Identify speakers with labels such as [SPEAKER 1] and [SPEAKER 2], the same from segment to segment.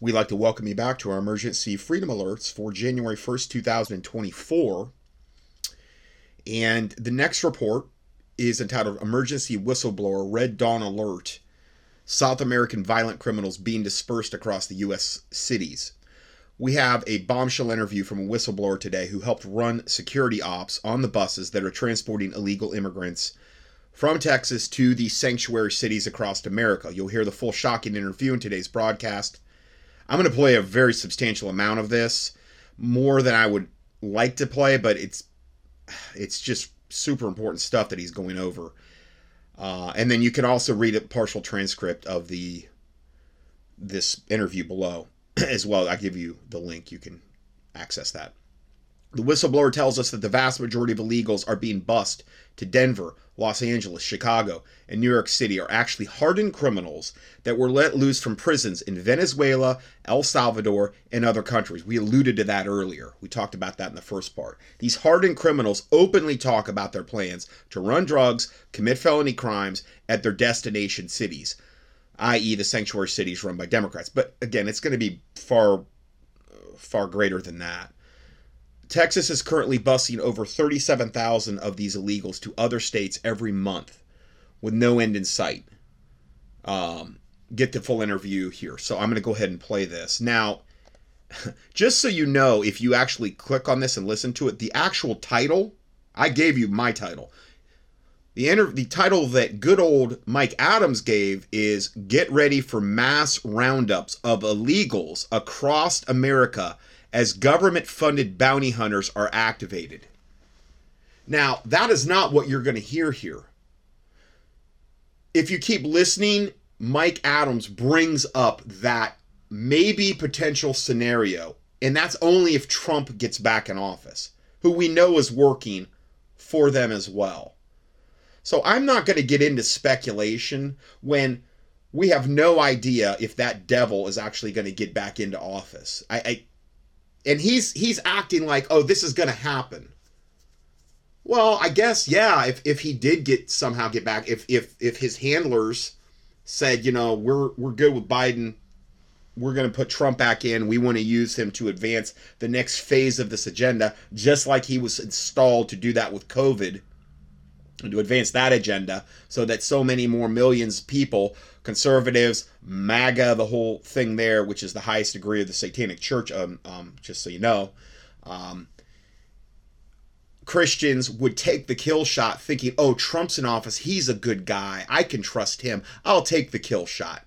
[SPEAKER 1] We'd like to welcome you back to our emergency freedom alerts for January 1st, 2024. And the next report is entitled Emergency Whistleblower Red Dawn Alert South American Violent Criminals Being Dispersed Across the U.S. Cities. We have a bombshell interview from a whistleblower today who helped run security ops on the buses that are transporting illegal immigrants from Texas to the sanctuary cities across America. You'll hear the full shocking interview in today's broadcast. I'm going to play a very substantial amount of this, more than I would like to play, but it's it's just super important stuff that he's going over. Uh, and then you can also read a partial transcript of the this interview below as well. I give you the link; you can access that. The whistleblower tells us that the vast majority of illegals are being bussed to Denver, Los Angeles, Chicago, and New York City are actually hardened criminals that were let loose from prisons in Venezuela, El Salvador, and other countries. We alluded to that earlier. We talked about that in the first part. These hardened criminals openly talk about their plans to run drugs, commit felony crimes at their destination cities, i.e., the sanctuary cities run by Democrats. But again, it's going to be far, far greater than that. Texas is currently busing over 37,000 of these illegals to other states every month with no end in sight. Um, get the full interview here. So I'm going to go ahead and play this. Now, just so you know, if you actually click on this and listen to it, the actual title, I gave you my title. The, inter- the title that good old Mike Adams gave is Get Ready for Mass Roundups of Illegals Across America as government funded bounty hunters are activated. Now, that is not what you're going to hear here. If you keep listening, Mike Adams brings up that maybe potential scenario, and that's only if Trump gets back in office, who we know is working for them as well. So I'm not going to get into speculation when we have no idea if that devil is actually going to get back into office. I, I and he's he's acting like, oh, this is to happen. Well, I guess yeah. If if he did get somehow get back, if if if his handlers said, you know, we're we're good with Biden, we're going to put Trump back in. We want to use him to advance the next phase of this agenda, just like he was installed to do that with COVID and to advance that agenda so that so many more millions of people, conservatives, MAGA, the whole thing there, which is the highest degree of the satanic church, um, um, just so you know, um, Christians would take the kill shot thinking, oh, Trump's in office. He's a good guy. I can trust him. I'll take the kill shot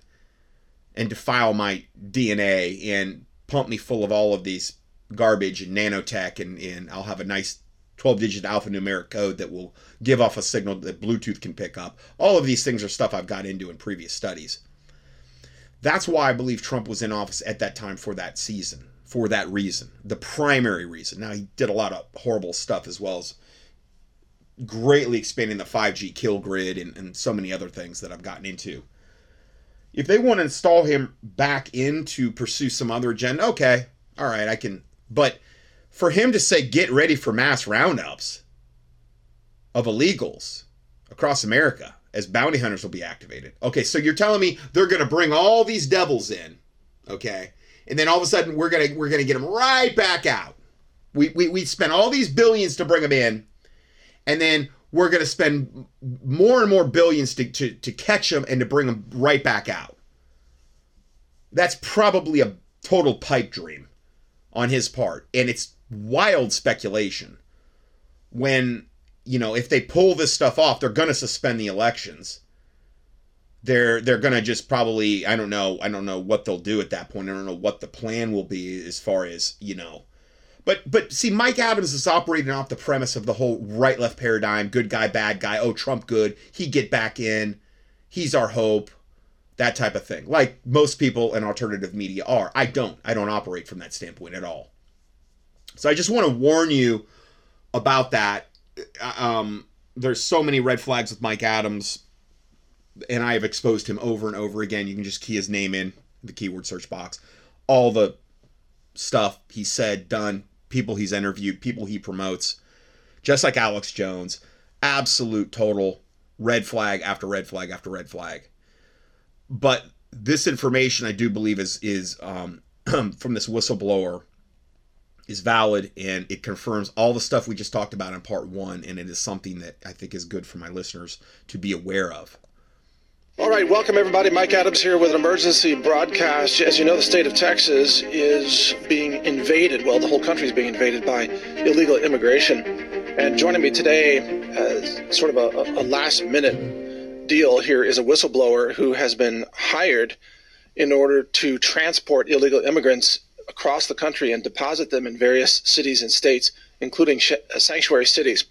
[SPEAKER 1] and defile my DNA and pump me full of all of these garbage and nanotech and, and I'll have a nice 12 digit alphanumeric code that will give off a signal that Bluetooth can pick up. All of these things are stuff I've got into in previous studies. That's why I believe Trump was in office at that time for that season, for that reason, the primary reason. Now, he did a lot of horrible stuff as well as greatly expanding the 5G kill grid and, and so many other things that I've gotten into. If they want to install him back in to pursue some other agenda, okay, all right, I can. But for him to say get ready for mass roundups of illegals across America as bounty hunters will be activated. Okay, so you're telling me they're going to bring all these devils in, okay? And then all of a sudden we're going to we're going to get them right back out. We we we spent all these billions to bring them in and then we're going to spend more and more billions to, to, to catch them and to bring them right back out. That's probably a total pipe dream on his part. And it's wild speculation when you know if they pull this stuff off they're going to suspend the elections. They're they're going to just probably i don't know i don't know what they'll do at that point. I don't know what the plan will be as far as you know. But but see mike adams is operating off the premise of the whole right left paradigm good guy bad guy oh trump good he get back in he's our hope that type of thing. Like most people in alternative media are. I don't i don't operate from that standpoint at all so I just want to warn you about that. Um, there's so many red flags with Mike Adams, and I have exposed him over and over again. You can just key his name in the keyword search box. All the stuff he said, done, people he's interviewed, people he promotes, just like Alex Jones. Absolute total red flag after red flag after red flag. But this information I do believe is is um, from this whistleblower is valid and it confirms all the stuff we just talked about in part one and it is something that I think is good for my listeners to be aware of.
[SPEAKER 2] All right, welcome everybody. Mike Adams here with an emergency broadcast. As you know, the state of Texas is being invaded. Well, the whole country is being invaded by illegal immigration. And joining me today, as sort of a, a last minute deal here, is a whistleblower who has been hired in order to transport illegal immigrants across the country and deposit them in various cities and states, including sh- sanctuary cities.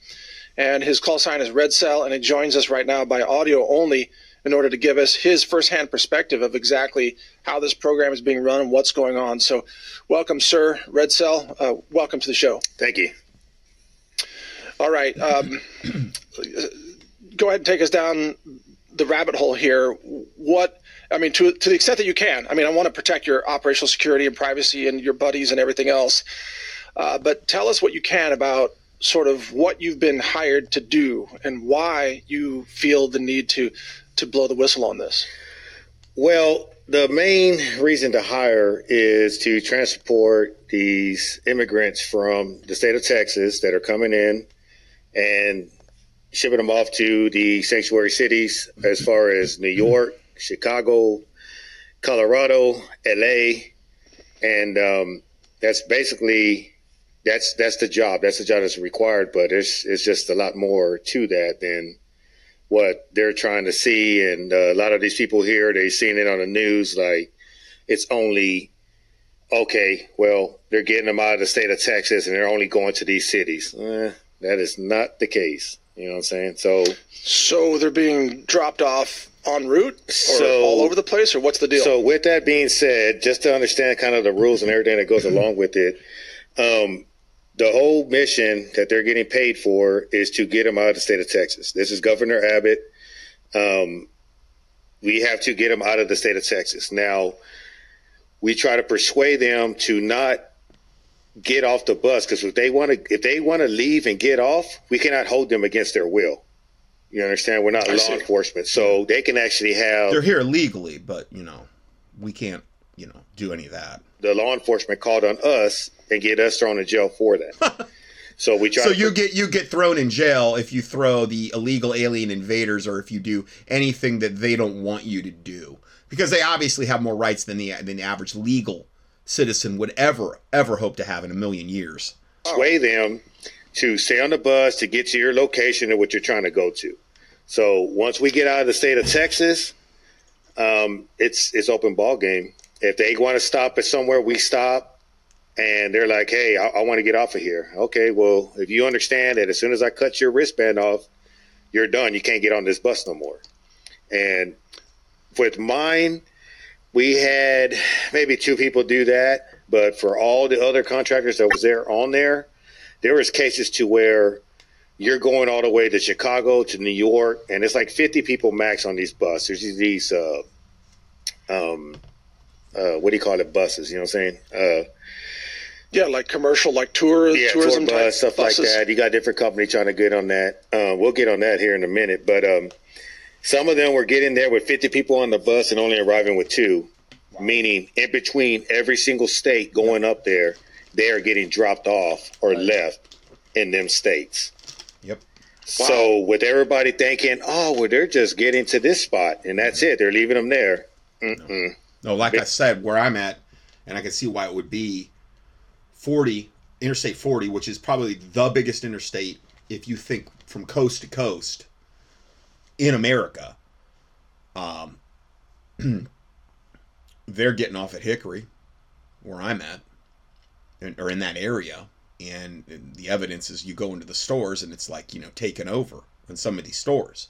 [SPEAKER 2] And his call sign is Red Cell, and he joins us right now by audio only in order to give us his firsthand perspective of exactly how this program is being run and what's going on. So, welcome, sir, Red Cell. Uh, welcome to the show.
[SPEAKER 3] Thank you.
[SPEAKER 2] All right. Um, go ahead and take us down the rabbit hole here. What I mean, to to the extent that you can. I mean, I want to protect your operational security and privacy and your buddies and everything else. Uh, but tell us what you can about sort of what you've been hired to do and why you feel the need to to blow the whistle on this?
[SPEAKER 3] Well, the main reason to hire is to transport these immigrants from the state of Texas that are coming in and shipping them off to the sanctuary cities as far as New York, Chicago, Colorado, LA, and um, that's basically that's that's the job. That's the job that's required. But it's it's just a lot more to that than what they're trying to see. And uh, a lot of these people here, they've seen it on the news like it's only okay. Well, they're getting them out of the state of Texas, and they're only going to these cities. Eh, that is not the case. You know what I'm saying? So,
[SPEAKER 2] so they're being dropped off en route or so, all over the place, or what's the deal?
[SPEAKER 3] So, with that being said, just to understand kind of the rules and everything that goes along with it, um, the whole mission that they're getting paid for is to get them out of the state of Texas. This is Governor Abbott. Um, we have to get them out of the state of Texas. Now, we try to persuade them to not get off the bus because if they want to, if they want to leave and get off, we cannot hold them against their will. You understand? We're not I law see. enforcement, so they can actually have.
[SPEAKER 1] They're here legally, but you know, we can't, you know, do any of that.
[SPEAKER 3] The law enforcement called on us and get us thrown in jail for that. so we try.
[SPEAKER 1] So you get you get thrown in jail if you throw the illegal alien invaders, or if you do anything that they don't want you to do, because they obviously have more rights than the than the average legal citizen would ever ever hope to have in a million years.
[SPEAKER 3] Sway them to stay on the bus to get to your location and what you're trying to go to. So once we get out of the state of Texas, um, it's it's open ball game. If they want to stop at somewhere, we stop and they're like, "Hey, I, I want to get off of here." Okay, well, if you understand that as soon as I cut your wristband off, you're done. You can't get on this bus no more. And with mine, we had maybe two people do that, but for all the other contractors that was there on there, there was cases to where you're going all the way to Chicago to New York, and it's like 50 people max on these buses. There's these, uh, um, uh, what do you call it, buses? You know what I'm saying? Uh,
[SPEAKER 2] yeah, like commercial, like tour,
[SPEAKER 3] yeah,
[SPEAKER 2] tourism
[SPEAKER 3] tour bus, stuff buses. like that. You got different companies trying to get on that. Uh, we'll get on that here in a minute. But um, some of them were getting there with 50 people on the bus and only arriving with two, wow. meaning in between every single state going up there, they are getting dropped off or right. left in them states.
[SPEAKER 1] Yep.
[SPEAKER 3] Wow. So with everybody thinking, oh, well, they're just getting to this spot and that's it. They're leaving them there.
[SPEAKER 1] No. no, like I said, where I'm at, and I can see why it would be 40, Interstate 40, which is probably the biggest interstate if you think from coast to coast in America. Um, they're getting off at Hickory, where I'm at, or in that area. And, the evidence is you go into the stores and it's like, you know, taken over in some of these stores.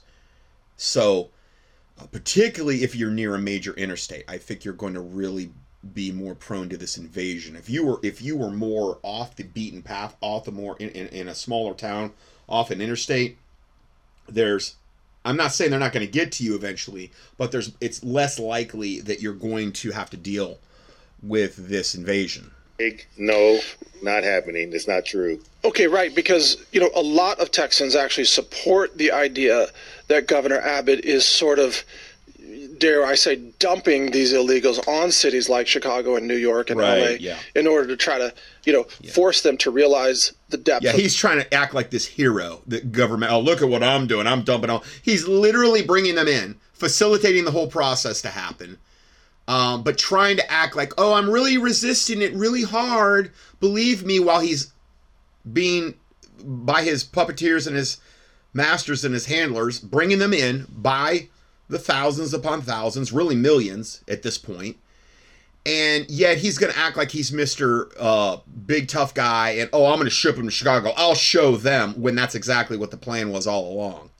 [SPEAKER 1] So, uh, particularly if you're near a major interstate, I think you're going to really be more prone to this invasion. If you were if you were more off the beaten path, off the more in, in, in a smaller town, off an interstate, there's I'm not saying they're not going to get to you eventually, but there's it's less likely that you're going to have to deal with this invasion.
[SPEAKER 3] No, not happening. It's not true.
[SPEAKER 2] Okay, right, because you know a lot of Texans actually support the idea that Governor Abbott is sort of dare I say, dumping these illegals on cities like Chicago and New York and
[SPEAKER 1] Right,
[SPEAKER 2] LA
[SPEAKER 1] yeah.
[SPEAKER 2] in order to try to, you know, force them to realize the depth.
[SPEAKER 1] Yeah,
[SPEAKER 2] of,
[SPEAKER 1] he's trying to act like this hero, the government. Oh, look at what I'm doing. I'm dumping all. He's literally bringing them in, facilitating the whole process to happen. Um, but trying to act like, oh, I'm really resisting it really hard. Believe me, while he's being by his puppeteers and his masters and his handlers, bringing them in by the thousands upon thousands, really millions at this point and yet he's going to act like he's Mr. Uh, big tough guy and oh I'm going to ship him to Chicago. I'll show them when that's exactly what the plan was all along.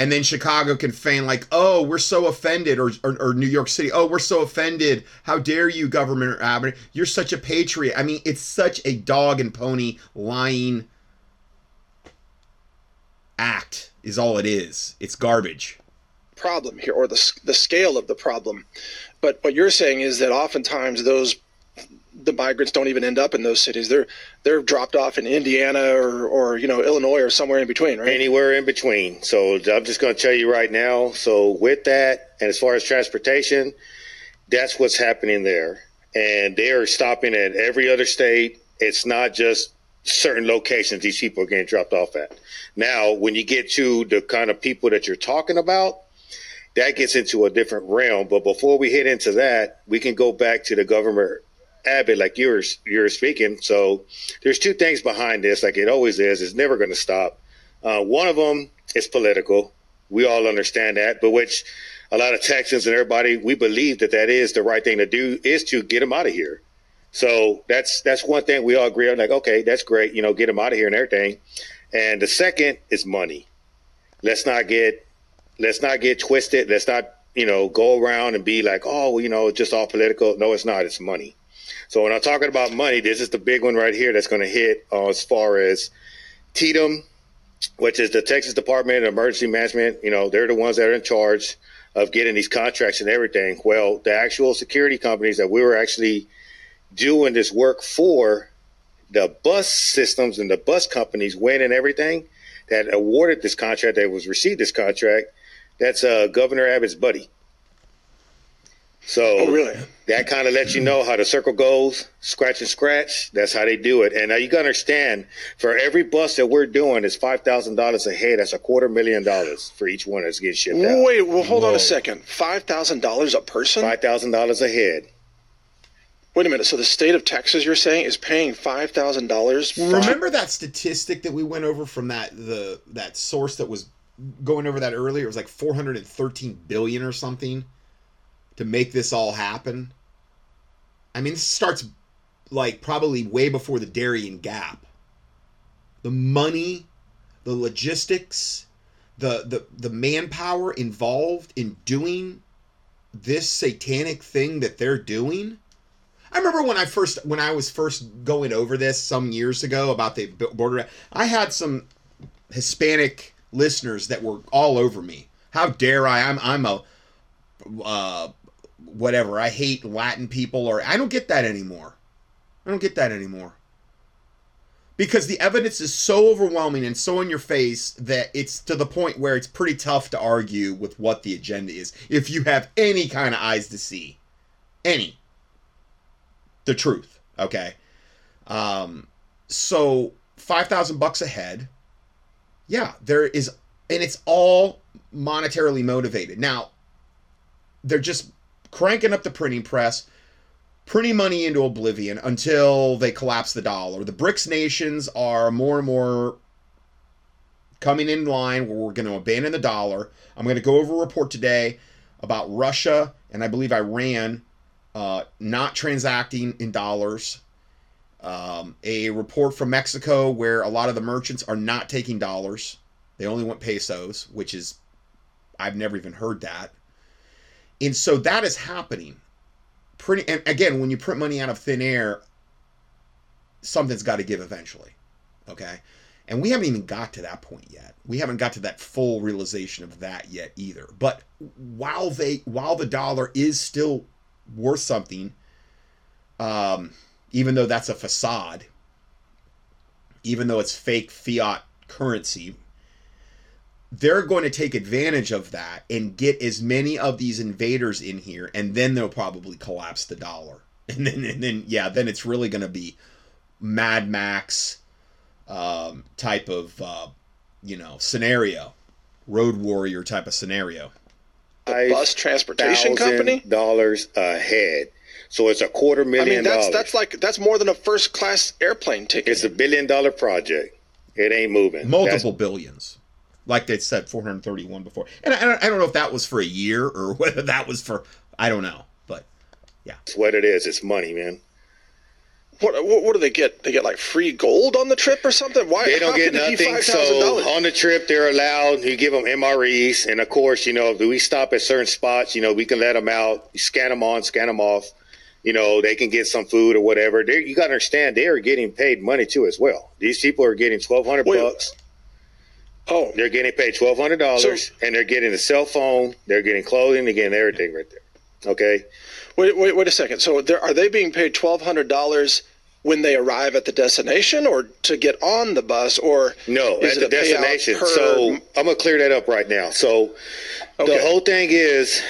[SPEAKER 1] And then Chicago can feign like, oh, we're so offended, or, or, or New York City, oh, we're so offended. How dare you, Governor Abbott? You're such a patriot. I mean, it's such a dog and pony lying act, is all it is. It's garbage.
[SPEAKER 2] problem here or the, the scale of the problem. But what you're saying is that oftentimes those the migrants don't even end up in those cities. They're they're dropped off in Indiana or, or you know Illinois or somewhere in between, right?
[SPEAKER 3] anywhere in between. So I'm just going to tell you right now. So with that, and as far as transportation, that's what's happening there. And they are stopping at every other state. It's not just certain locations these people are getting dropped off at. Now, when you get to the kind of people that you're talking about, that gets into a different realm. But before we hit into that, we can go back to the governor Abbott, like you were you were speaking. So there's two things behind this, like it always is. It's never going to stop. Uh, one of them is political. We all understand that, but which a lot of Texans and everybody we believe that that is the right thing to do is to get them out of here. So that's that's one thing we all agree on. Like, okay, that's great. You know, get them out of here and everything. And the second is money. Let's not get let's not get twisted. Let's not you know go around and be like, oh, you know, just all political. No, it's not. It's money. So when I'm talking about money, this is the big one right here that's going to hit uh, as far as TDM, which is the Texas Department of Emergency Management. You know, they're the ones that are in charge of getting these contracts and everything. Well, the actual security companies that we were actually doing this work for, the bus systems and the bus companies win and everything that awarded this contract, that was received this contract, that's uh, Governor Abbott's buddy. So
[SPEAKER 2] Oh, really?
[SPEAKER 3] that kind of lets you know how the circle goes, scratch and scratch. That's how they do it. And now you got to understand, for every bus that we're doing, it's five thousand dollars a head. That's a quarter million dollars for each one that's getting shipped out.
[SPEAKER 2] Wait, well, hold on a second. Five thousand dollars a person?
[SPEAKER 3] Five thousand dollars a head.
[SPEAKER 2] Wait a minute. So the state of Texas, you're saying, is paying five thousand dollars?
[SPEAKER 1] Remember that statistic that we went over from that the that source that was going over that earlier? It was like 413 billion or something to make this all happen. I mean, this starts like probably way before the Darien Gap. The money, the logistics, the the the manpower involved in doing this satanic thing that they're doing. I remember when I first when I was first going over this some years ago about the border. I had some Hispanic listeners that were all over me. How dare I? I'm I'm a uh, whatever. I hate Latin people, or I don't get that anymore. I don't get that anymore. Because the evidence is so overwhelming and so in your face that it's to the point where it's pretty tough to argue with what the agenda is if you have any kind of eyes to see. Any. The truth okay? Um so 5000 bucks a head yeah there is and it's all monetarily motivated. Now they're just cranking up the printing press printing money into oblivion until they collapse the dollar. The BRICS nations are more and more coming in line where we're going to abandon the dollar. I'm going to go over a report today about Russia and I believe Iran uh, not transacting in dollars. Um, a report from Mexico where a lot of the merchants are not taking dollars. They only want pesos, which is, I've never even heard that. And so that is happening. Pretty and again when you print money out of thin air something's got to give eventually okay? And we haven't even got to that point yet. We haven't got to that full realization of that yet either. But while they while the dollar is still worth something um even though that's a facade even though it's fake fiat currency they're going to take advantage of that and get as many of these invaders in here, and then they'll probably collapse the dollar. And then, and then, yeah, then it's really going to be Mad Max um, type of, uh, you know, scenario, Road Warrior type of scenario.
[SPEAKER 2] The bus transportation company
[SPEAKER 3] dollars a head. So it's a quarter million.
[SPEAKER 2] I
[SPEAKER 3] million
[SPEAKER 2] mean, that's
[SPEAKER 3] dollars.
[SPEAKER 2] that's like that's more than a first class airplane ticket.
[SPEAKER 3] it's a billion dollar project. It ain't moving.
[SPEAKER 1] multiple billions like they said 431 before and I, I don't- know if that was for a year or whether that was for i don't know but
[SPEAKER 3] That's what it is. It's money, man.
[SPEAKER 2] what, what what do they get? They get like free gold on the trip or something? Why
[SPEAKER 3] They don't get
[SPEAKER 2] can it be
[SPEAKER 3] nothing. So on the trip, they're allowed. You give them MREs, and of course, you know, if we stop at certain spots, you know, we can let them out, scan them on, scan them off. You know, they can get some food or whatever. They, you got to understand, they are getting paid money too as well. These people are getting twelve hundred
[SPEAKER 2] Wait.
[SPEAKER 3] bucks.
[SPEAKER 2] Oh,
[SPEAKER 3] They're getting paid twelve hundred dollars,
[SPEAKER 2] So-
[SPEAKER 3] and they're getting a cell phone. They're getting clothing. They're getting everything right there. Okay.
[SPEAKER 2] wait, wait, wait a second. So, they're, they being paid twelve hundred dollars when they arrive at the destination, or to get on the bus, or
[SPEAKER 3] No, at the destination. So I'm gonna clear that up right now. So
[SPEAKER 2] Okay.
[SPEAKER 3] the whole thing is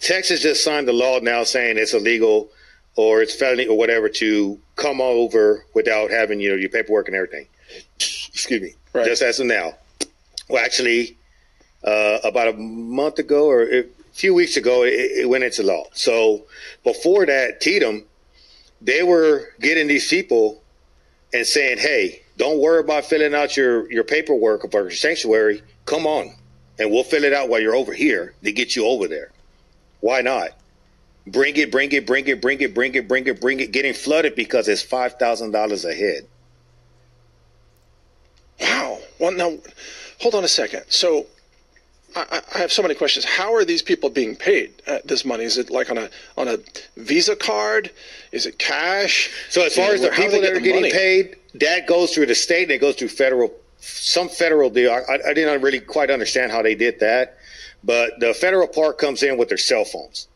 [SPEAKER 3] Texas just signed the law now saying it's illegal or it's felony or whatever to come over without having you know your paperwork and everything. Excuse me.
[SPEAKER 2] Right.
[SPEAKER 3] Just as of now. Well, actually, uh, about a month ago or a few weeks ago, it, it went into law. So before that, Tatum, they were getting these people and saying, "Hey, don't worry about filling out your your paperwork for your sanctuary. Come on, and we'll fill it out while you're over here to get you over there. Why not? Bring it, bring it, bring it, bring it, bring it, bring it, bring it. Getting flooded because it's five thousand dollars a head.
[SPEAKER 2] Wow. Well, now, hold on a second. So, I, I- have so many questions. How are these people being paid uh, this money? Is it like on a on a Visa card? Is it cash?
[SPEAKER 3] So as far as the people that are getting
[SPEAKER 2] money?
[SPEAKER 3] paid, that goes through the state and it goes through federal, some federal deal. I, I didn't really quite understand how they did that, but the federal part comes in with their cell phones.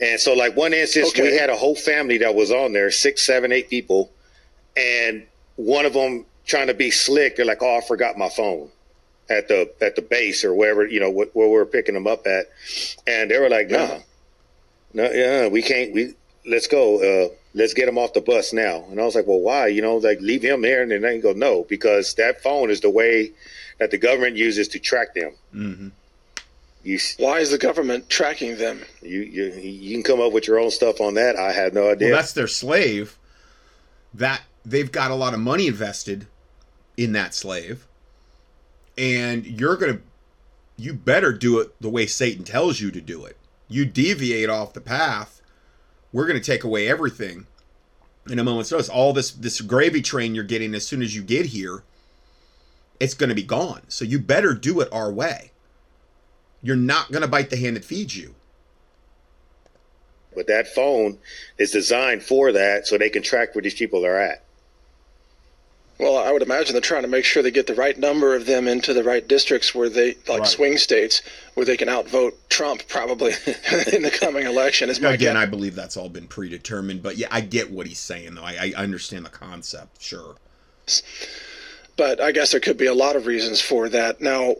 [SPEAKER 3] And so, like one instance, we had a whole family that was on there, six, seven, eight people, and one of them trying to be slick. They're like, "Oh, I forgot my phone." At the at the base or wherever you know wh- where we're picking them up at, and they were like, "No,
[SPEAKER 2] Yeah.
[SPEAKER 3] no, yeah, we can't. We let's go. Uh, let's get him off the bus now." And I was like, "Well, why? You know, like leave him there." And then they go, "No, because that phone is the way that the government uses to track them.
[SPEAKER 1] mm-hmm.
[SPEAKER 3] You
[SPEAKER 2] Why is the government tracking them?
[SPEAKER 3] you you you can come up with your own stuff on that. I have no idea.
[SPEAKER 1] well that's their slave that they've got a lot of money invested in that slave and you're gonna you better do it the way satan tells you to do it. You deviate off the path. We're gonna take away everything in a moment's notice. All this this gravy train you're getting as soon as you get here it's gonna be gone. So you better do it our way. You're not gonna bite the hand that feeds you.
[SPEAKER 3] But that phone is designed for that, so they can track where these people are at.
[SPEAKER 2] Well, I would imagine they're trying to make sure they get the right number of them into the right districts where they, like
[SPEAKER 1] Right.
[SPEAKER 2] swing states, where they can outvote Trump probably in the coming election. Is my
[SPEAKER 1] Again,
[SPEAKER 2] guess.
[SPEAKER 1] I believe that's all been predetermined, but yeah, I get what he's saying though. I, I understand the concept, sure.
[SPEAKER 2] but I guess there could be a lot of reasons for that. Now,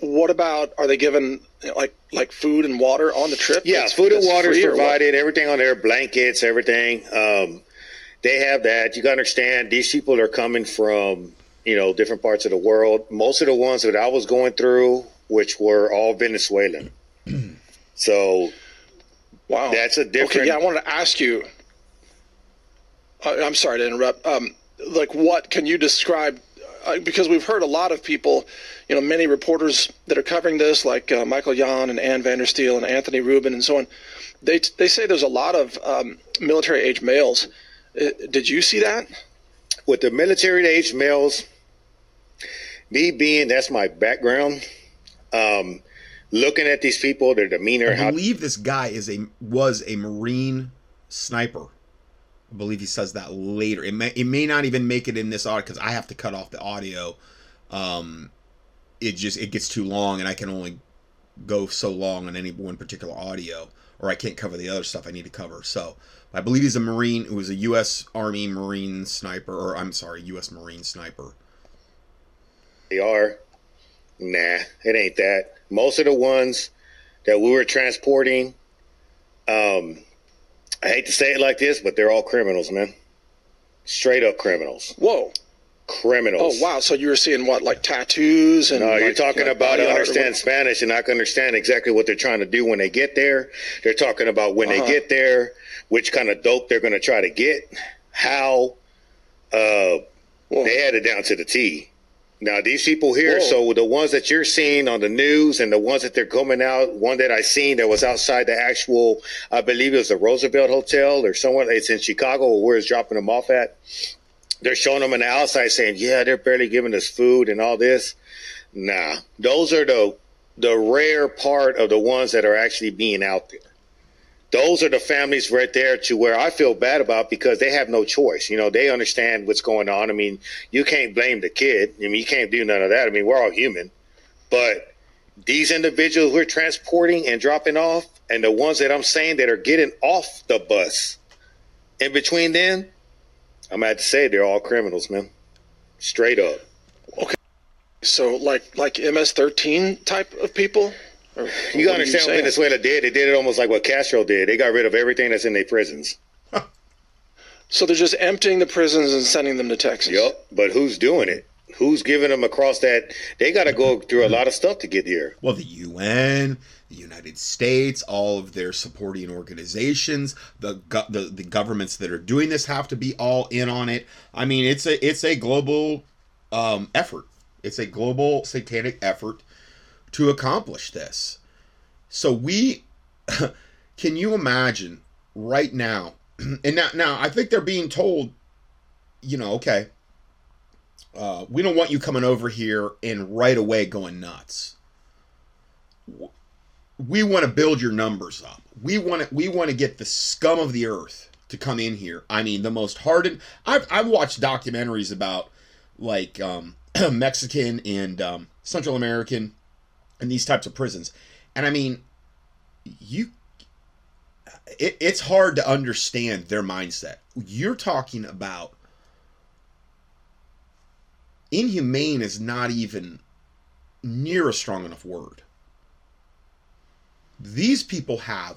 [SPEAKER 2] what about are they given you know, like like food and water on the trip?
[SPEAKER 3] Yeah,
[SPEAKER 2] That's-
[SPEAKER 3] food and water is
[SPEAKER 2] free or
[SPEAKER 3] provided. Everything on there, blankets, everything. Um, they have that. You got to understand, these people are coming from you know different parts of the world. Most of the ones that I was going through, which were all Venezuelan. so
[SPEAKER 2] Wow,
[SPEAKER 3] That's a different.
[SPEAKER 2] Okay, yeah, I wanted to ask you. I- I'm sorry to interrupt. Um, like, what can you describe? Uh, because we've heard a lot of people, you know, many reporters that are covering this, like uh, Michael Yon and Ann Vandersteel and Anthony Rubin and so on. They they say there's a lot of um, military age males. Uh, did you see that?
[SPEAKER 3] with the military age males, me being that's my background. Um, looking at these people, their demeanor,
[SPEAKER 1] I
[SPEAKER 3] how
[SPEAKER 1] believe this guy is a was a Marine sniper. I believe he says that later. It may it may not even make it in this audio because I have to cut off the audio. Um, it just it gets too long, and I can only go so long on any one particular audio, or I can't cover the other stuff I need to cover. So I believe he's a Marine who was a U.S. Army Marine sniper, or I'm sorry, U.S. Marine sniper.
[SPEAKER 3] they are. Nah, it ain't that. Most of the ones that we were transporting, um, I hate to say it like this, but they're all criminals, man. Straight up criminals.
[SPEAKER 2] Whoa.
[SPEAKER 3] Criminals.
[SPEAKER 2] Oh wow! So you were seeing what, like tattoos and?
[SPEAKER 3] No,
[SPEAKER 2] like,
[SPEAKER 3] you're talking
[SPEAKER 2] you know,
[SPEAKER 3] about
[SPEAKER 2] body art or
[SPEAKER 3] understand? Spanish and not understand exactly what they're trying to do when they get there. They're talking about when
[SPEAKER 2] Uh-huh.
[SPEAKER 3] they get there, which kind of dope they're going to try to get, how. Uh,
[SPEAKER 2] Whoa.
[SPEAKER 3] they had it down to the T. Now these people here,
[SPEAKER 2] Whoa.
[SPEAKER 3] so the ones that you're seeing on the news and the ones that they're coming out, one that I seen that was outside the actual, I believe it was the Roosevelt Hotel or somewhere. It's in Chicago, where it's dropping them off at. They're showing them on the outside, saying, "Yeah, they're barely giving us food and all this." Nah, those are the the rare part of the ones that are actually being out there those are the families right there to where I feel bad about because they have no choice. You know, they understand what's going on. I mean, you can't blame the kid. I mean, you can't do none of that. I mean, we're all human. But these individuals we're transporting and dropping off, and the ones that I'm saying that are getting off the bus, in between them, I'm to to say they're all criminals, man. Straight up. Okay.
[SPEAKER 2] So like like MS-13 type of people. Or
[SPEAKER 3] You
[SPEAKER 2] what are
[SPEAKER 3] understand what? Venezuela did? They did it almost like what Castro did. They got rid of everything that's in their prisons.
[SPEAKER 2] So they're just emptying the prisons and sending them to Texas.
[SPEAKER 3] Yep. But who's doing it? Who's giving them across that? They got to go through a lot of stuff to get here.
[SPEAKER 1] Well, the UN, the United States, all of their supporting organizations, the go- the, the governments that are doing this have to be all in on it. I mean, it's a it's a global um, effort. It's a global satanic effort to accomplish this. So we can you imagine right now? And now now I think they're being told, you know, okay, uh, we don't want you coming over here and right away going nuts. We want to build your numbers up. We want to we want to get the scum of the earth to come in here. I mean, the most hardened. I've I've watched documentaries about like um, Mexican and um, Central American and these types of prisons, and I mean, you. It, it's hard to understand their mindset. You're talking about inhumane is not even near a strong enough word. These people have,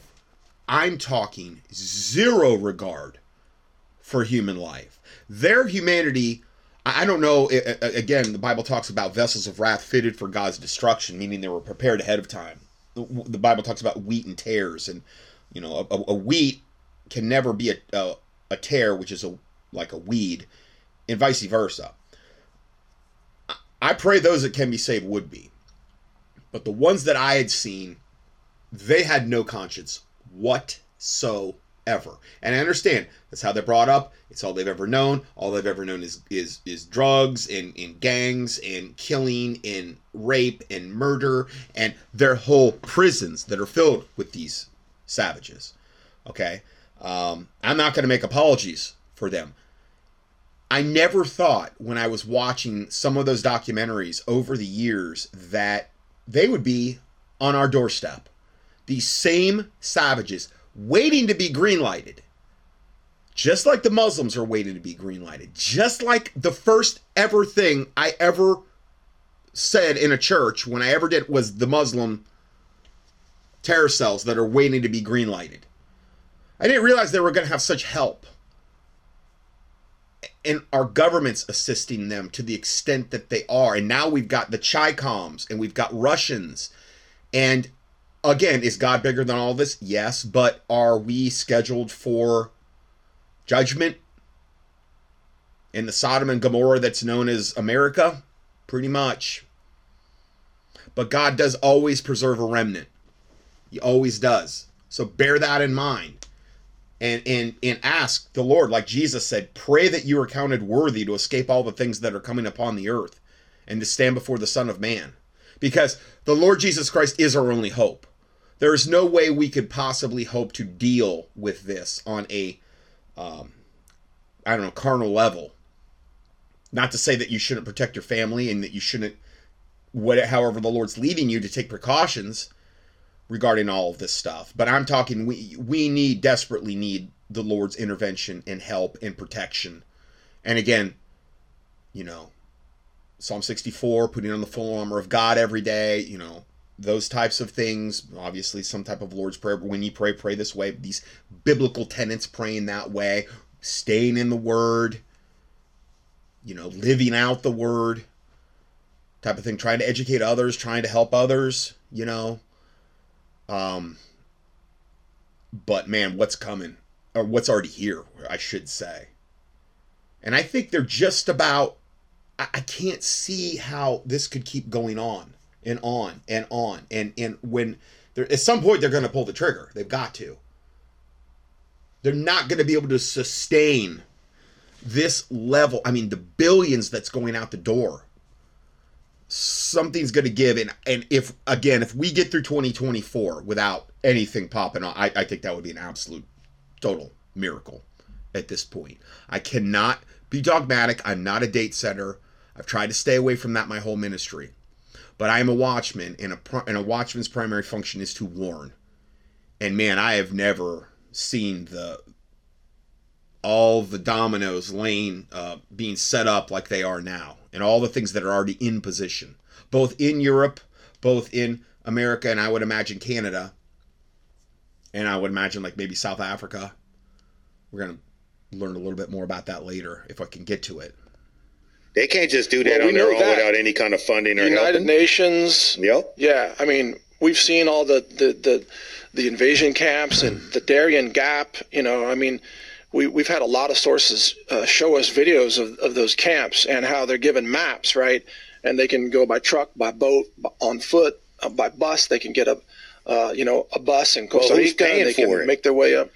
[SPEAKER 1] I'm talking, zero regard for human life. Their humanity, I don't know, again, the Bible talks about vessels of wrath fitted for God's destruction, meaning they were prepared ahead of time. The the Bible talks about wheat and tares, and, you know, a, a wheat can never be a, a, a tear, which is a like a weed, and vice versa. I pray those that can be saved would be. But the ones that I had seen, they had no conscience whatsoever. And I understand that's how they're brought up. It's all they've ever known. All they've ever known is is is drugs and, and gangs and killing and rape and murder and their whole prisons that are filled with these savages. Okay? Um, I'm not going to make apologies for them. I never thought when I was watching some of those documentaries over the years that they would be on our doorstep. These same savages waiting to be greenlighted. Just like the Muslims are waiting to be greenlighted. Just like the first ever thing I ever said in a church when I ever did was the Muslim terror cells that are waiting to be greenlighted. I didn't realize they were going to have such help and our government's assisting them to the extent that they are. And now we've got the Chicoms and we've got Russians. And again, is God bigger than all this? Yes, but are we scheduled for judgment in the Sodom and Gomorrah that's known as America? Pretty much. But God does always preserve a remnant. He always does. So bear that in mind and and and ask the Lord, like Jesus said, pray that you are counted worthy to escape all the things that are coming upon the earth and to stand before the Son of Man. Because the Lord Jesus Christ is our only hope. There is no way we could possibly hope to deal with this on a um, I don't know, carnal level. Not to say that you shouldn't protect your family and that you shouldn't what however the Lord's leading you to take precautions regarding all of this stuff. But I'm talking we we need desperately need the Lord's intervention and help and protection. And again, you know, Psalm 64, putting on the full armor of God every day, you know, those types of things. Obviously, some type of Lord's Prayer. When you pray, pray this way. These biblical tenets, praying that way, staying in the Word, you know, living out the Word, type of thing. Trying to educate others, trying to help others, you know. Um, but man, what's coming? Or what's already here, I should say. And I think they're just about I, I can't see how this could keep going on and on and on. And and when there at some point they're gonna pull the trigger. They've got to. They're not gonna be able to sustain this level. I mean, the billions that's going out the door. Something's gonna give. And and if again, if we get through 2024 without anything popping on, I, I think that would be an absolute total miracle at this point. I cannot be dogmatic. I'm not a date setter. I've tried to stay away from that my whole ministry. But I am a watchman, and a, and a watchman's primary function is to warn. And man, I have never seen the all the dominoes laying uh, being set up like they are now, and all the things that are already in position, both in Europe, both in America, and I would imagine Canada, and I would imagine like maybe South Africa. We're gonna learn a little bit more about that later if I can get to it.
[SPEAKER 3] They can't just do that well, on their own without any kind of funding or
[SPEAKER 2] United
[SPEAKER 3] helping.
[SPEAKER 2] Nations.
[SPEAKER 3] Yep.
[SPEAKER 2] Yeah, I mean, we've seen all the the the, the invasion camps and the Darien Gap. You know, I mean, we we've had a lot of sources uh, show us videos of, of those camps and how they're given maps, right? And they can go by truck, by boat, on foot, uh, by bus. They can get a uh, you know a bus in Costa
[SPEAKER 3] well,
[SPEAKER 2] Rica.
[SPEAKER 3] and
[SPEAKER 2] they
[SPEAKER 3] can
[SPEAKER 2] it? make their way up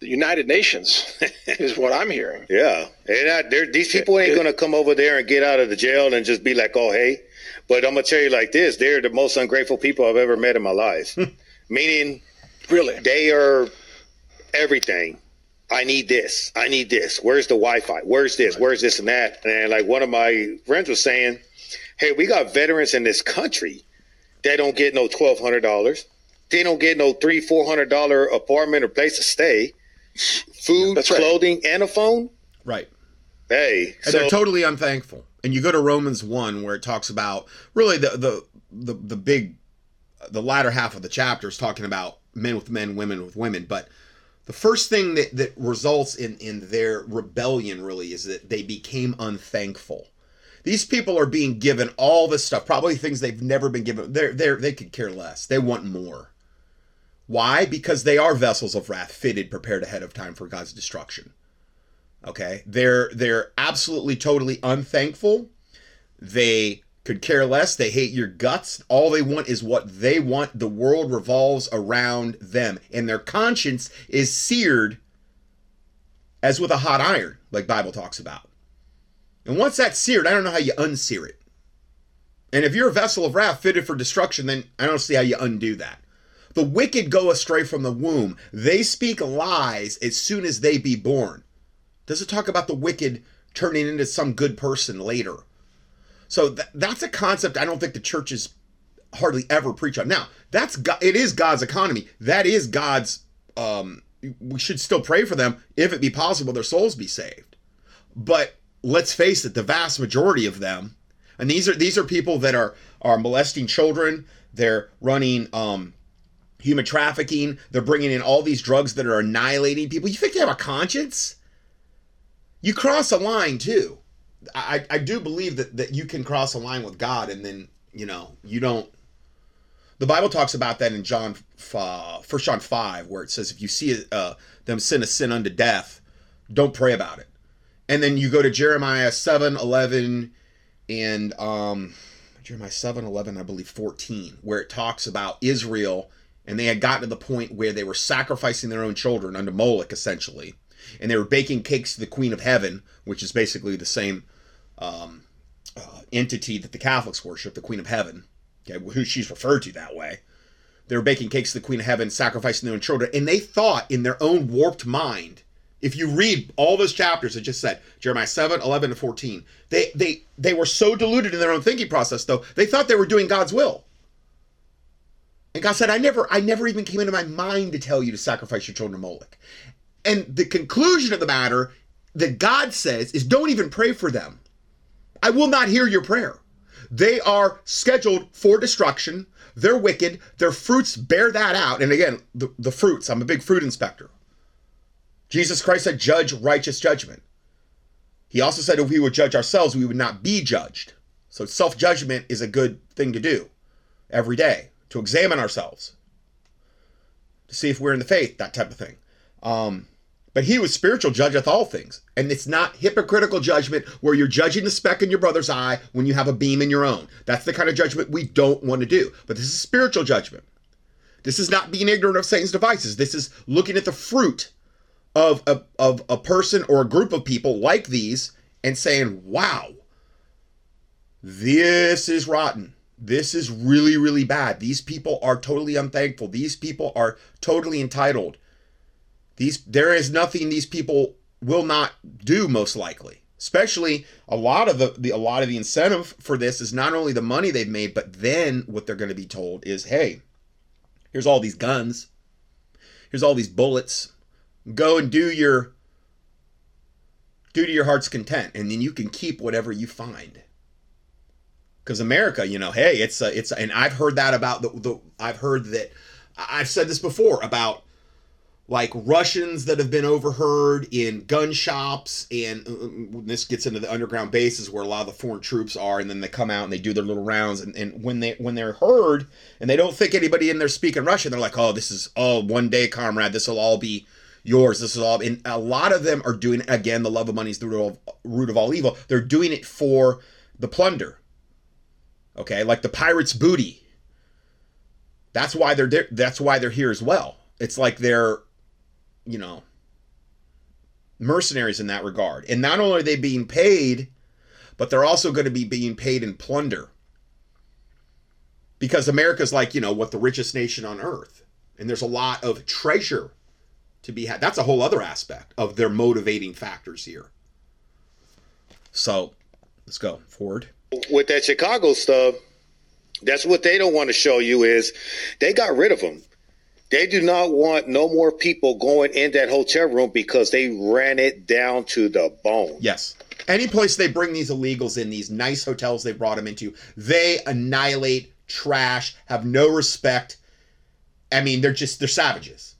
[SPEAKER 2] the United Nations is what I'm hearing.
[SPEAKER 3] Yeah, and these people ain't gonna come over there and get out of the jail and just be like, "Oh, hey." But I'm gonna tell you like this: they're the most ungrateful people I've ever met in my life. Hmm. Meaning,
[SPEAKER 2] really,
[SPEAKER 3] they are everything. I need this. I need this. Where's the Wi-Fi? Where's this? Where's this and that? And like one of my friends was saying, "Hey, we got veterans in this country that don't get no twelve hundred dollars. They don't get no three, four hundred dollar apartment or place to stay." Food, That's clothing, right. and a phone.
[SPEAKER 1] Right.
[SPEAKER 3] Hey,
[SPEAKER 1] and so, they're totally unthankful. And you go to Romans one where it talks about really the the the, the big the latter half of the chapter is talking about men with men, women with women, but the first thing that, that results in, in their rebellion really is that they became unthankful. These people are being given all this stuff, probably things they've never been given. They're, they're, they could care less. They want more. Why? Because they are vessels of wrath, fitted, prepared ahead of time for God's destruction. Okay? They're they're absolutely totally unthankful. They could care less. They hate your guts. All they want is what they want. The world revolves around them. And their conscience is seared as with a hot iron, like Bible talks about. And once that's seared, I don't know how you unsear it. And if you're a vessel of wrath fitted for destruction, then I don't see how you undo that. The wicked go astray from the womb. They speak lies as soon as they be born. Does it talk about the wicked turning into some good person later? So th- that's a concept I don't think the churches hardly ever preach on. Now, that's God, it is God's economy. That is God's um we should still pray for them if it be possible their souls be saved. But let's face it, the vast majority of them and these are these are people that are are molesting children, they're running um human trafficking. They're bringing in all these drugs that are annihilating people. You think they have a conscience? You cross a line too. I, I do believe that, that you can cross a line with God and then, you know, you don't. The Bible talks about that in John, uh, First John 5, where it says, if you see uh, them sin a sin unto death, don't pray about it. And then you go to Jeremiah 7, 11, and um, Jeremiah 7, 11, I believe 14, where it talks about Israel and they had gotten to the point where they were sacrificing their own children under Moloch, essentially, and they were baking cakes to the Queen of Heaven, which is basically the same um, uh, entity that the Catholics worship, the Queen of Heaven, okay, who she's referred to that way. They were baking cakes to the Queen of Heaven, sacrificing their own children, and they thought in their own warped mind. If you read all those chapters, it just said Jeremiah 7, 11, and 14. They they they were so deluded in their own thinking process, though, they thought they were doing God's will. God said, I never, I never even came into my mind to tell you to sacrifice your children to Moloch. And the conclusion of the matter that God says is don't even pray for them. I will not hear your prayer. They are scheduled for destruction. They're wicked. Their fruits bear that out. And again, the, the fruits, I'm a big fruit inspector. Jesus Christ said, judge righteous judgment. He also said if we would judge ourselves, we would not be judged. So self judgment is a good thing to do every day to examine ourselves, to see if we're in the faith, that type of thing. Um, but he was spiritual judgeth all things. And it's not hypocritical judgment where you're judging the speck in your brother's eye when you have a beam in your own. That's the kind of judgment we don't want to do. But this is spiritual judgment. This is not being ignorant of Satan's devices. This is looking at the fruit of a, of a person or a group of people like these and saying, wow, this is rotten. This is really, really bad. These people are totally unthankful. These people are totally entitled. These there is nothing these people will not do most likely. Especially a lot of the, the a lot of the incentive for this is not only the money they've made, but then what they're going to be told is, hey, here's all these guns, here's all these bullets. Go and do your do to your heart's content, and then you can keep whatever you find because America, you know, hey, it's a, it's, a, and I've heard that about the, the, I've heard that, I've said this before about like Russians that have been overheard in gun shops, and uh, this gets into the underground bases where a lot of the foreign troops are, and then they come out and they do their little rounds, and, and when they when they're heard and they don't think anybody in there speaking Russian, they're like, oh, this is oh one day, comrade, this will all be yours. This is all, and a lot of them are doing again. The love of money is the root of, root of all evil. They're doing it for the plunder Okay, like the pirates' booty. That's why they're there. That's why they're here as well. It's like they're, you know, mercenaries in that regard. And not only are they being paid, but they're also going to be being paid in plunder. Because America's like, you know, what the richest nation on earth. And there's a lot of treasure to be had. That's a whole other aspect of their motivating factors here. So let's go forward
[SPEAKER 3] with that Chicago stuff, that's what they don't want to show you is they got rid of them. They do not want no more people going in that hotel room because they ran it down to the bone.
[SPEAKER 1] Yes. Any place they bring these illegals in, these nice hotels they brought them into, they annihilate, trash, have no respect. I mean, they're just they're savages.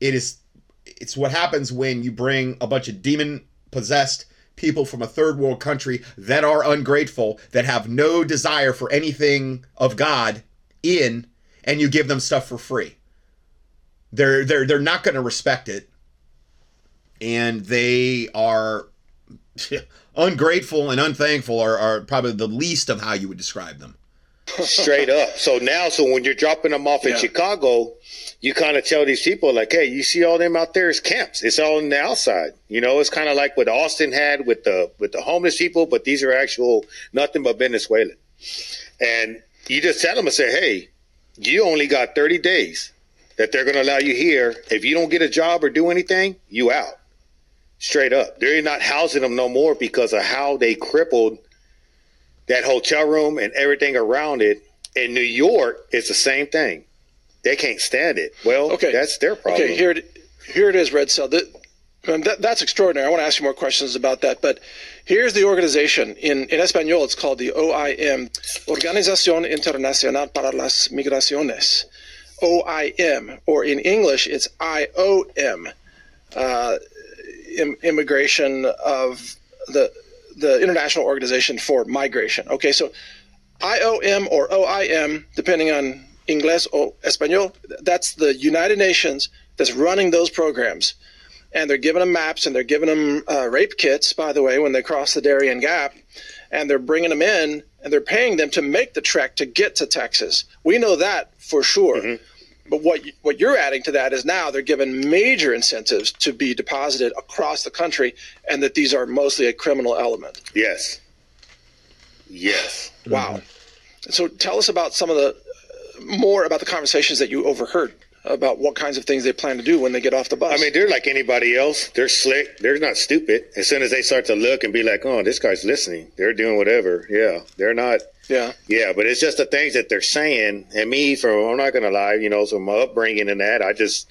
[SPEAKER 1] It is it's what happens when you bring a bunch of demon possessed people from a third world country that are ungrateful, that have no desire for anything of God in, and you give them stuff for free. They're they're they're not going to respect it, and they are ungrateful and unthankful are, are probably the least of how you would describe them.
[SPEAKER 3] Straight up. So now, so when you're dropping them off in. Chicago, you kind of tell these people like, hey, you see all them out there is camps. It's all on the outside. You know, it's kind of like what Austin had with the with the homeless people, but these are actual nothing but Venezuelan. And you just tell them and say, hey, you only got 30 days that they're going to allow you here. If you don't get a job or do anything, you out. Straight up. They're not housing them no more because of how they crippled that hotel room and everything around it. In New York, it's the same thing they can't stand it. Well, okay. that's their problem.
[SPEAKER 2] Okay, here it, here it is, Red Cell. That, um, that, that's extraordinary. I want to ask you more questions about that. But here's the organization. In, in Espanol, it's called the OIM, Organización Internacional para las Migraciones. OIM, or in English, it's IOM, uh, Immigration of the, the International Organization for Migration. Okay, so IOM or OIM, depending on Inglés o Español, that's the United Nations that's running those programs. And they're giving them maps and they're giving them uh, rape kits, by the way, when they cross the Darien Gap. And they're bringing them in and they're paying them to make the trek to get to Texas. We know that for sure. Mm-hmm. But what what you're adding to that is now they're given major incentives to be deposited across the country, and that these are mostly a criminal element.
[SPEAKER 3] Yes. Yes.
[SPEAKER 2] Wow. Mm-hmm. So tell us about some of the more about the conversations that you overheard about what kinds of things they plan to do when they get off the bus.
[SPEAKER 3] I mean, they're like anybody else. They're slick. They're not stupid. As soon as they start to look and be like, "Oh, this guy's listening," they're doing whatever. Yeah, they're not.
[SPEAKER 2] Yeah.
[SPEAKER 3] Yeah, but it's just the things that they're saying. And me, from I'm not gonna lie, you know, so my upbringing and that, I just,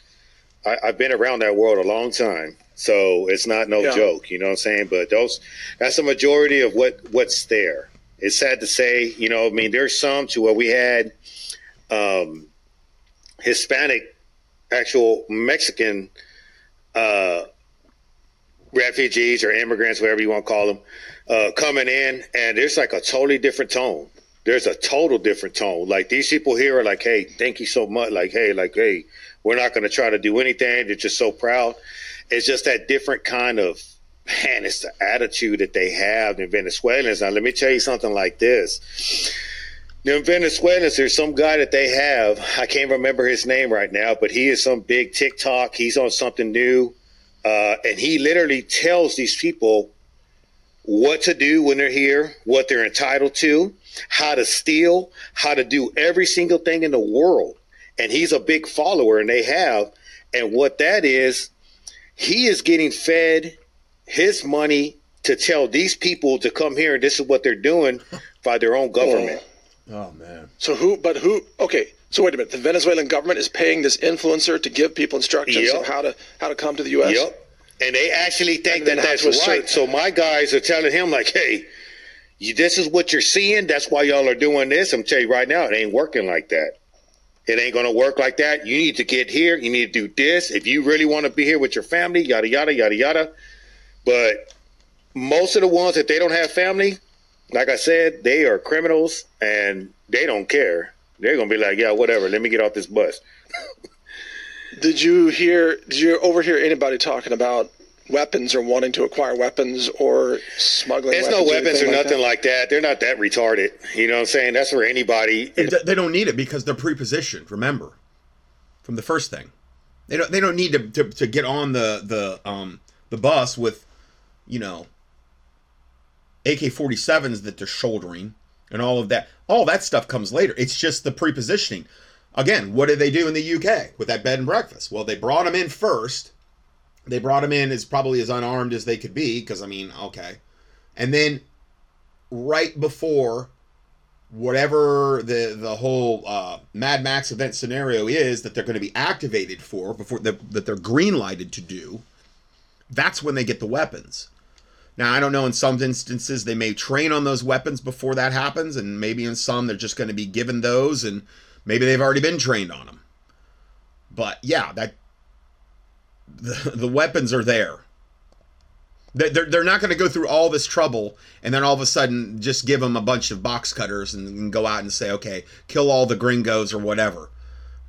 [SPEAKER 3] I, I've been around that world a long time, So it's not no
[SPEAKER 2] Yeah.
[SPEAKER 3] joke, you know what I'm saying? But those that's the majority of what what's there. It's sad to say, you know, I mean, there's some to where we had um, Hispanic, actual Mexican uh, refugees or immigrants, whatever you want to call them, uh, coming in, and there's like a totally different tone. There's a total different tone. Like these people here are like, "Hey, thank you so much." Like, "Hey, like, hey, we're not going to try to do anything." They're just so proud. It's just that different kind of man. It's the attitude that they have in Venezuelans. Now, let me tell you something like this. The Venezuelans, there's some guy that they have. I can't remember his name right now, but he is some big TikTok. He's on something new. Uh, and he literally tells these people what to do when they're here, what they're entitled to, how to steal, how to do every single thing in the world. And he's a big follower, and they have. And what that is, he is getting fed his money to tell these people to come here, and this is what they're doing by their own government.
[SPEAKER 1] Oh man.
[SPEAKER 2] So who? But who? Okay. So wait a minute. The Venezuelan government is paying this influencer to give people instructions
[SPEAKER 3] Yep.
[SPEAKER 2] of how to how to come to the U.S.
[SPEAKER 3] Yep. And they actually think that that's right.
[SPEAKER 2] assert
[SPEAKER 3] So my guys are telling him like, "Hey, you, this is what you're seeing. That's why y'all are doing this." I'm telling you right now, it ain't working like that. It ain't going to work like that. You need to get here. You need to do this. If you really want to be here with your family, yada yada yada yada. But most of the ones that they don't have family, like I said, they are criminals and they don't care. They're gonna be like, "Yeah, whatever. Let me get off this bus."
[SPEAKER 2] Did you hear? Did you overhear anybody talking about weapons or wanting to acquire weapons or smuggling?
[SPEAKER 3] There's no weapons or
[SPEAKER 2] anything
[SPEAKER 3] nothing
[SPEAKER 2] that?
[SPEAKER 3] like that. They're not that retarded. You know what I'm saying? That's for anybody.
[SPEAKER 1] It, they don't need it because they're pre-positioned. Remember, from the first thing, they don't. They don't need to, to, to get on the the um the bus with, you know, AK-47s that they're shouldering and all of that. All that stuff comes later. It's just the pre-positioning. Again, what did they do in the UK with that bed and breakfast? Well, they brought them in first. They brought them in as probably as unarmed as they could be, because I mean, okay, and then right before whatever the the whole uh, Mad Max event scenario is that they're going to be activated for before the, that they're green lighted to do, that's when they get the weapons. Now I don't know. In some instances, they may train on those weapons before that happens, and maybe in some they're just going to be given those, and maybe they've already been trained on them. But yeah, that the, the weapons are there. They- They're, they're not going to go through all this trouble and then all of a sudden just give them a bunch of box cutters and, and go out and say, okay, kill all the gringos or whatever.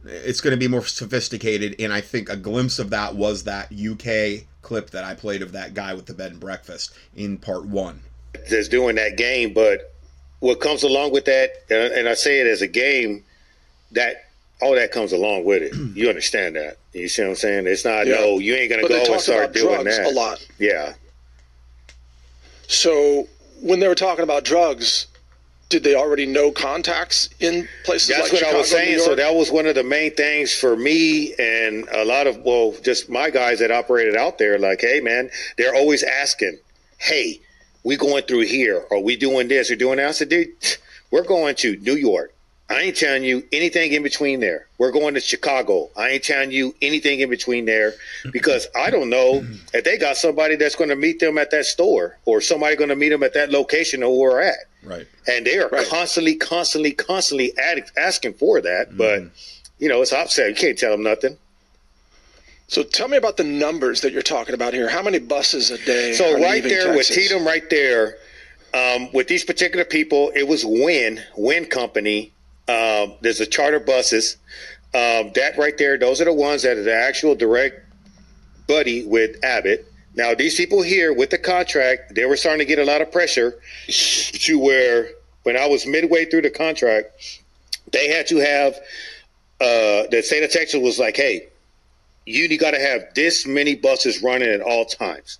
[SPEAKER 1] It's going to be more sophisticated, and I think a glimpse of that was that UK clip that I played of that guy with the bed and breakfast in part one.
[SPEAKER 3] that's doing that game. But what comes along with that, and, and I say it as a game, that all that comes along with it. You understand that? You see what I'm saying? It's not
[SPEAKER 2] Yeah.
[SPEAKER 3] no, you ain't gonna go and start
[SPEAKER 2] about
[SPEAKER 3] doing
[SPEAKER 2] drugs
[SPEAKER 3] that
[SPEAKER 2] a lot.
[SPEAKER 3] Yeah,
[SPEAKER 2] So when they were talking about drugs, did they already know contacts in places like that?
[SPEAKER 3] That's
[SPEAKER 2] like
[SPEAKER 3] what
[SPEAKER 2] Chicago,
[SPEAKER 3] I was saying. So that was one of the main things for me and a lot of well, just my guys that operated out there. Like, hey, man, they're always asking, "Hey, we going through here? Are we doing this or doing that?" I said, "Dude, we're going to New York. I ain't telling you anything in between there. We're going to Chicago. I ain't telling you anything in between there because I don't know if they got somebody that's going to meet them at that store or somebody going to meet them at that location or where we're at."
[SPEAKER 1] Right.
[SPEAKER 3] and they are
[SPEAKER 2] Right.
[SPEAKER 3] constantly, constantly, constantly asking for that. But you know, it's upset. You can't tell them nothing.
[SPEAKER 2] So tell me about the numbers that you're talking about here. How many buses a day?
[SPEAKER 3] So right there with
[SPEAKER 2] Texas?
[SPEAKER 3] Tatum, right there, um, with these particular people, it was Win Win Company. Um, there's the charter buses. Um, that right there, those are the ones that are the actual direct buddy with Abbott. Now these people here with the contract, they were starting to get a lot of pressure to where when I was midway through the contract, they had to have uh, the state of Texas was like, hey, you got to have this many buses running at all times.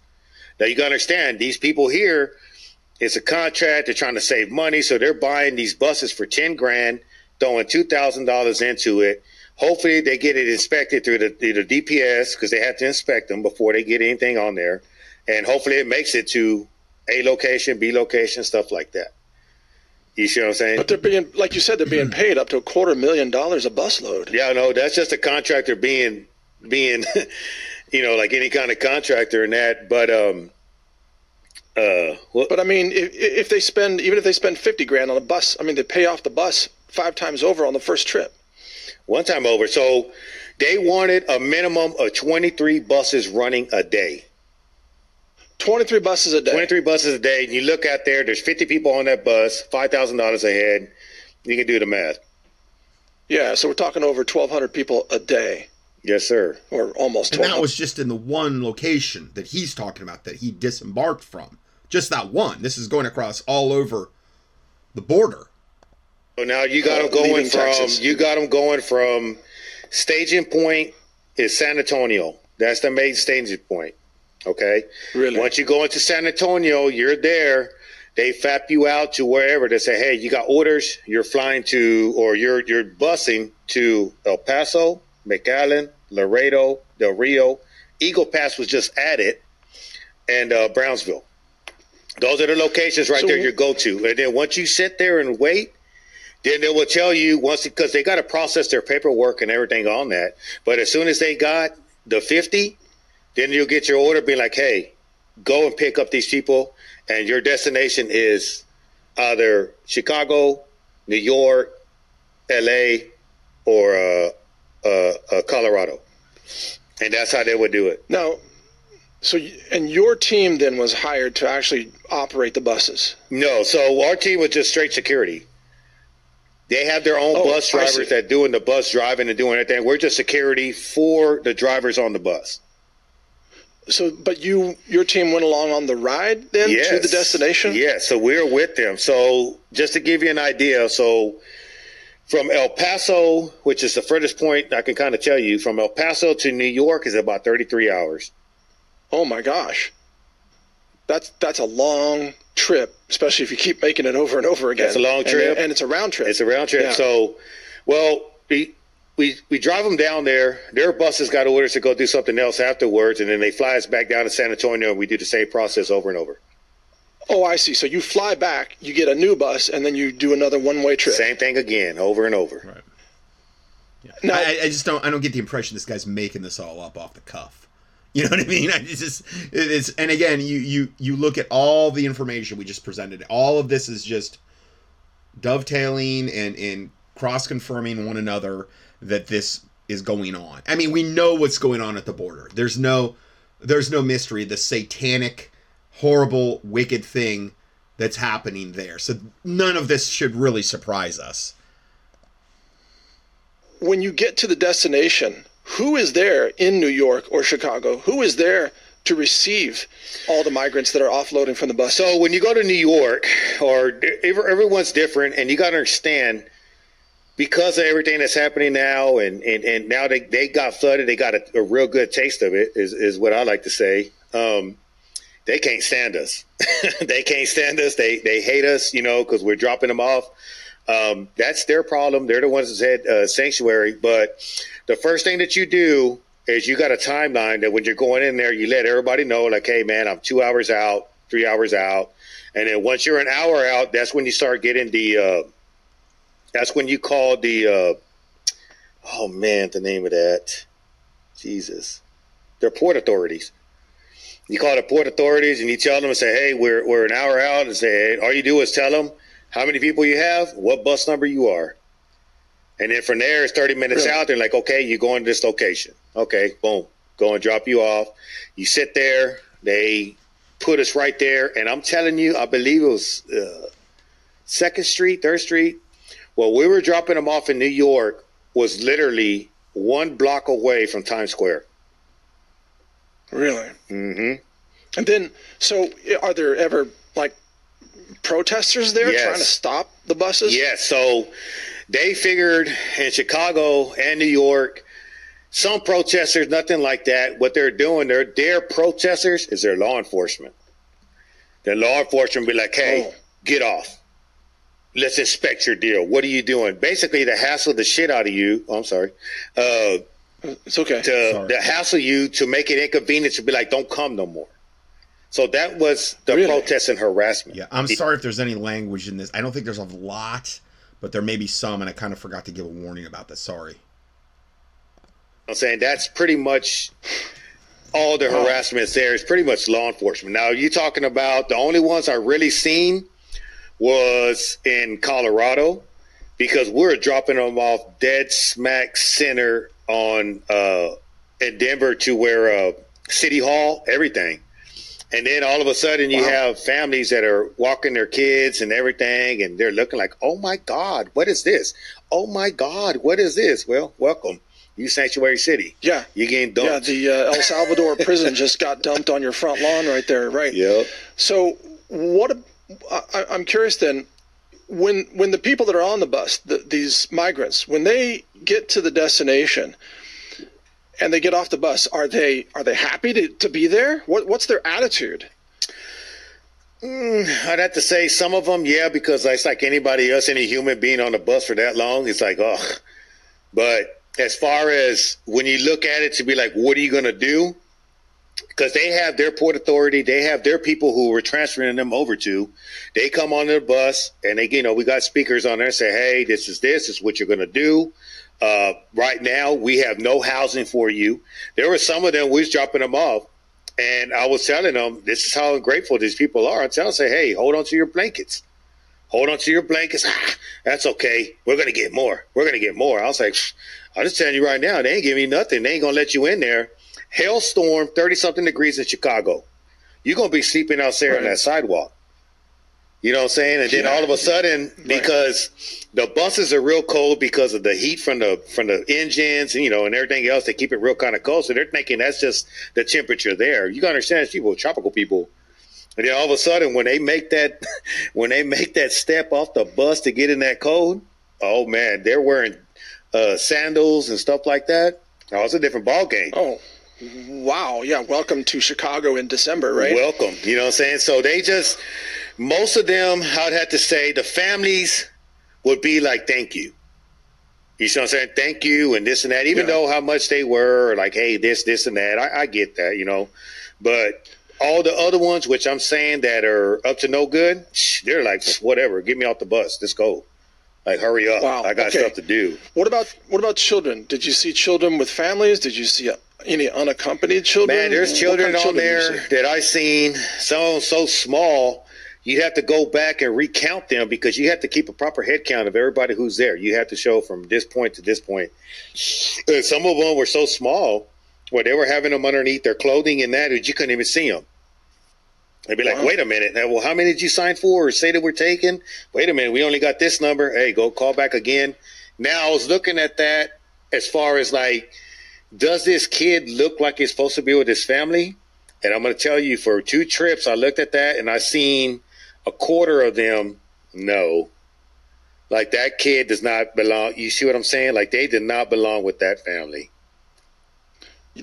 [SPEAKER 3] Now you got to understand these people here. It's a contract. They're trying to save money, so they're buying these buses for ten grand, throwing two thousand dollars into it. Hopefully, they get it inspected through the, through the DPS because they have to inspect them before they get anything on there, and hopefully, it makes it to A location, B location, stuff like that. You see what I'm saying?
[SPEAKER 2] But they're being, like you said, they're being paid up to a quarter million dollars a busload.
[SPEAKER 3] Yeah, no, that's just a contractor being being you know, like any kind of contractor in that. But um, uh, well,
[SPEAKER 2] But I mean, if, if they spend even if they spend fifty grand on a bus, I mean, they pay off the bus five times over on the first trip.
[SPEAKER 3] One time over. So they wanted a minimum of 23 buses running a day.
[SPEAKER 2] Twenty three buses a day.
[SPEAKER 3] 23 buses a day. And you look out there, there's 50 people on that bus, $5,000 a head. You can do the math.
[SPEAKER 2] Yeah, so we're talking over twelve hundred people a day,
[SPEAKER 3] Yes, sir.
[SPEAKER 2] or almost
[SPEAKER 1] And that was just in the one location that he's talking about that he disembarked from. Just that one. This is going across all over the border.
[SPEAKER 3] So now you got
[SPEAKER 2] Uh,
[SPEAKER 3] them going from
[SPEAKER 2] Texas.
[SPEAKER 3] you got them going from staging point is San Antonio. That's the main staging point. Okay.
[SPEAKER 2] Really?
[SPEAKER 3] Once you go into San Antonio, you're there. They fap you out to wherever. They say, "Hey, you got orders. You're flying to, or you're you're busing to El Paso, McAllen, Laredo, Del Rio. Eagle Pass was just added, and uh, Brownsville. Those are the locations right
[SPEAKER 2] So-
[SPEAKER 3] there. You go to, and then once you sit there and wait, then they will tell you once because they got to process their paperwork and everything on that. But as soon as they got the 50, then you'll get your order being like, hey, go and pick up these people, and your destination is either Chicago, New York, LA, or uh, uh, uh, Colorado. And that's how they would do it.
[SPEAKER 2] now, so and your team then was hired to actually operate the buses.
[SPEAKER 3] No, so our team was just straight security. They have their own
[SPEAKER 2] Oh,
[SPEAKER 3] bus drivers that doing the bus driving and doing everything. We're just security for the drivers on the bus.
[SPEAKER 2] So, but you, your team went along on the ride then
[SPEAKER 3] yes.
[SPEAKER 2] to the destination.
[SPEAKER 3] Yes, so we're with them. So just to give you an idea, so from El Paso, which is the furthest point I can kind of tell you, from El Paso to New York is about 33 hours.
[SPEAKER 2] Oh my gosh, that's that's a long trip, especially if you keep making it over and over again.
[SPEAKER 3] That's a long trip.
[SPEAKER 2] and, it's a round trip.
[SPEAKER 3] It's a round trip.
[SPEAKER 2] Yeah.
[SPEAKER 3] So, well, we, we we drive them down there. Their buses got orders to go do something else afterwards, and then they fly us back down to San Antonio, and we do the same process over and over.
[SPEAKER 2] oh, I see. So you fly back, you get a new bus, and then you do another one-way trip.
[SPEAKER 3] Same thing again, over and over.
[SPEAKER 1] Right.
[SPEAKER 2] Now,
[SPEAKER 1] I, I just don't. I don't get the impression this guy's making this all up off the cuff. You know what I mean? I just it is. And again, you you you look at all the information we just presented. All of this is just dovetailing and and cross confirming one another that this is going on. I mean, we know what's going on at the border. There's no there's no mystery. The satanic, horrible, wicked thing that's happening there. So none of this should really surprise us.
[SPEAKER 2] when you get to the destination, who is there in New York or Chicago? Who is there to receive all the migrants that are offloading from the bus?
[SPEAKER 3] So when you go to New York, or everyone's different, and you got to understand because of everything that's happening now, and, and, and now they, they got flooded, they got a, a real good taste of it, is, is what I like to say. Um, they can't stand us. they can't stand us. They they hate us, you know, because we're dropping them off. Um, that's their problem. They're the ones that said uh, sanctuary. But the first thing that you do is you got a timeline that when you're going in there, you let everybody know, like, hey, man, I'm two hours out, three hours out. And then once you're an hour out, that's when you start getting the, uh, that's when you call the, uh, oh, man, the name of that. Jesus. They're port authorities. You call the port authorities and you tell them and say, hey, we're, we're an hour out. And say, hey, all you do is tell them how many people you have, what bus number you are. And then from there, it's 30 minutes
[SPEAKER 2] Really?
[SPEAKER 3] out. They're like, okay, you're going to this location. Okay, boom, go and drop you off. You sit there. They put us right there. And I'm telling you, I believe it was uh, Second Street, Third Street. Well, we were dropping them off in New York was literally one block away from Times Square.
[SPEAKER 2] really?
[SPEAKER 3] Mm-hmm.
[SPEAKER 2] And then, so are there ever like protesters there
[SPEAKER 3] Yes.
[SPEAKER 2] trying to stop the buses?
[SPEAKER 3] Yes. So they figured in Chicago and New York, some protesters, nothing like that. What they're doing, they're their protesters is their law enforcement. The law enforcement be like, hey,
[SPEAKER 2] Oh.
[SPEAKER 3] get off. Let's inspect your deal. What are you doing? Basically, to hassle the shit out of you. Oh, I'm sorry. Uh,
[SPEAKER 2] It's okay.
[SPEAKER 3] to,
[SPEAKER 1] Sorry.
[SPEAKER 3] to hassle you to make it inconvenient to be like, don't come no more. So that was the
[SPEAKER 2] Really?
[SPEAKER 3] protest and harassment.
[SPEAKER 1] Yeah, I'm sorry if there's any language in this. I don't think there's a lot, but there may be some, and I kind of forgot to give a warning about this. Sorry.
[SPEAKER 3] I'm saying that's pretty much all the harassment there is pretty much law enforcement. Now you're talking about the only ones I really seen was in Colorado because we're dropping them off dead smack center on uh, in Denver to where uh, City Hall, everything. And then all of a sudden, you
[SPEAKER 2] Wow.
[SPEAKER 3] have families that are walking their kids and everything, and they're looking like, "Oh my God, what is this? Oh my God, what is this?" Well, welcome, you Sanctuary City.
[SPEAKER 2] Yeah.
[SPEAKER 3] You getting dumped.
[SPEAKER 2] Yeah, the uh, El Salvador prison just got dumped on your front lawn right there, right?
[SPEAKER 3] Yep.
[SPEAKER 2] So, what? I, I'm curious then. When when the people that are on the bus, the, these migrants, when they get to the destination and they get off the bus, are they are they happy to, to be there? What what's their attitude?
[SPEAKER 3] Mm, I'd have to say some of them, yeah, because it's like anybody else, any human being on the bus for that long, it's like, oh. But as far as when you look at it to be like, what are you going to do? Because they have their port authority, they have their people who we're transferring them over to. They come on the bus and they, you know, we got speakers on there say, hey, this is this, this is what you're going to do. Uh, right now, we have no housing for you. There were some of them we was dropping them off, and I was telling them, this is how ungrateful these people are. I tell them, say, hey, hold on to your blankets. Hold on to your blankets. Ah, that's okay. We're going to get more. We're going to get more. I was like, I'm just telling you right now, they ain't giving me nothing. They ain't going to let you in there. Hailstorm, 30 something degrees in Chicago. You're going to be sleeping out there on that sidewalk. You know what I'm saying? And then all of a sudden, because the buses are real cold because of the heat from the from the engines, and you know, and everything else, they keep it real kind of cold. So they're thinking that's just the temperature there. You gotta understand, these people, tropical people. And then all of a sudden, when they make that, when they make that step off the bus to get in that cold, oh man, they're wearing uh, sandals and stuff like that. Oh, it's a different ball game.
[SPEAKER 2] Oh, wow! Yeah, welcome to Chicago in December, right?
[SPEAKER 3] Welcome. You know what I'm saying? So they just, most of them, I'd have to say, the families would be like, thank you. You see what I'm saying? Thank you and this and that. Even
[SPEAKER 2] Yeah.
[SPEAKER 3] though how much they were like, hey, this, this, and that. I, I get that, you know. But all the other ones, which I'm saying that are up to no good, they're like, whatever. Get me off the bus. Let's go. Like, hurry up.
[SPEAKER 2] Wow,
[SPEAKER 3] I got
[SPEAKER 2] okay.
[SPEAKER 3] stuff to do.
[SPEAKER 2] What about what about children? Did you see children with families? Did you see uh, any unaccompanied children?
[SPEAKER 3] Man, there's children
[SPEAKER 2] kind of
[SPEAKER 3] on
[SPEAKER 2] children did
[SPEAKER 3] there that I seen. Some so small, you have to go back and recount them because you have to keep a proper head count of everybody who's there. You have to show from this point to this point. And some of them were so small where they were having them underneath their clothing and that that you couldn't even see them. They'd be like, wait a minute. Now, well, how many did you sign for or say that we're taking? Wait a minute. We only got this number. Hey, go call back again. Now, I was looking at that as far as like, does this kid look like he's supposed to be with his family? And I'm going to tell you, for two trips, I looked at that and I seen a quarter of them. No, like that kid does not belong. You see what I'm saying? Like they did not belong with that family.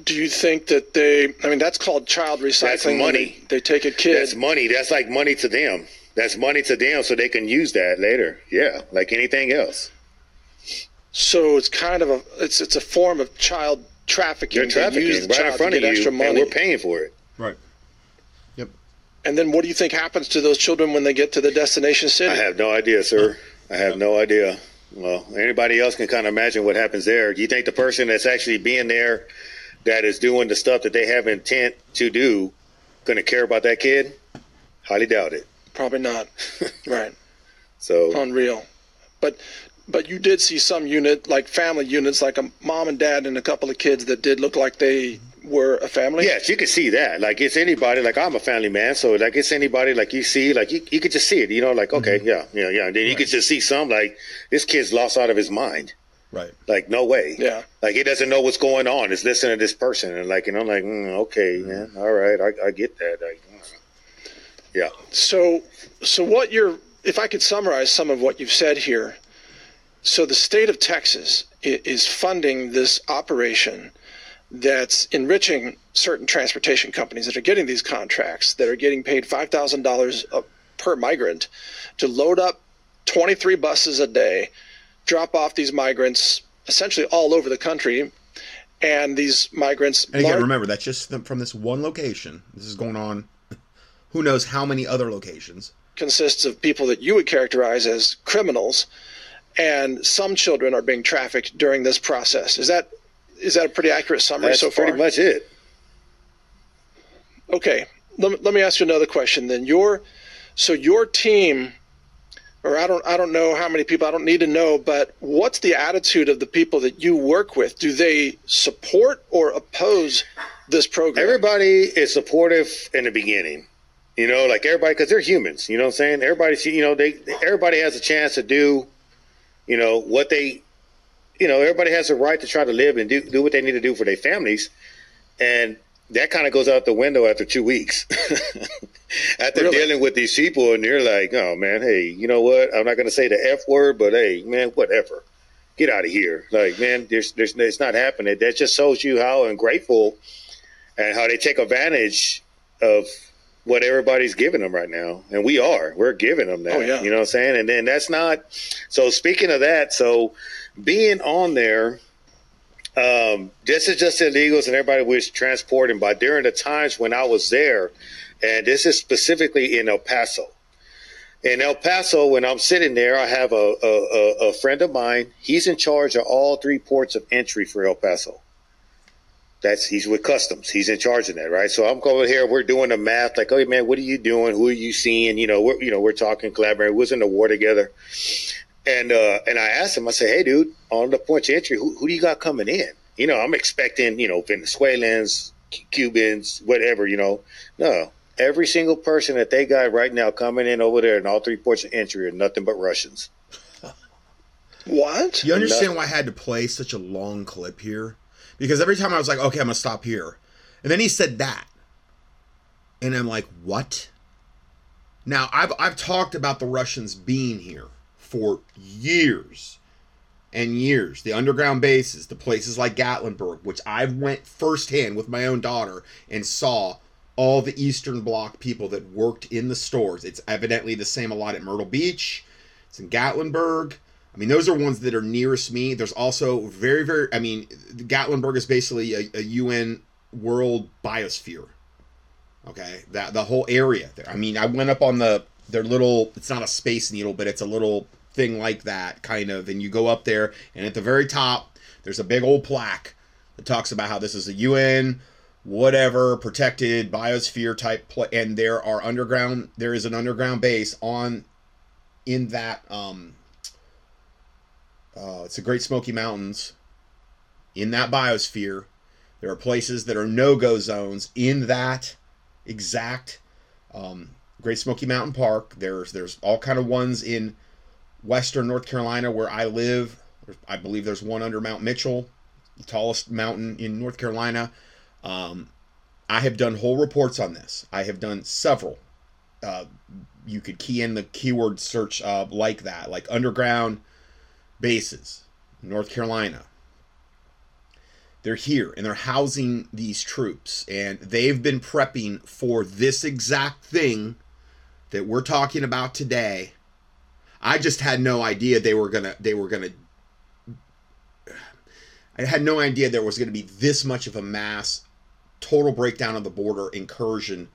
[SPEAKER 2] Do you think that they? I mean, that's called child recycling.
[SPEAKER 3] That's money.
[SPEAKER 2] They, they take a kid.
[SPEAKER 3] That's money. That's like money to them. That's money to them, so they can use that later. Yeah, like anything else.
[SPEAKER 2] so it's kind of a it's it's a form of child trafficking.
[SPEAKER 3] They're
[SPEAKER 2] They
[SPEAKER 3] trafficking
[SPEAKER 2] use the
[SPEAKER 3] right in front
[SPEAKER 2] to
[SPEAKER 3] of you,
[SPEAKER 2] extra
[SPEAKER 3] and
[SPEAKER 2] money.
[SPEAKER 3] we're paying for it.
[SPEAKER 1] Right.
[SPEAKER 2] And then what do you think happens to those children when they get to the destination city?
[SPEAKER 3] I have no idea, sir. I have no idea. Well, anybody else can kind of imagine what happens there. Do you think the person that's actually being there, that is doing the stuff that they have intent to do, going to care about that kid? Highly doubt it.
[SPEAKER 2] Probably not. right.
[SPEAKER 3] So
[SPEAKER 2] Unreal. But but you did see some unit like family units, like a mom and dad and a couple of kids that did look like they were a family.
[SPEAKER 3] yes, you can see that. Like it's anybody. Like I'm a family man, so like it's anybody. Like you see, like you, you could just see it. You know, like okay, yeah, yeah, yeah. And then you could just see some like this kid's lost out of his mind.
[SPEAKER 1] Right.
[SPEAKER 3] Like no way.
[SPEAKER 2] Yeah.
[SPEAKER 3] Like he doesn't know what's going on. It's listening to this person and like, and I'm like, mm, okay, yeah, all right, I, I get that. Like, mm. yeah.
[SPEAKER 2] So, so what you're, if I could summarize some of what you've said here, so the state of Texas is funding this operation that's enriching certain transportation companies that are getting these contracts that are getting paid five thousand dollars per migrant to load up 23 buses a day, drop off these migrants essentially all over the country, and these migrants.
[SPEAKER 1] And again, remember that's just from this one location. This is going on. Who knows how many other locations?
[SPEAKER 2] consists of people that you would characterize as criminals, and some children are being trafficked during this process. Is that is that a pretty accurate summary
[SPEAKER 3] That's
[SPEAKER 2] so far?
[SPEAKER 3] pretty much it.
[SPEAKER 2] Okay, let me, let me ask you another question. Then your so your team, or I don't I don't know how many people. I don't need to know, but what's the attitude of the people that you work with? Do they support or oppose this program?
[SPEAKER 3] Everybody is supportive in the beginning. You know, like everybody, because they're humans. You know what I'm saying? Everybody, you know, they everybody has a chance to do, you know, what they, you know, everybody has a right to try to live and do do what they need to do for their families, and that kind of goes out the window after two weeks. after really? dealing with these people, and you're like, "Oh man, hey, you know what? I'm not going to say the f word, but hey, man, whatever. Get out of here." Like, man, there's, there's, it's not happening. That just shows you how ungrateful and how they take advantage of what everybody's giving them right now. And we are. We're giving them that. Oh, yeah. You know what I'm saying? And then that's not so speaking of that, so being on there, um, this is just illegals and everybody was transporting, but during the times when I was there, and this is specifically in El Paso. In El Paso, when I'm sitting there, I have a, a, a friend of mine. He's in charge of all three ports of entry for El Paso that's he's with customs. He's in charge of that, right? So I'm going here. We're doing the math, like, oh man, what are you doing? Who are you seeing? You know, we're you know we're talking, collaborating. We're in the war together, and uh, and I asked him. I said, hey, dude, on the point of entry, who, who do you got coming in? You know, I'm expecting you know Venezuelans, Cubans, whatever. You know, no. Every single person that they got right now coming in over there in all three ports of entry are nothing but Russians.
[SPEAKER 2] What?
[SPEAKER 1] You understand why I had to play such a long clip here? because every time I was like, okay, I'm gonna stop here, and then he said that, and I'm like, what? Now I've I've talked about the Russians being here for years and years. The underground bases, the places like Gatlinburg, which I went firsthand with my own daughter and saw all the Eastern Bloc people that worked in the stores. It's evidently the same a lot at Myrtle Beach. It's in Gatlinburg. I mean, those are ones that are nearest me. There's also very, very. I mean, Gatlinburg is basically a, a UN World Biosphere. Okay, that the whole area there. I mean, I went up on the their little. It's not a space needle, but it's a little thing like that, kind of. And you go up there, and at the very top, there's a big old plaque that talks about how this is a UN whatever protected biosphere type play and there are underground there is an underground base on in that um uh, it's the Great Smoky Mountains. In that biosphere, there are places that are no-go zones in that exact um, Great Smoky Mountain Park. There's there's all kind of ones in western North Carolina where I live. I believe there's one under Mount Mitchell, the tallest mountain in North Carolina. Um, I have done whole reports on this. I have done several. Uh, you could key in the keyword search uh, like that, like underground bases, North Carolina. They're here and they're housing these troops, and they've been prepping for this exact thing that we're talking about today. I just had no idea they were gonna they were gonna I had no idea there was gonna be this much of a mass total breakdown of the border incursion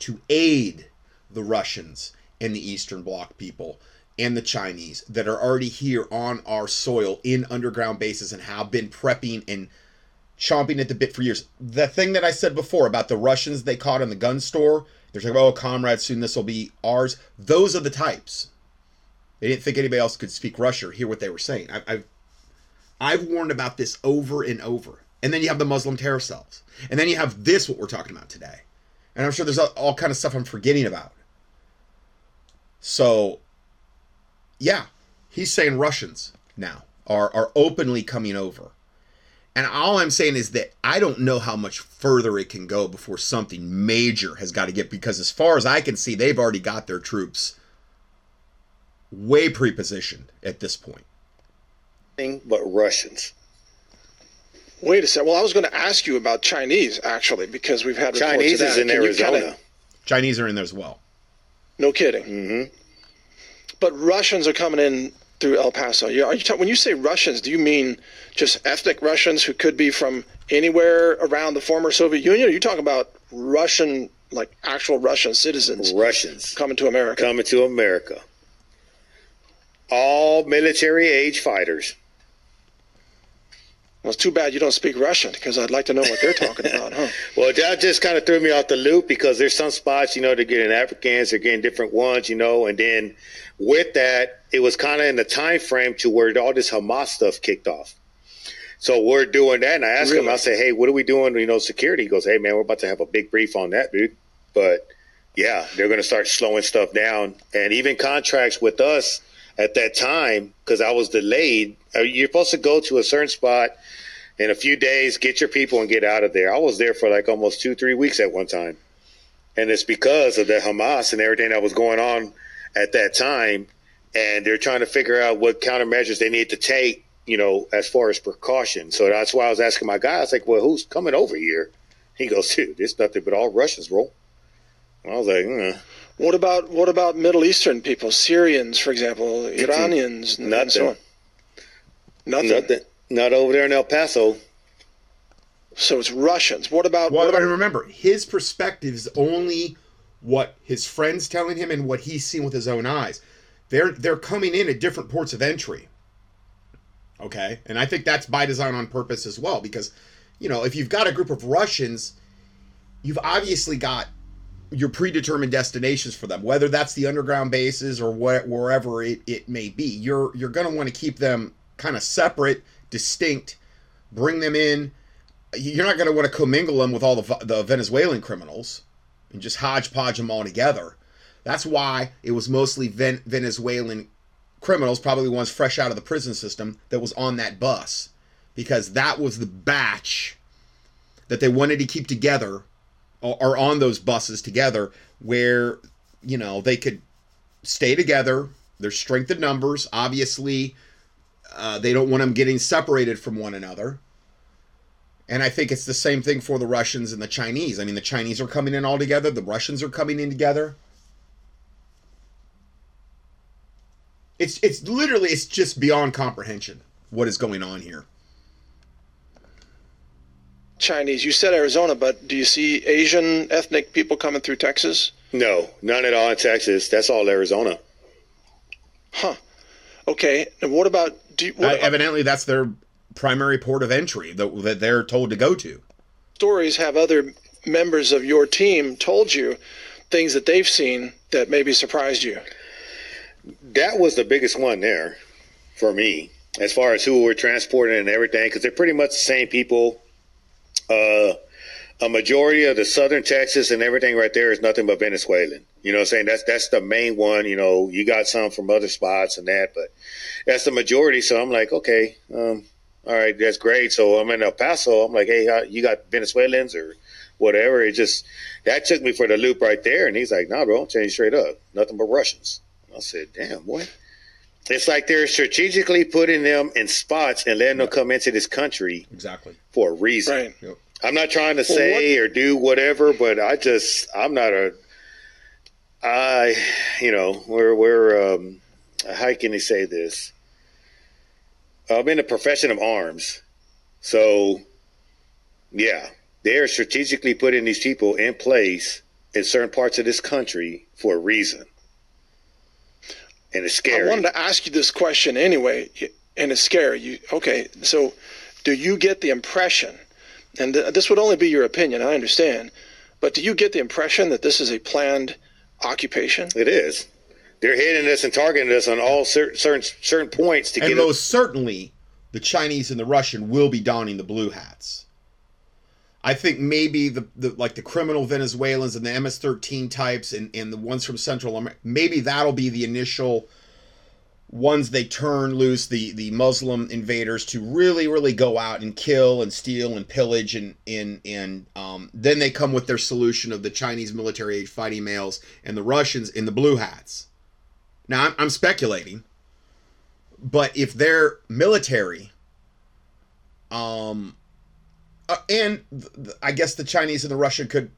[SPEAKER 1] to aid the Russians and the Eastern Bloc people and the Chinese that are already here on our soil in underground bases and have been prepping and chomping at the bit for years. The thing that I said before about the Russians they caught in the gun store, they're like, oh, comrades, soon this will be ours. Those are the types. They didn't think anybody else could speak Russian or hear what they were saying. I, I've, I've warned about this over and over. And then you have the Muslim terror cells. And then you have this, what we're talking about today. And I'm sure there's all, all kind of stuff I'm forgetting about. So yeah, he's saying Russians now are are openly coming over. And all I'm saying is that I don't know how much further it can go before something major has got to get because as far as I can see, they've already got their troops way prepositioned at this point.
[SPEAKER 3] But Russians.
[SPEAKER 2] Wait a second. Well, I was going to ask you about Chinese actually because we've had
[SPEAKER 3] Chinese is in can Arizona. Kinda...
[SPEAKER 1] Chinese are in there as well.
[SPEAKER 2] No kidding.
[SPEAKER 3] Mm-hmm
[SPEAKER 2] but Russians are coming in through El Paso. Are you when you say Russians, do you mean just ethnic Russians who could be from anywhere around the former Soviet Union? Or are you talking about Russian, like actual Russian citizens?
[SPEAKER 3] Russians
[SPEAKER 2] coming to America.
[SPEAKER 3] Coming to America. All military age fighters.
[SPEAKER 2] Well, it's too bad you don't speak Russian because I'd like to know what they're talking about, huh?
[SPEAKER 3] Well, that just kind of threw me off the loop because there's some spots, you know, they're getting Africans, they're getting different ones, you know, and then with that, it was kind of in the time frame to where all this Hamas stuff kicked off. So we're doing that, and I asked
[SPEAKER 2] Really?
[SPEAKER 3] him, I said, "Hey, what are we doing? You know, security." He goes, "Hey, man, we're about to have a big brief on that, dude." But yeah, they're going to start slowing stuff down, and even contracts with us at that time because I was delayed. uh, You're supposed to go to a certain spot in a few days, get your people, and get out of there. I was there for like almost two, three weeks at one time, and it's because of the Hamas and everything that was going on at that time, and they're trying to figure out what countermeasures they need to take. You know, as far as precaution. So that's why I was asking my guy. I was like, "Well, who's coming over here?" He goes, "Dude, it's nothing but all Russians, bro." I was like, mm,
[SPEAKER 2] What about what about Middle Eastern people, Syrians, for example, mm-hmm. Iranians, and, and so on? Nothing.
[SPEAKER 3] nothing, not over there in El Paso.
[SPEAKER 2] So it's Russians. What about
[SPEAKER 1] Well,
[SPEAKER 2] what
[SPEAKER 1] and
[SPEAKER 2] about,
[SPEAKER 1] remember, his perspective is only what his friends telling him and what he's seen with his own eyes. They're they're coming in at different ports of entry. Okay, and I think that's by design on purpose as well, because you know if you've got a group of Russians, you've obviously got your predetermined destinations for them, whether that's the underground bases or wh- wherever it, it may be. You're you're going to want to keep them kind of separate, distinct, bring them in you're not going to want to commingle them with all the, the Venezuelan criminals and just hodgepodge them all together. That's why it was mostly Ven- Venezuelan criminals, probably ones fresh out of the prison system, that was on that bus. Because that was the batch that they wanted to keep together or on those buses together where, you know, they could stay together. There's strength in numbers. Obviously, uh, they don't want them getting separated from one another. And I think it's the same thing for the Russians and the Chinese. I mean, the Chinese are coming in all together, the Russians are coming in together. It's it's literally it's just beyond comprehension what is going on here.
[SPEAKER 2] Chinese? You said Arizona, but do you see Asian ethnic people coming through Texas?
[SPEAKER 3] No, none at all in Texas. That's all Arizona.
[SPEAKER 2] Huh. Okay. And what about do you,
[SPEAKER 1] Uh,
[SPEAKER 2] what
[SPEAKER 1] evidently, that's their primary port of entry that, that they're told to go to.
[SPEAKER 2] stories have other members of your team told you things that they've seen that maybe surprised you?
[SPEAKER 3] That was the biggest one there for me, as far as who we're transporting and everything, because they're pretty much the same people. Uh, a majority of the southern Texas and everything right there is nothing but Venezuelan. You know what I'm saying? That's that's the main one. You know, you got some from other spots and that, but that's the majority. So I'm like, okay, um, all right, that's great. So I'm in El Paso. I'm like, hey, how- you got Venezuelans or whatever? It just that took me for the loop right there. And he's like, nah, bro, I'm telling you straight up, nothing but Russians. I said, damn, boy. It's like they're strategically putting them in spots and letting them come into this country
[SPEAKER 1] Exactly.
[SPEAKER 3] for a reason.
[SPEAKER 2] Right.
[SPEAKER 3] I'm not trying to say or do whatever, but I just I'm not a I you know we're we're um, how can you say this? I'm in the profession of arms, so yeah, they're strategically putting these people in place in certain parts of this country for a reason, and it's scary.
[SPEAKER 2] I wanted to ask you this question anyway, and it's scary. You okay? So, do you get the impression, and th- this would only be your opinion, I understand, but do you get the impression that this is a planned occupation?
[SPEAKER 3] It is. They're hitting us and targeting us on all certain certain, certain points to
[SPEAKER 1] And
[SPEAKER 3] get
[SPEAKER 1] most certainly, the Chinese and the Russian will be donning the blue hats. I think maybe the, the like the criminal Venezuelans and the MS-13 types and, and the ones from Central America, maybe that'll be the initial ones they turn loose the the Muslim invaders to really really go out and kill and steal and pillage and and and um, then they come with their solution of the Chinese military age fighting males and the Russians in the blue hats. Now I'm, I'm speculating, but if they're military, um, uh, and th- th- I guess the Chinese and the Russian could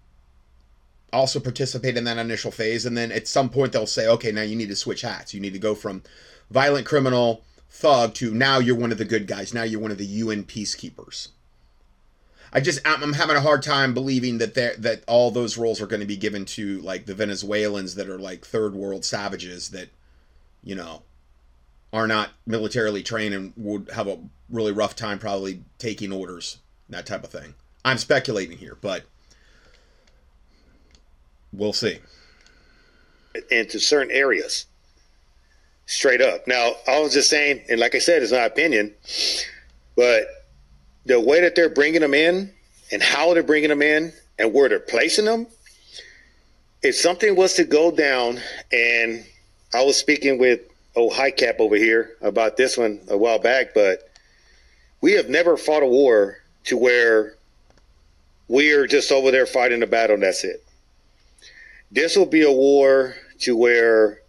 [SPEAKER 1] also participate in that initial phase, and then at some point they'll say, okay, now you need to switch hats. You need to go from violent criminal thug to now you're one of the good guys. Now you're one of the UN peacekeepers. I just I'm, having a hard time believing that there that all those roles are going to be given to like the Venezuelans that are like third world savages that, you know, are not militarily trained and would have a really rough time probably taking orders, that type of thing. I'm speculating here, but we'll see.
[SPEAKER 3] Into certain areas, straight up. Now, I was just saying, and like I said, it's my opinion, but the way that they're bringing them in and how they're bringing them in and where they're placing them, if something was to go down, and I was speaking with oh high cap over here about this one a while back, but we have never fought a war to where we are just over there fighting a battle and that's it. This will be a war to where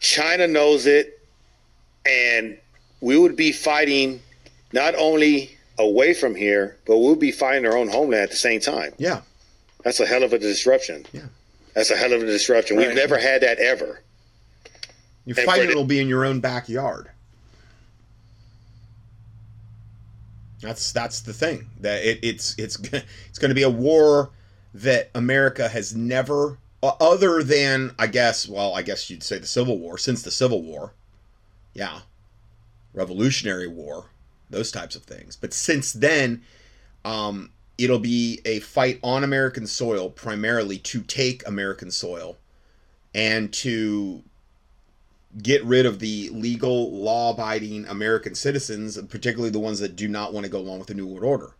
[SPEAKER 3] China knows it and we would be fighting not only away from here, but we'll be fighting our own homeland at the same time.
[SPEAKER 1] Yeah.
[SPEAKER 3] That's a hell of a disruption.
[SPEAKER 1] Yeah.
[SPEAKER 3] That's a hell of a disruption.
[SPEAKER 2] Right.
[SPEAKER 3] We've never had that ever.
[SPEAKER 1] You
[SPEAKER 3] and
[SPEAKER 1] fighting
[SPEAKER 3] for the-
[SPEAKER 1] will be in your own backyard. That's that's the thing. That it, it's it's it's going to be a war that America has never, other than I guess, well, I guess you'd say the Civil War. Since the Civil War, yeah, Revolutionary War, those types of things. But since then, um, it'll be a fight on American soil, primarily to take American soil, and to get rid of the legal, law abiding American citizens, particularly the ones that do not want to go along with the New World Order.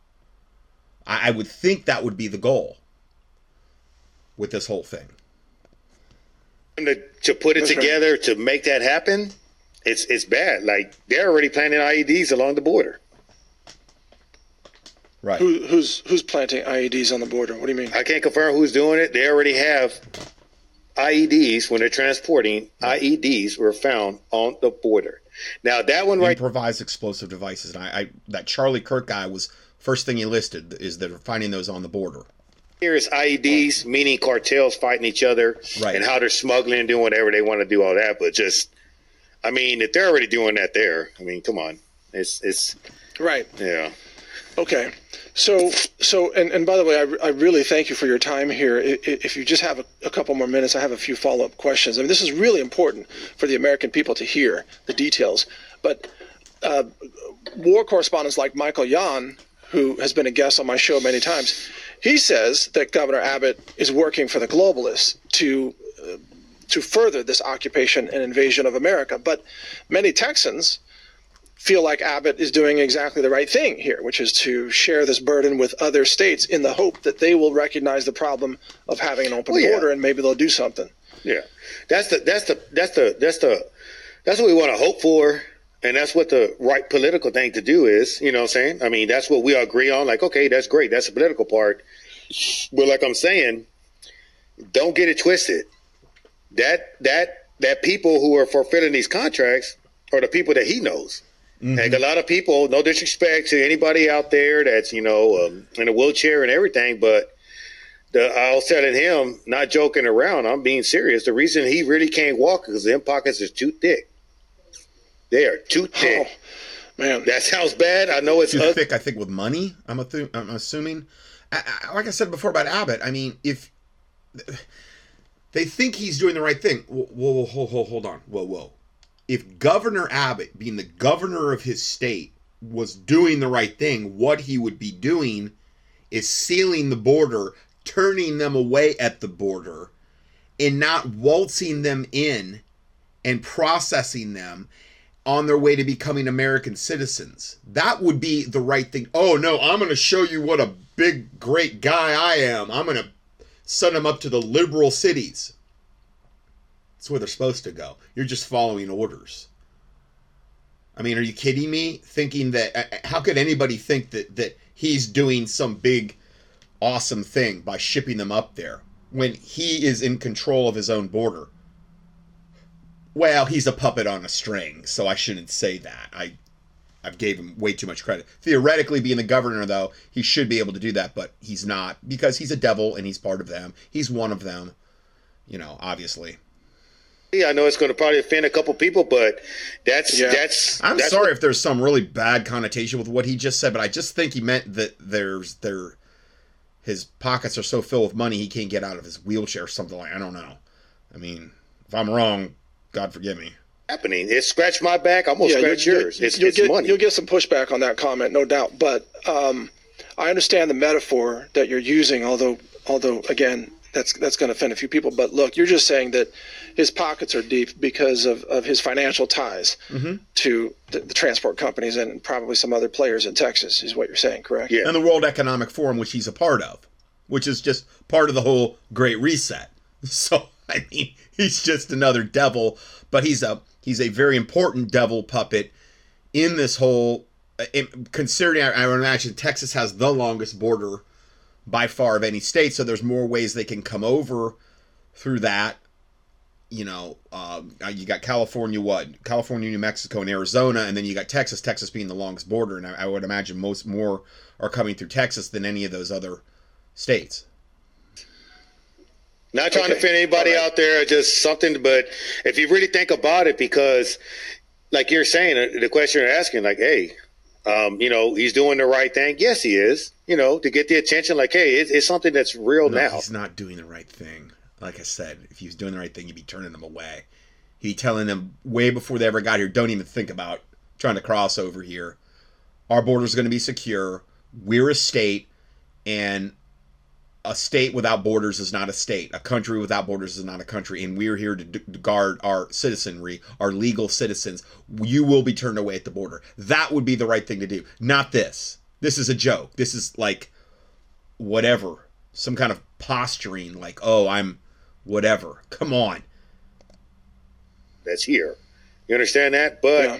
[SPEAKER 1] I, I would think that would be the goal with this whole thing.
[SPEAKER 3] To, to put it
[SPEAKER 2] That's right.
[SPEAKER 3] together to make that happen, it's it's bad. Like they're already planting IEDs along the border.
[SPEAKER 1] Right.
[SPEAKER 2] Who, who's who's planting IEDs on the border? What do you mean?
[SPEAKER 3] I can't confirm who's doing it. They already have IEDs when they're transporting. IEDs were found on the border. Now that one right
[SPEAKER 1] Improvised explosive devices. And I, I that Charlie Kirk guy was first thing he listed is that they're finding those on the border.
[SPEAKER 3] Here is IEDs, meaning cartels fighting each other
[SPEAKER 1] Right.
[SPEAKER 3] and how they're smuggling and doing whatever they want to do, all that. But just, I mean, if they're already doing that there, I mean, come on, it's it's
[SPEAKER 2] Right.
[SPEAKER 3] yeah.
[SPEAKER 2] Okay. So, so, and, and by the way, I, I really thank you for your time here. I- i- If you just have a, a couple more minutes, I have a few follow up questions. I mean, this is really important for the American people to hear the details. But uh, war correspondents like Michael Yon, who has been a guest on my show many times, he says that Governor Abbott is working for the globalists to uh, to further this occupation and invasion of America. But many Texans feel like Abbott is doing exactly the right thing here, which is to share this burden with other states in the hope that they will recognize the problem of having an open
[SPEAKER 3] Well, yeah.
[SPEAKER 2] border and maybe they'll do something.
[SPEAKER 3] Yeah, that's the that's the that's the that's the that's what we want to hope for, and that's what the right political thing to do is. You know, what I'm saying. I mean, that's what we agree on. Like, okay, that's great. That's the political part. But like I'm saying, don't get it twisted. That that that people who are fulfilling these contracts are the people that he knows. Like a lot of people, no disrespect to anybody out there that's you know um, in a wheelchair and everything, but the, I was telling him, not joking around, I'm being serious. The reason he really can't walk is them pockets is too thick. They are too
[SPEAKER 2] Oh,
[SPEAKER 3] thick.
[SPEAKER 2] man.
[SPEAKER 3] That sounds bad. I know it's
[SPEAKER 1] Too
[SPEAKER 3] ugly.
[SPEAKER 1] thick, I think, with money. I'm, athu- I'm assuming. I, I, like I said before about Abbott, I mean, if they think he's doing the right thing, whoa, whoa, whoa hold, hold on, whoa, whoa. If Governor Abbott, being the governor of his state, was doing the right thing, what he would be doing is sealing the border, turning them away at the border, and not waltzing them in and processing them on their way to becoming American citizens. That would be the right thing. Oh no, I'm going to show you what a big, great guy I am. I'm going to send them up to the liberal cities. That's where they're supposed to go. You're just following orders. I mean, are you kidding me? Thinking that uh, how could anybody think that that he's doing some big, awesome thing by shipping them up there when he is in control of his own border? Well, he's a puppet on a string, so I shouldn't say that. I I gave him way too much credit. Theoretically, being the governor, though, he should be able to do that, but he's not because he's a devil and he's part of them. He's one of them, you know, obviously.
[SPEAKER 3] Yeah, I know it's going to probably offend a couple people, but that's
[SPEAKER 2] Yeah.
[SPEAKER 3] that's.
[SPEAKER 1] I'm
[SPEAKER 3] that's
[SPEAKER 1] sorry if there's some really bad connotation with what he just said, but I just think he meant that there's there his pockets are so filled with money he can't get out of his wheelchair or something like I don't know. I mean, if I'm wrong, God forgive me.
[SPEAKER 3] happening. It scratched my back. I'm gonna scratch
[SPEAKER 2] you'll-
[SPEAKER 3] yours. It's,
[SPEAKER 2] you'll
[SPEAKER 3] it's
[SPEAKER 2] get,
[SPEAKER 3] money.
[SPEAKER 2] You'll get some pushback on that comment, no doubt. But um, I understand the metaphor that you're using, although, although again, that's that's going to offend a few people. But look, you're just saying that his pockets are deep because of, of his financial ties
[SPEAKER 3] Mm-hmm.
[SPEAKER 2] to the, the transport companies and probably some other players in Texas, is what you're saying, correct?
[SPEAKER 3] Yeah.
[SPEAKER 1] and the World Economic Forum, which he's a part of, which is just part of the whole Great Reset. So I mean, he's just another devil, but he's a he's a very important devil puppet in this whole. in- Considering, I, I would imagine Texas has the longest border by far of any state, so there's more ways they can come over through that. You know, um, uh, you got California, what California, New Mexico, and Arizona, and then you got Texas. Texas being the longest border, and I, I would imagine most more are coming through Texas than any of those other states.
[SPEAKER 3] Not trying to offend anybody
[SPEAKER 2] right.
[SPEAKER 3] out there, just something. But if you really think about it, because like you're saying, uh, the question you're asking, like, hey, um, you know, he's doing the right thing. Yes, he is. You know, to get the attention. Like, hey, it's, it's something that's real
[SPEAKER 1] No,
[SPEAKER 3] now.
[SPEAKER 1] he's not doing the right thing. Like I said, if he was doing the right thing, he'd be turning them away. He'd be telling them way before they ever got here, don't even think about trying to cross over here. Our border's going to be secure. We're a state, and a state without borders is not a state. A country without borders is not a country, and we're here to, d- to guard our citizenry, our legal citizens. You will be turned away at the border. That would be the right thing to do, not this. This is a joke. This is like whatever, some kind of posturing, like, oh, I'm whatever. Come on.
[SPEAKER 3] that's here. You understand that? But
[SPEAKER 2] Yeah.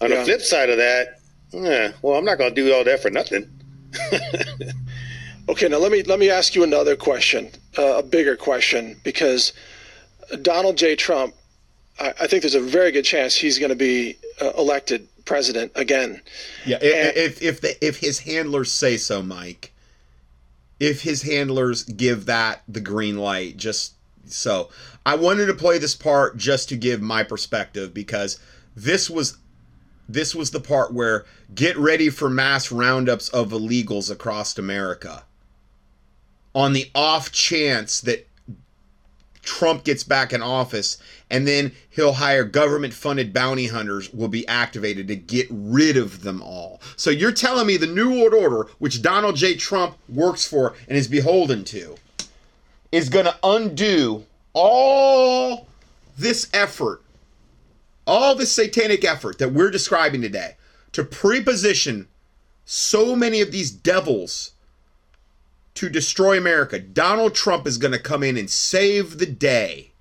[SPEAKER 3] on
[SPEAKER 2] Yeah.
[SPEAKER 3] the flip side of that, yeah, well, I'm not going to do all that for nothing.
[SPEAKER 2] Okay, now let me let me ask you another question, uh, a bigger question, because Donald J. Trump, I, I think there's a very good chance he's going to be uh, elected president again.
[SPEAKER 1] Yeah, i- if if the, if his handlers say so, Mike. If his handlers give that the green light, just so I wanted to play this part just to give my perspective because this was this was the part where get ready for mass roundups of illegals across America. On the off chance that Trump gets back in office and then he'll hire government funded bounty hunters will be activated to get rid of them all. So you're telling me the New World Order, which Donald J. Trump works for and is beholden to, is going to undo all this effort, all this satanic effort that we're describing today to preposition so many of these devils to destroy America. Donald Trump is going to come in and save the day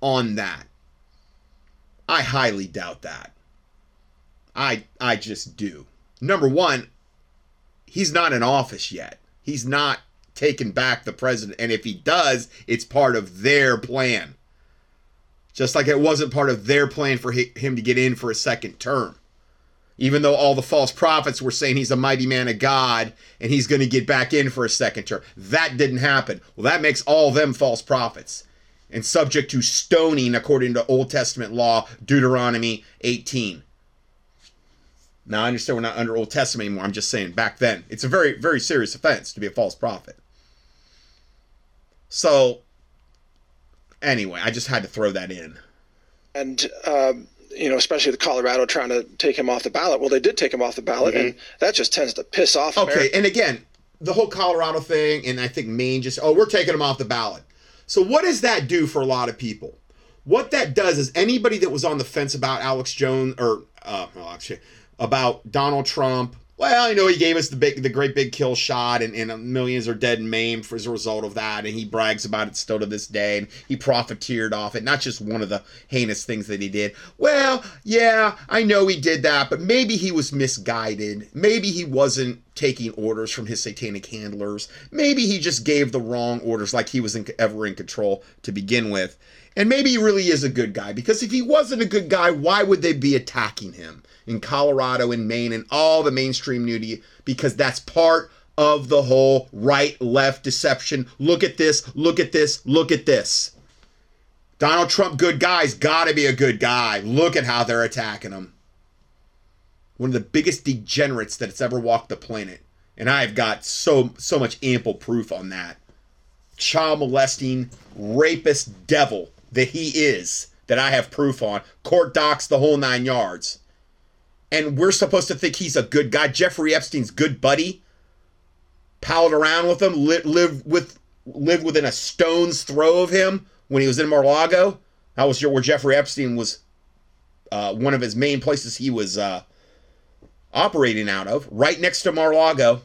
[SPEAKER 1] on that. I highly doubt that. I I just do. Number 1, he's not in office yet. He's not taken back the president and if he does, it's part of their plan. Just like it wasn't part of their plan for him to get in for a second term even though all the false prophets were saying he's a mighty man of God and he's going to get back in for a second term. That didn't happen. Well, that makes all them false prophets and subject to stoning according to Old Testament law, Deuteronomy 18. Now, I understand we're not under Old Testament anymore. I'm just saying back then, it's a very, very serious offense to be a false prophet. So, anyway, I just had to throw that in.
[SPEAKER 2] And um, you know, especially the Colorado trying to take him off the ballot. Well, they did take him off the ballot, and that just tends to piss off.
[SPEAKER 1] Okay,
[SPEAKER 2] America.
[SPEAKER 1] and again, the whole Colorado thing, and I think Maine just, oh, we're taking them off the ballot. So, what does that do for a lot of people? What that does is anybody that was on the fence about Alex Jones or uh, well, actually, about Donald Trump. Well, you know he gave us the big, the great big kill shot, and, and millions are dead and maimed as a result of that. And he brags about it still to this day, and he profiteered off it. Not just one of the heinous things that he did. Well, yeah, I know he did that, but maybe he was misguided. Maybe he wasn't taking orders from his satanic handlers. Maybe he just gave the wrong orders, like he was in, ever in control to begin with. And maybe he really is a good guy because if he wasn't a good guy, why would they be attacking him in Colorado and Maine and all the mainstream media? Because that's part of the whole right left deception. Look at this, look at this, look at this. Donald Trump, good guy's got to be a good guy. Look at how they're attacking him. One of the biggest degenerates that's ever walked the planet. And I've got so so much ample proof on that child molesting, rapist devil that he is, that I have proof on. Court docs, the whole nine yards. And we're supposed to think he's a good guy. Jeffrey Epstein's good buddy. Palled around with him, li- with lived within a stone's throw of him when he was in Mar-a-Lago. That was where Jeffrey Epstein was uh, one of his main places he was uh, operating out of, right next to Mar-a-Lago.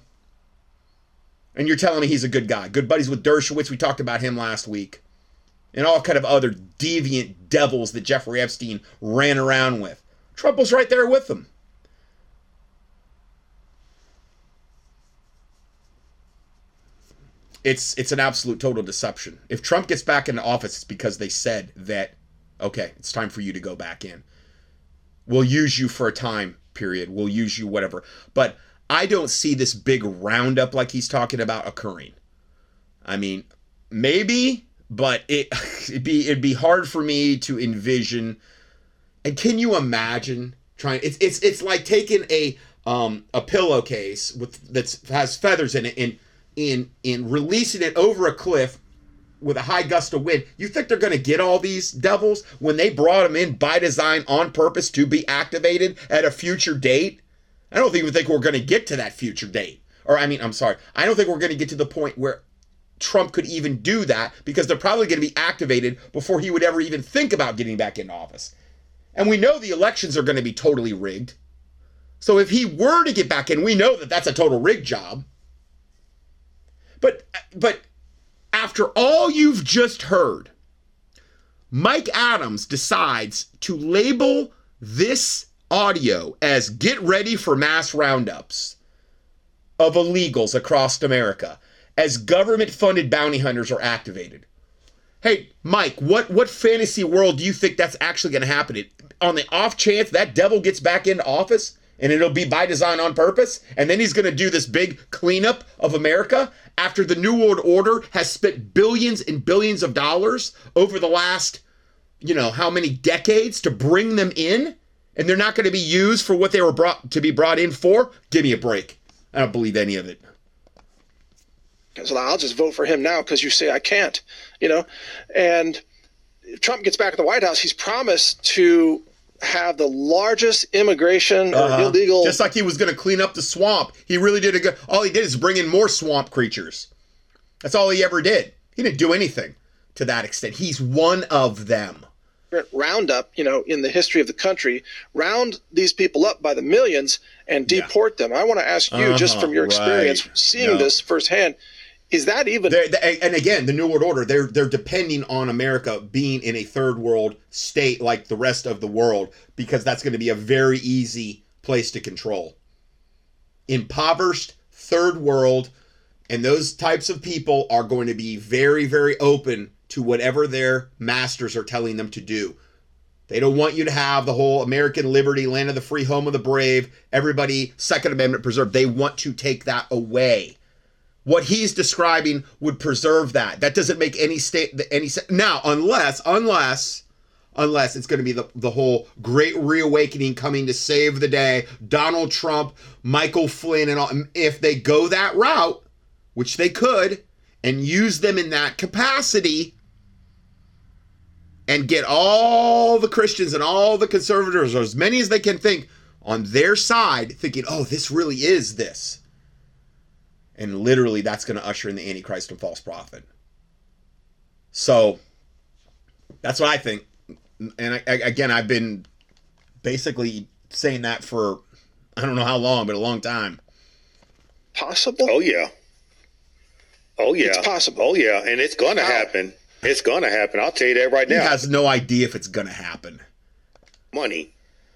[SPEAKER 1] And you're telling me he's a good guy. Good buddies with Dershowitz. We talked about him last week. And all kind of other deviant devils that Jeffrey Epstein ran around with. Trump was right there with them. It's it's an absolute total deception. If Trump gets back into office, it's because they said that okay, it's time for you to go back in. We'll use you for a time period. We'll use you whatever. But I don't see this big roundup like he's talking about occurring. I mean, maybe, but it it'd be it'd be hard for me to envision. And can you imagine trying? It's it's it's like taking a um a pillowcase with that has feathers in it and in in releasing it over a cliff with a high gust of wind. You think they're going to get all these devils when they brought them in by design on purpose to be activated at a future date? I don't even think we're going to get to that future date. Or, I mean, I'm sorry. I don't think we're going to get to the point where Trump could even do that because they're probably going to be activated before he would ever even think about getting back in office. And we know the elections are going to be totally rigged. So if he were to get back in, we know that that's a total rig job. But but after all you've just heard, Mike Adams decides to label this audio as get ready for mass roundups of illegals across America as government funded bounty hunters are activated. Hey, Mike, what what fantasy world do you think that's actually going to happen? It, on the off chance that devil gets back into office and it'll be by design on purpose, and then he's going to do this big cleanup of America after the New World Order has spent billions and billions of dollars over the last, you know, how many decades to bring them in, and they're not going to be used for what they were brought to be brought in for? Give me a break. I don't believe any of it.
[SPEAKER 2] So I'll just vote for him now because you say I can't, you know, and. Trump gets back at the White House, he's promised to have the largest immigration or uh-huh. illegal.
[SPEAKER 1] Just like he was going to clean up the swamp, he really did a good. All he did is bring in more swamp creatures. That's all he ever did. He didn't do anything to that extent. He's one of them.
[SPEAKER 2] Roundup, you know, in the history of the country, round these people up by the millions and deport yeah. them. I want to ask you, uh-huh, just from your experience, right. seeing no. this firsthand, is that even?
[SPEAKER 1] They're, and again, the New World Order, they're they're depending on America being in a third world state like the rest of the world because that's going to be a very easy place to control. Impoverished third world, and those types of people are going to be very very open to whatever their masters are telling them to do. They don't want you to have the whole American liberty, land of the free, home of the brave, everybody Second Amendment preserved. They want to take that away what he's describing would preserve that. That doesn't make any state any sense. Now, unless unless unless it's going to be the, the whole great reawakening coming to save the day, Donald Trump, Michael Flynn, and all. If they go that route, which they could, and use them in that capacity, and get all the Christians and all the conservatives, or as many as they can think, on their side, thinking, oh, this really is this and literally, that's going to usher in the Antichrist and false prophet. So that's what I think. And I, I, again, I've been basically saying that for I don't know how long, but a long time.
[SPEAKER 2] Possible?
[SPEAKER 3] Oh, yeah. Oh, yeah.
[SPEAKER 2] It's possible.
[SPEAKER 3] Oh, yeah. And it's going to happen. It's going to happen. I'll tell you that right now.
[SPEAKER 1] He has no idea if it's going to happen.
[SPEAKER 3] Money.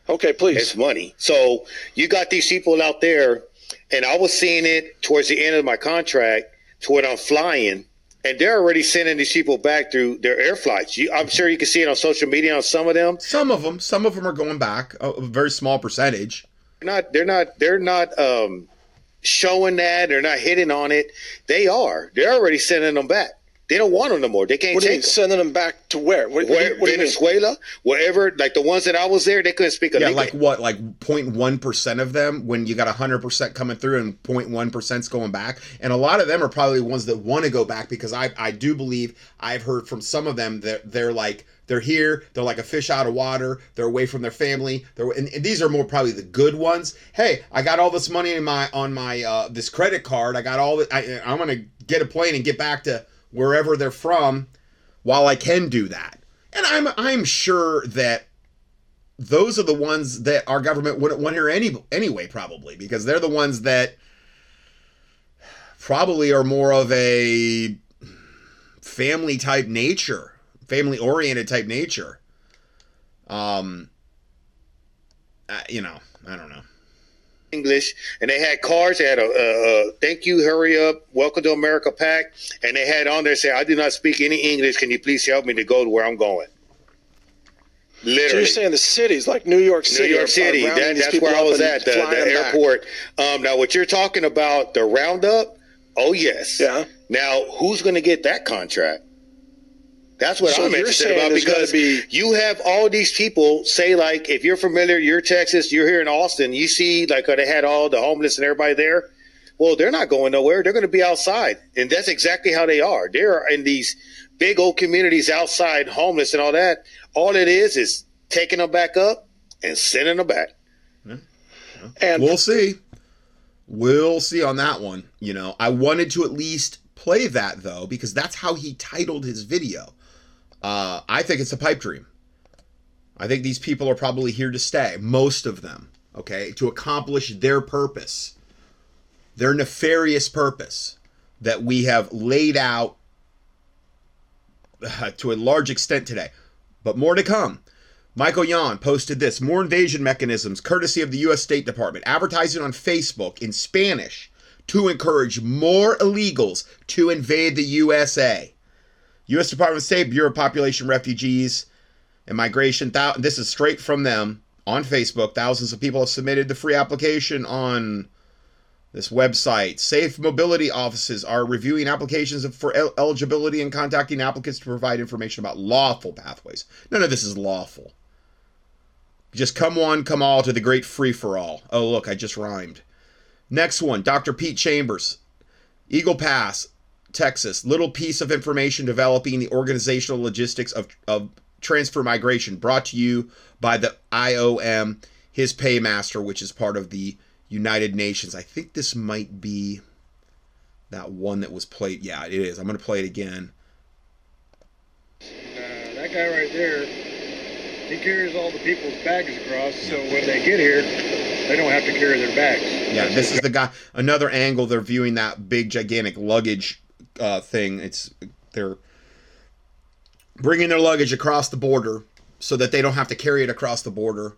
[SPEAKER 2] Okay, please.
[SPEAKER 3] It's money. So you got these people out there and I was seeing it towards the end of my contract to when I'm flying, and they're already sending these people back through their air flights. You, I'm sure you can see it on social media on some of them.
[SPEAKER 1] Some of them, some of them are going back, a very small percentage.
[SPEAKER 3] They're not, they're not, they're not um, showing that. They're not hitting on it. They are. They're already sending them back. They don't want them no more. They can't
[SPEAKER 2] What do you
[SPEAKER 3] take them.
[SPEAKER 2] sending them back to where? What, what
[SPEAKER 3] Where,
[SPEAKER 2] what do you mean?
[SPEAKER 3] Venezuela, wherever, like the ones that I was there, they couldn't speak a
[SPEAKER 1] Yeah, like what? Like 0.1 percent of them when you got hundred percent coming through and 0.1 percent's going back, and a lot of them are probably ones that want to go back because I I do believe I've heard from some of them that they're like they're here, they're like a fish out of water, they're away from their family, they're and, and these are more probably the good ones. Hey, I got all this money in my on my uh, this credit card, I got all the I, I'm gonna get a plane and get back to wherever they're from while I can do that, and I'm I'm sure that those are the ones that our government wouldn't want here any anyway, probably because they're the ones that probably are more of a family type nature, family oriented type nature. Um, uh, you know, I don't know.
[SPEAKER 3] English, and they had cards. They had a, uh, uh, "Thank you, hurry up, welcome to America" pack, and they had on there say, "I do not speak any English. Can you please help me to go to where I'm going?"
[SPEAKER 2] So
[SPEAKER 3] Literally,
[SPEAKER 2] you're saying the cities like New York City, are-
[SPEAKER 3] York City. That, that's where I was at the, the airport. Um, now, what you're talking about, the roundup? Oh yes.
[SPEAKER 2] Yeah.
[SPEAKER 3] Now, who's going to get that contract? That's what
[SPEAKER 2] So
[SPEAKER 3] I'm interested about because
[SPEAKER 2] be-
[SPEAKER 3] you have all these people say like, if you're familiar, you're Texas, you're here in Austin, you see like they had all the homeless and everybody there. Well, they're not going nowhere. They're going to be outside, and that's exactly how they are. They're in these big old communities outside, homeless and all that. All it is is taking them back up and sending them back.
[SPEAKER 2] And
[SPEAKER 1] We'll see. We'll see on that one. You know, I wanted to at least play that though because that's how he titled his video. Uh, I think it's a pipe dream. I think these people are probably here to stay, most of them, okay, to accomplish their purpose, their nefarious purpose that we have laid out uh, to a large extent today. But more to come. Michael Yon posted this more invasion mechanisms courtesy of the U.S. State Department, advertising on Facebook in Spanish to encourage more illegals to invade the USA. U.S. Department of State, Bureau of Population, Refugees, and Migration. Thou- this is straight from them on Facebook. Thousands of people have submitted the free application on this website. Safe mobility offices are reviewing applications for el- eligibility and contacting applicants to provide information about lawful pathways. None of this is lawful. Just come one, come all to the great free for all. Oh, look, I just rhymed. Next one Dr. Pete Chambers, Eagle Pass, Texas. Little piece of information developing the organizational logistics of, of transfer migration, brought to you by the IOM, his paymaster, which is part of the United Nations. I think this might be that one that was played. Yeah, it is. I'm going to play it again.
[SPEAKER 4] Uh, that guy right there, he carries all the people's bags across, so when they get here, they don't have to carry their bags.
[SPEAKER 1] Yeah, this is the guy. Another angle. They're viewing that big, gigantic luggage uh, thing. It's they're bringing their luggage across the border so that they don't have to carry it across the border.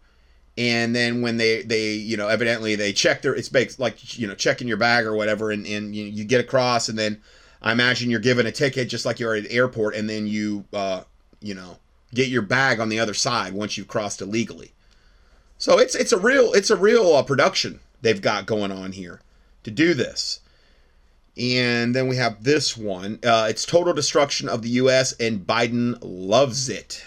[SPEAKER 1] And then when they they you know evidently they check their it's like you know checking your bag or whatever, and and you, you get across, and then I imagine you're given a ticket just like you're at an airport, and then you uh you know get your bag on the other side once you've crossed illegally. So it's it's a real it's a real uh, production they've got going on here to do this. And then we have this one. Uh, it's total destruction of the U.S. and Biden loves it.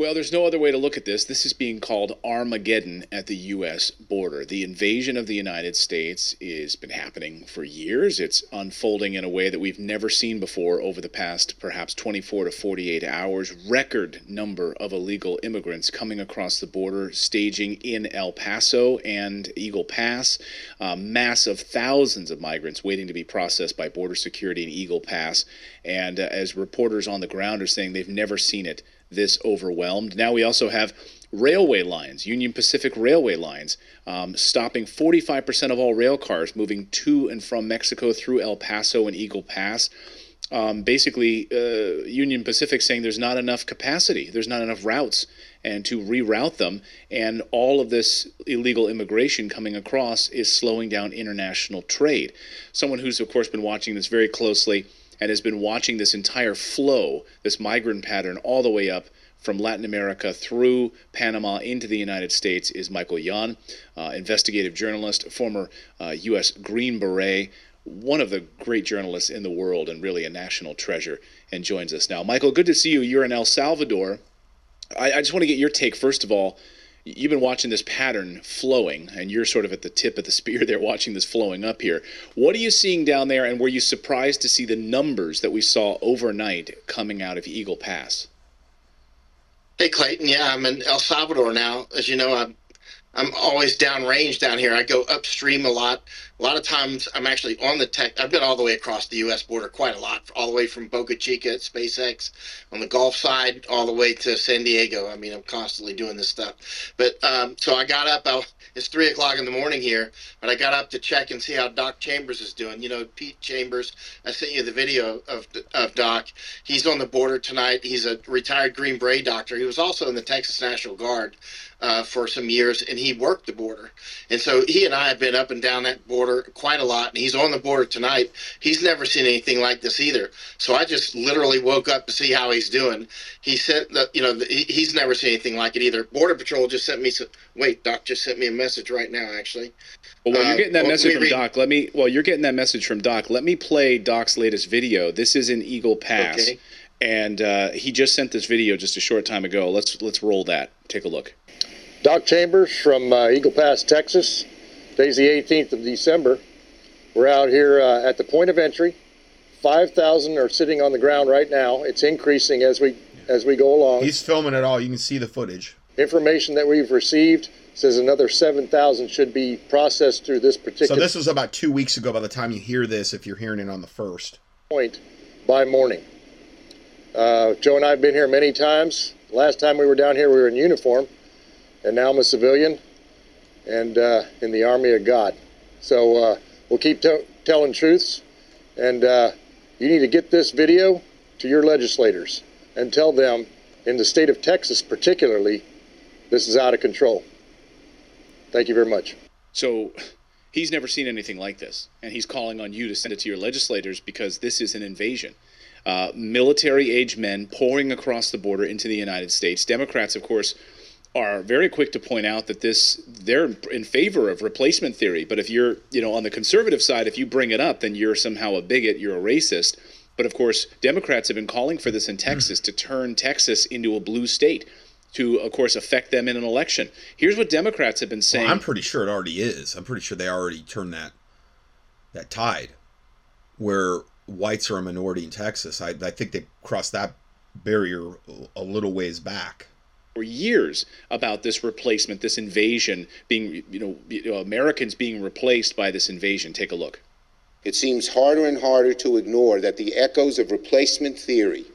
[SPEAKER 5] Well, there's no other way to look at this. This is being called Armageddon at the U.S. border. The invasion of the United States has been happening for years. It's unfolding in a way that we've never seen before over the past perhaps 24 to 48 hours. Record number of illegal immigrants coming across the border, staging in El Paso and Eagle Pass. Uh, mass of thousands of migrants waiting to be processed by border security in Eagle Pass. And uh, as reporters on the ground are saying, they've never seen it this overwhelmed. Now we also have railway lines, Union Pacific railway lines, um, stopping 45% of all rail cars moving to and from Mexico through El Paso and Eagle Pass. Um, basically, uh, Union Pacific saying there's not enough capacity, there's not enough routes, and to reroute them. And all of this illegal immigration coming across is slowing down international trade. Someone who's, of course, been watching this very closely and has been watching this entire flow, this migrant pattern, all the way up from Latin America through Panama into the United States is Michael Yon, uh, investigative journalist, former uh, U.S. Green Beret, one of the great journalists in the world and really a national treasure, and joins us now. Michael, good to see you. You're in El Salvador. I, I just want to get your take, first of all. You've been watching this pattern flowing, and you're sort of at the tip of the spear there, watching this flowing up here. What are you seeing down there, and were you surprised to see the numbers that we saw overnight coming out of Eagle Pass?
[SPEAKER 6] Hey, Clayton. Yeah, I'm in El Salvador now. As you know, I'm I'm always downrange down here. I go upstream a lot. A lot of times I'm actually on the tech. I've been all the way across the U.S. border quite a lot, all the way from Boca Chica at SpaceX on the Gulf side, all the way to San Diego. I mean, I'm constantly doing this stuff. But um, so I got up. I, it's three o'clock in the morning here, but I got up to check and see how Doc Chambers is doing. You know, Pete Chambers. I sent you the video of of Doc. He's on the border tonight. He's a retired Green Beret doctor. He was also in the Texas National Guard uh, for some years, and he worked the border. And so he and I have been up and down that border quite a lot, and he's on the border tonight. He's never seen anything like this either. So I just literally woke up to see how he's doing. He sent the, you know, the, he's never seen anything like it either. Border Patrol just sent me some. Wait, Doc just sent me a message right now, actually.
[SPEAKER 5] Well, while you're uh, getting that uh, message from read. Doc, let me. Well, you're getting that message from Doc. Let me play Doc's latest video. This is in Eagle Pass. Okay. And uh, he just sent this video just a short time ago. Let's let's roll that. Take a look.
[SPEAKER 7] Doc Chambers from uh, Eagle Pass, Texas. Today's the 18th of December. We're out here uh, at the point of entry. 5,000 are sitting on the ground right now. It's increasing as we as we go along.
[SPEAKER 1] He's filming it all. You can see the footage.
[SPEAKER 7] Information that we've received says another 7,000 should be processed through this particular.
[SPEAKER 1] So this was about two weeks ago. By the time you hear this, if you're hearing it on the first
[SPEAKER 7] point by morning. Uh, Joe and I have been here many times. Last time we were down here, we were in uniform and now I'm a civilian and uh, in the army of God. So uh, we'll keep t- telling truths, and uh, you need to get this video to your legislators and tell them, in the state of Texas particularly, this is out of control. Thank you very much.
[SPEAKER 5] So he's never seen anything like this, and he's calling on you to send it to your legislators because this is an invasion. Uh, military age men pouring across the border into the United States. Democrats, of course, are very quick to point out that this they're in favor of replacement theory. But if you're, you know, on the conservative side, if you bring it up, then you're somehow a bigot, you're a racist. But of course, Democrats have been calling for this in hmm. Texas to turn Texas into a blue state to, of course, affect them in an election. Here's what Democrats have been saying.
[SPEAKER 1] Well, I'm pretty sure it already is. I'm pretty sure they already turned that that tide, where whites are a minority in Texas. I, I think they crossed that barrier a little ways back
[SPEAKER 5] for years about this replacement, this invasion being, you know, Americans being replaced by this invasion. Take a look.
[SPEAKER 8] It seems harder and harder to ignore that the echoes of replacement theory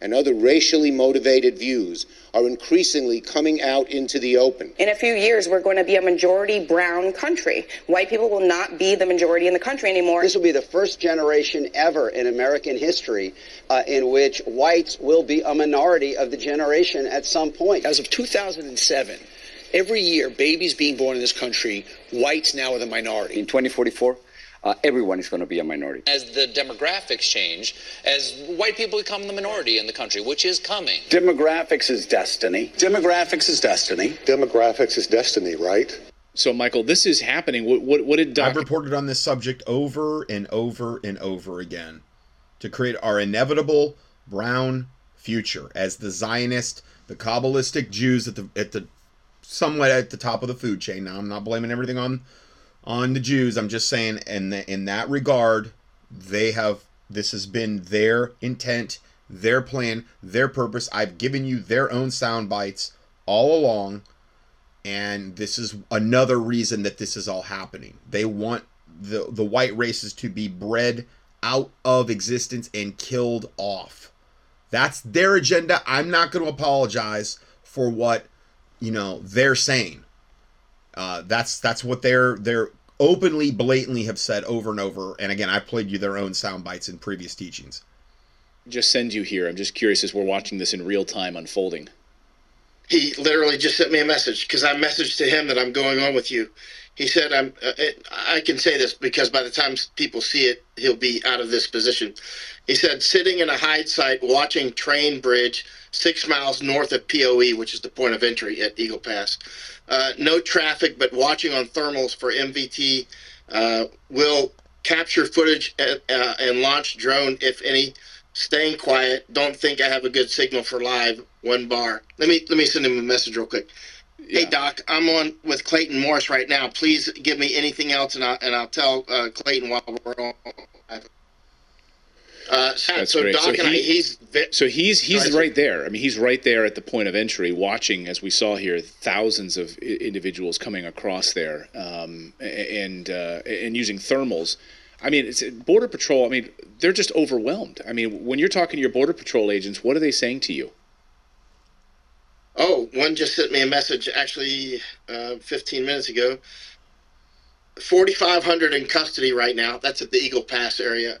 [SPEAKER 8] and other racially motivated views are increasingly coming out into the open.
[SPEAKER 9] In a few years, we're going to be a majority brown country. White people will not be the majority in the country anymore.
[SPEAKER 10] This will be the first generation ever in American history uh, in which whites will be a minority of the generation at some point.
[SPEAKER 11] As of 2007, every year, babies being born in this country, whites now are the minority.
[SPEAKER 12] In 2044, uh, everyone is going to be a minority.
[SPEAKER 13] As the demographics change, as white people become the minority in the country, which is coming.
[SPEAKER 14] Demographics is destiny. Demographics is destiny.
[SPEAKER 15] Demographics is destiny, right?
[SPEAKER 5] So, Michael, this is happening. What, what, what did Doc...
[SPEAKER 1] I've reported on this subject over and over and over again to create our inevitable brown future as the Zionist, the Kabbalistic Jews at the at the somewhat at the top of the food chain. Now, I'm not blaming everything on on the Jews. I'm just saying, in the, in that regard, they have this has been their intent, their plan, their purpose. I've given you their own sound bites all along, and this is another reason that this is all happening. They want the the white races to be bred out of existence and killed off. That's their agenda. I'm not going to apologize for what you know they're saying. Uh, that's that's what they're they're openly, blatantly have said over and over. And again, I've played you their own sound bites in previous teachings.
[SPEAKER 5] Just send you here. I'm just curious as we're watching this in real time unfolding.
[SPEAKER 6] He literally just sent me a message because I messaged to him that I'm going on with you. He said, "I'm. Uh, it, I can say this because by the time people see it, he'll be out of this position." He said, "Sitting in a hide site, watching train bridge six miles north of POE, which is the point of entry at Eagle Pass. Uh, no traffic, but watching on thermals for MVT uh, will capture footage and, uh, and launch drone, if any. Staying quiet. Don't think I have a good signal for live. One bar. Let me let me send him a message real quick. Hey Doc, I'm on with Clayton Morris right now. Please give me anything else, and I'll and I'll tell uh, Clayton while we're on. Uh,
[SPEAKER 5] That's
[SPEAKER 6] so
[SPEAKER 5] great.
[SPEAKER 6] Doc
[SPEAKER 5] So
[SPEAKER 6] and I, he's
[SPEAKER 5] So he's he's right there. I mean, he's right there at the point of entry, watching as we saw here, thousands of I- individuals coming across there, um, and uh, and using thermals. I mean, it's border patrol. I mean, they're just overwhelmed. I mean, when you're talking to your border patrol agents, what are they saying to you?
[SPEAKER 6] Oh, one just sent me a message actually uh, 15 minutes ago. 4,500 in custody right now. That's at the Eagle Pass area.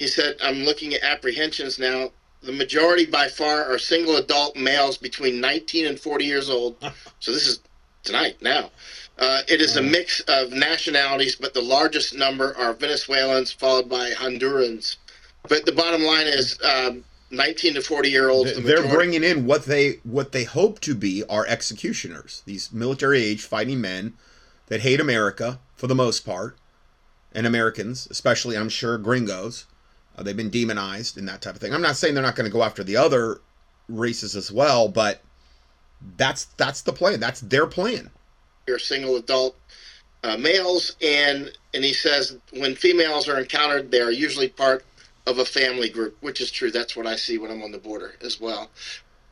[SPEAKER 6] He said, I'm looking at apprehensions now. The majority by far are single adult males between 19 and 40 years old. So this is tonight now. Uh, it is a mix of nationalities, but the largest number are Venezuelans, followed by Hondurans. But the bottom line is um, 19 to 40 year olds. the
[SPEAKER 1] They're bringing in what they what they hope to be are executioners. These military age fighting men that hate America for the most part, and Americans, especially I'm sure gringos. Uh, they've been demonized and that type of thing. I'm not saying they're not going to go after the other races as well, but that's that's the plan. That's their plan.
[SPEAKER 6] are single adult uh, males, and and he says when females are encountered, they are usually part of a family group, which is true. That's what I see when I'm on the border as well.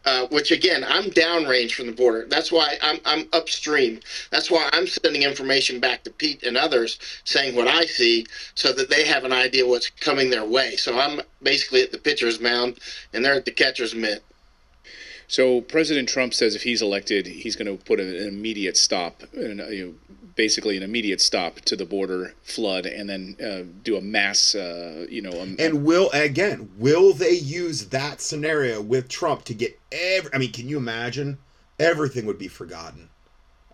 [SPEAKER 6] Uh, which again, I'm downrange from the border. That's why I'm I'm upstream. That's why I'm sending information back to Pete and others, saying what I see, so that they have an idea what's coming their way. So I'm basically at the pitcher's mound, and they're at the catcher's mitt.
[SPEAKER 5] So President Trump says if he's elected, he's going to put an immediate stop, an, uh, you know, basically an immediate stop to the border flood, and then uh, do a mass, uh, you know, a,
[SPEAKER 1] And will again, will they use that scenario with Trump to get every I mean, can you imagine? Everything would be forgotten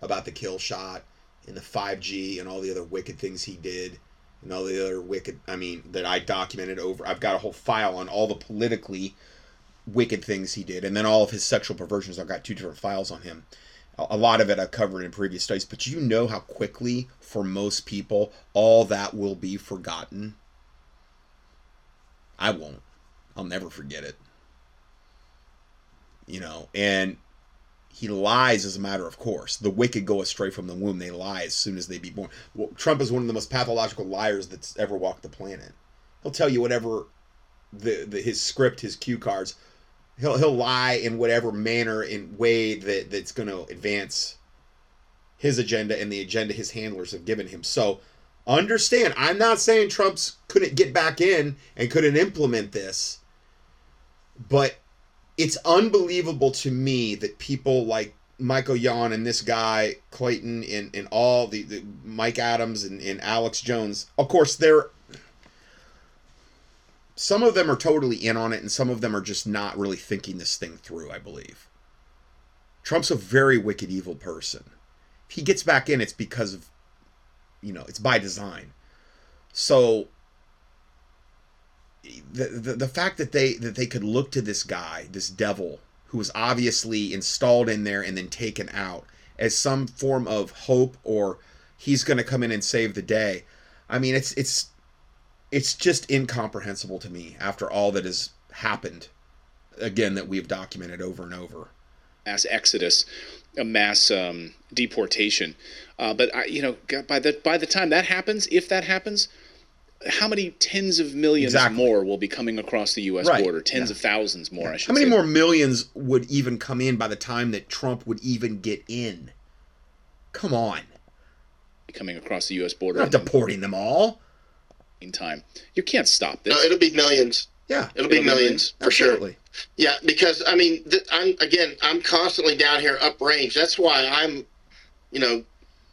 [SPEAKER 1] about the kill shot and the 5G and all the other wicked things he did and all the other wicked I mean that I documented over I've got a whole file on all the politically wicked things he did and then all of his sexual perversions I've got two different files on him. A lot of it I've covered in previous studies, but you know how quickly for most people all that will be forgotten. I won't. I'll never forget it. You know, and he lies as a matter of course. The wicked go astray from the womb. They lie as soon as they be born. Well, Trump is one of the most pathological liars that's ever walked the planet. He'll tell you whatever the, the his script, his cue cards. He'll he'll lie in whatever manner and way that that's going to advance his agenda and the agenda his handlers have given him. So understand, I'm not saying Trump's couldn't get back in and couldn't implement this, but it's unbelievable to me that people like Michael Yon and this guy Clayton and, and all the, the Mike Adams and, and Alex Jones, of course, they're some of them are totally in on it and some of them are just not really thinking this thing through, I believe. Trump's a very wicked, evil person. If he gets back in, it's because of, you know, it's by design. So the, the the fact that they that they could look to this guy, this devil, who was obviously installed in there and then taken out as some form of hope or he's going to come in and save the day. I mean, it's it's it's just incomprehensible to me after all that has happened again that we've documented over and over.
[SPEAKER 5] mass exodus, a mass um, deportation. Uh, but I, you know, by the by the time that happens, if that happens, how many tens of millions
[SPEAKER 1] Exactly.
[SPEAKER 5] more will be coming across the U.S.
[SPEAKER 1] Right,
[SPEAKER 5] border? Tens
[SPEAKER 1] yeah.
[SPEAKER 5] of thousands more, I should say.
[SPEAKER 1] How many
[SPEAKER 5] say.
[SPEAKER 1] more millions would even come in by the time that Trump would even get in? Come on.
[SPEAKER 5] coming across the U.S. border?
[SPEAKER 1] We're not deporting them all.
[SPEAKER 5] In time, you can't stop this.
[SPEAKER 6] No, it'll be millions.
[SPEAKER 1] Yeah,
[SPEAKER 6] it'll be
[SPEAKER 5] It'll be
[SPEAKER 6] millions for
[SPEAKER 1] Absolutely.
[SPEAKER 6] sure. Yeah, because I mean, th- I'm again, I'm constantly down here uprange. That's why I'm, you know,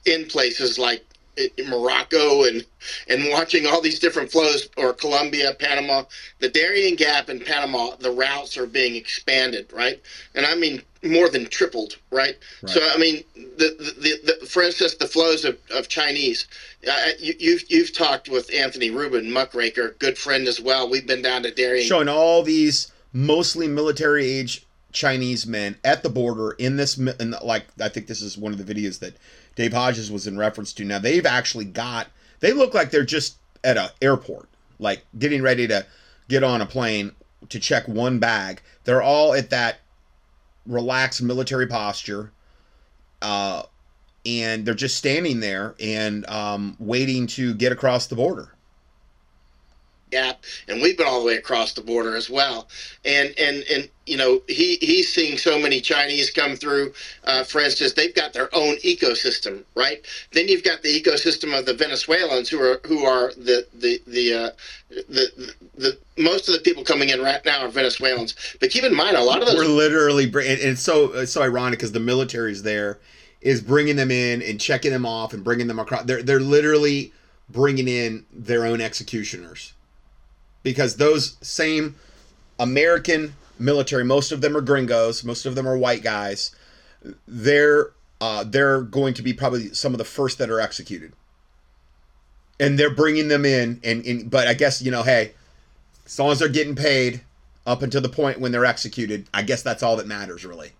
[SPEAKER 6] in places like in Morocco and and watching all these different flows or Colombia, Panama, the Darien Gap in Panama. The routes are being expanded, right? And I mean more than tripled, right? So I mean, the, the, the, for instance, the flows of, of Chinese. Uh, you, you've you've talked with Anthony Rubin, Muckraker, good friend as well. We've been down to Darien.
[SPEAKER 1] Showing all these mostly military age Chinese men at the border in this, the, like, I think this is one of the videos that Dave Hodges was in reference to. Now, they've actually got, they look like they're just at a airport, like getting ready to get on a plane to check one bag. They're all at that relaxed military posture, uh, and they're just standing there and um, waiting to get across the border.
[SPEAKER 6] Gap, and we've been all the way across the border as well. And and and you know he he's seeing so many Chinese come through. Uh, for instance, they've got their own ecosystem, right? Then you've got the ecosystem of the Venezuelans who are who are the the the uh, the, the most of the people coming in right now are Venezuelans. But keep in mind, a lot of those
[SPEAKER 1] We're literally, and it's so it's so ironic because the military's there, is bringing them in and checking them off and bringing them across. They're they're literally bringing in their own executioners, because those same American military, most of them are gringos, most of them are white guys. They're uh, they're going to be probably some of the first that are executed, and they're bringing them in. And, and but I guess you know, hey, as long as they're getting paid up until the point when they're executed, I guess that's all that matters, really.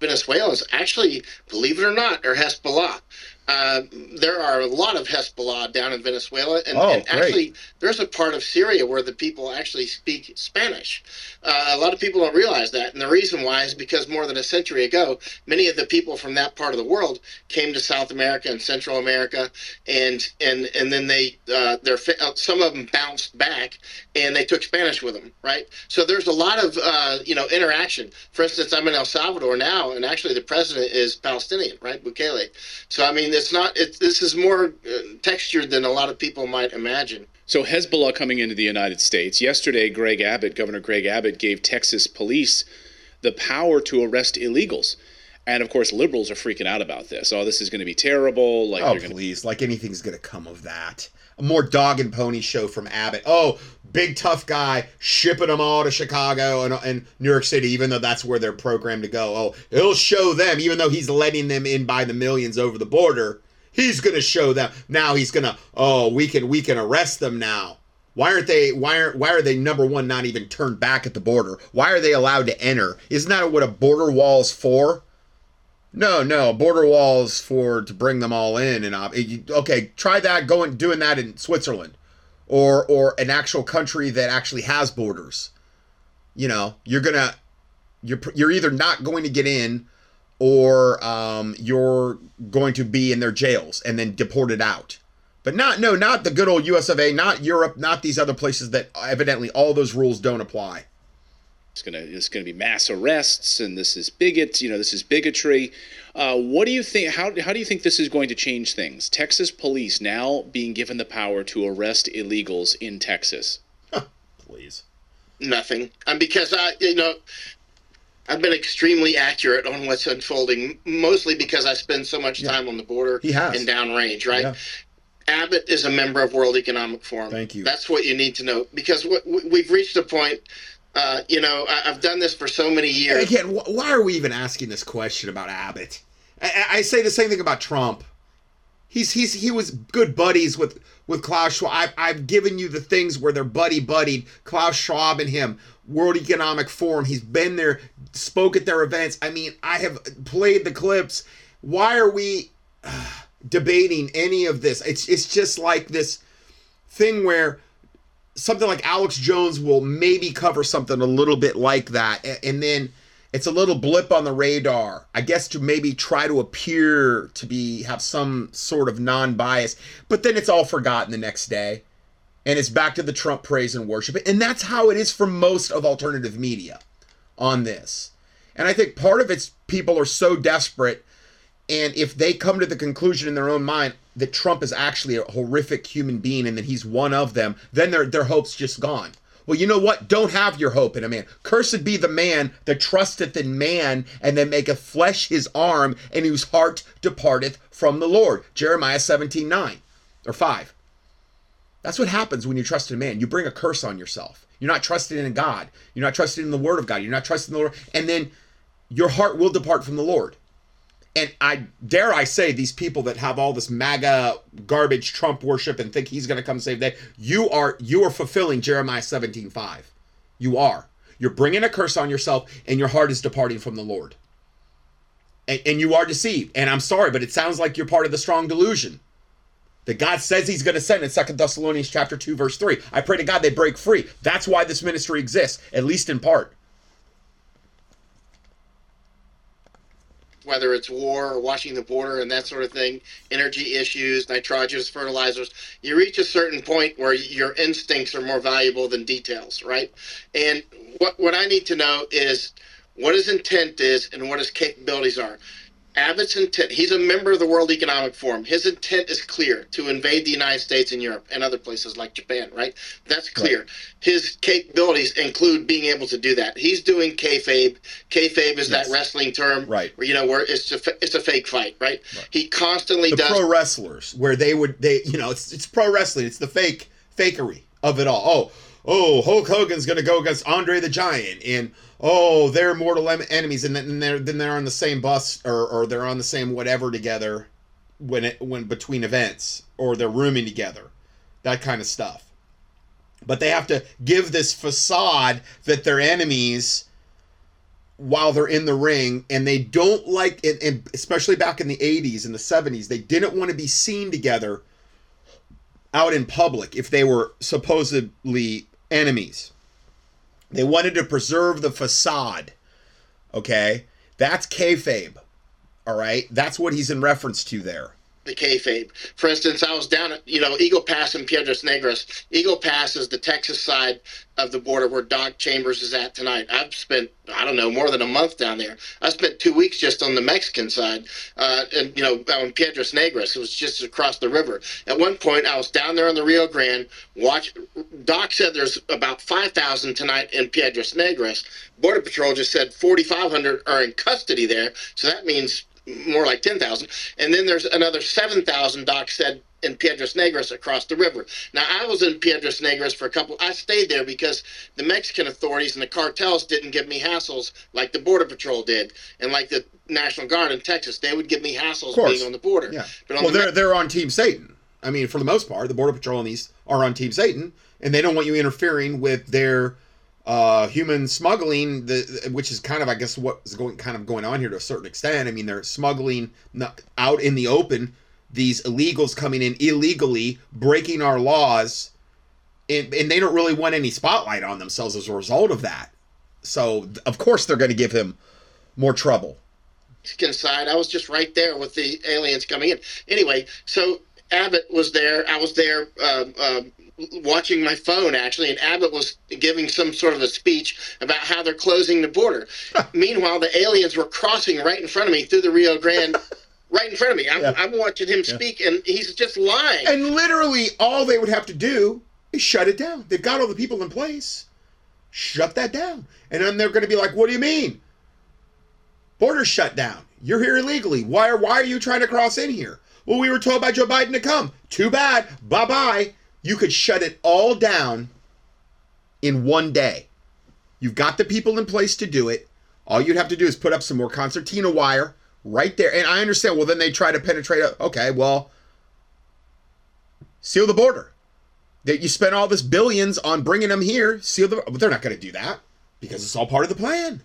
[SPEAKER 6] Venezuelans actually, believe it or not, are Hezbollah. Uh, there are a lot of Hezbollah down in Venezuela, and,
[SPEAKER 1] Oh,
[SPEAKER 6] and actually, there's a part of Syria where the people actually speak Spanish. Uh, a lot of people don't realize that, and the reason why is because more than a century ago, many of the people from that part of the world came to South America and Central America, and and and then they uh, their uh, some of them bounced back, and they took Spanish with them, right? So there's a lot of uh, you know interaction. For instance, I'm in El Salvador now, and actually the president is Palestinian, right, Bukele. So I mean, it's not. It, this is more uh, textured than a lot of people might imagine.
[SPEAKER 5] So Hezbollah coming into the United States. Yesterday, Greg Abbott, Governor Greg Abbott, gave Texas police the power to arrest illegals. And of course, liberals are freaking out about this. Oh, this is going to be terrible. Like
[SPEAKER 1] oh,
[SPEAKER 5] they're going to
[SPEAKER 1] please. Like anything's going to come of that. A more dog and pony show from Abbott. Oh, big tough guy shipping them all to Chicago and, and New York City, even though that's where they're programmed to go. Oh, he'll show them, even though he's letting them in by the millions over the border. He's to show them. Now he's to, oh, we can we can arrest them now. Why aren't they why are why are they number one not even turned back at the border? Why are they allowed to enter? Isn't that what a border wall's for? No, no, border walls for to bring them all in and uh, op- okay, try that going doing that in Switzerland or or an actual country that actually has borders. You know, you're to you're you're either not going to get in or um, you're going to be in their jails and then deported out. But not no, not the good old US of A, not Europe, not these other places that evidently all those rules don't apply.
[SPEAKER 5] It's going to it's going to be mass arrests, and this is bigot. You know, this is bigotry. Uh, what do you think? How how do you think this is going to change things? Texas police now being given the power to arrest illegals in Texas.
[SPEAKER 1] Please.
[SPEAKER 6] Nothing. And because I, you know, I've been extremely accurate on what's unfolding, mostly because I spend so much time on the border
[SPEAKER 1] He has.
[SPEAKER 6] and downrange, right?
[SPEAKER 1] Yeah.
[SPEAKER 6] Abbott is a member of World Economic Forum.
[SPEAKER 1] Thank you.
[SPEAKER 6] That's what you need to know because what, we've reached a point. Uh, you know, I, I've done this for so many
[SPEAKER 1] And
[SPEAKER 6] years.
[SPEAKER 1] again, wh- why are we even asking this question about Abbott? I, I I say the same thing about Trump. He's he's he was good buddies with with Klaus Schwab. I've, I've given you the things where they're buddy buddied. Klaus Schwab and him, World Economic Forum. He's been there, spoke at their events. I mean, I have played the clips. Why are we uh, debating any of this? It's it's just like this thing where something like Alex Jones will maybe cover something a little bit like that, and then it's a little blip on the radar. I guess to maybe try to appear to be have some sort of non-bias, but then it's all forgotten the next day, and it's back to the Trump praise and worship, and that's how it is for most of alternative media on this. And I think part of it's people are so desperate and if they come to the conclusion in their own mind that Trump is actually a horrific human being and that he's one of them, then their their hope's just gone. Well, you know what? Don't have your hope in a man. Cursed be the man that trusteth in man and then maketh flesh his arm and whose heart departeth from the Lord. Jeremiah 17, 9 or 5. That's what happens when you trust in man. You bring a curse on yourself. You're not trusting in God. You're not trusting in the word of God. You're not trusting in the Lord. And then your heart will depart from the Lord. And I dare I say, these people that have all this MAGA garbage Trump worship and think he's going to come save day, you are you are fulfilling Jeremiah 17, 5. You are. You're bringing a curse on yourself, and your heart is departing from the Lord. And, and you are deceived. And I'm sorry, but it sounds like you're part of the strong delusion. that God says he's going to send in Second Thessalonians chapter 2 verse 3. I pray to God they break free. That's why this ministry exists, at least in part.
[SPEAKER 6] Whether it's war or watching the border and that sort of thing, energy issues, nitrogenous fertilizers, you reach a certain point where your instincts are more valuable than details, right? And what what I need to know is what his intent is and what his capabilities are. Abbott's intent, he's a member of the World Economic Forum. His intent is clear to invade the United States and Europe and other places like Japan, right? That's clear. Right. His capabilities include being able to do that. He's doing kayfabe. Kayfabe is yes. that wrestling term,
[SPEAKER 1] right?
[SPEAKER 6] Where, you know, where it's a, it's a fake fight, right? right. He constantly
[SPEAKER 1] the
[SPEAKER 6] does.
[SPEAKER 1] pro wrestlers, where they would, they, you know, it's, it's pro wrestling. It's the fake fakery of it all. Oh, oh, Hulk Hogan's going to go against Andre the Giant. And oh, they're mortal enemies, and then they're then they're on the same bus or or they're on the same whatever together when it when between events or they're rooming together, that kind of stuff. But they have to give this facade that they're enemies while they're in the ring and they don't like and, and especially back in the 80s and the 70s they didn't want to be seen together out in public if they were supposedly enemies they wanted to preserve the facade. Okay? That's kayfabe. All right? That's what he's in reference to there
[SPEAKER 6] the kayfabe. For instance, I was down at you know Eagle Pass and Piedras Negras. Eagle Pass is the Texas side of the border where Doc Chambers is at tonight. I've spent I don't know more than a month down there. I spent two weeks just on the Mexican side, uh, and you know on Piedras Negras. It was just across the river. At one point, I was down there on the Rio Grande. Watch. Doc said there's about five thousand tonight in Piedras Negras. Border Patrol just said 4,500 are in custody there. So that means more like 10,000. And then there's another 7,000, Doc said, in Piedras Negras across the river. Now, I was in Piedras Negras for a couple. I stayed there because the Mexican authorities and the cartels didn't give me hassles like the Border Patrol did, and like the National Guard in Texas. They would give me hassles being on the border.
[SPEAKER 1] Yeah. But well, the they're Me- they're on Team Satan. I mean, for the most part, the Border Patrol and these are on Team Satan, and they don't want you interfering with their uh, human smuggling, the which is kind of I guess what's going kind of going on here to a certain extent. I mean, they're smuggling out in the open these illegals coming in illegally, breaking our laws, and, and they don't really want any spotlight on themselves as a result of that. So of course they're going to give him more trouble.
[SPEAKER 6] Side, I was just right there with the aliens coming in. Anyway, so Abbott was there. I was there. Uh, uh, watching my phone actually, and Abbott was giving some sort of a speech about how they're closing the border. Meanwhile, the aliens were crossing right in front of me through the Rio Grande. right in front of me. I'm, yeah. I'm watching him speak, yeah. and he's just lying.
[SPEAKER 1] And literally, all they would have to do is shut it down. They've got all the people in place. Shut that down. And then they're going to be like, what do you mean? Border shut down. You're here illegally. Why are, why are you trying to cross in here? Well, we were told by Joe Biden to come. Too bad. Bye bye. You could shut it all down in one day. You've got the people in place to do it. All you'd have to do is put up some more concertina wire right there. And I understand, well, then they try to penetrate. Okay, well, seal the border. That you spent all this billions on bringing them here, seal the. But they're not going to do that because it's all part of the plan.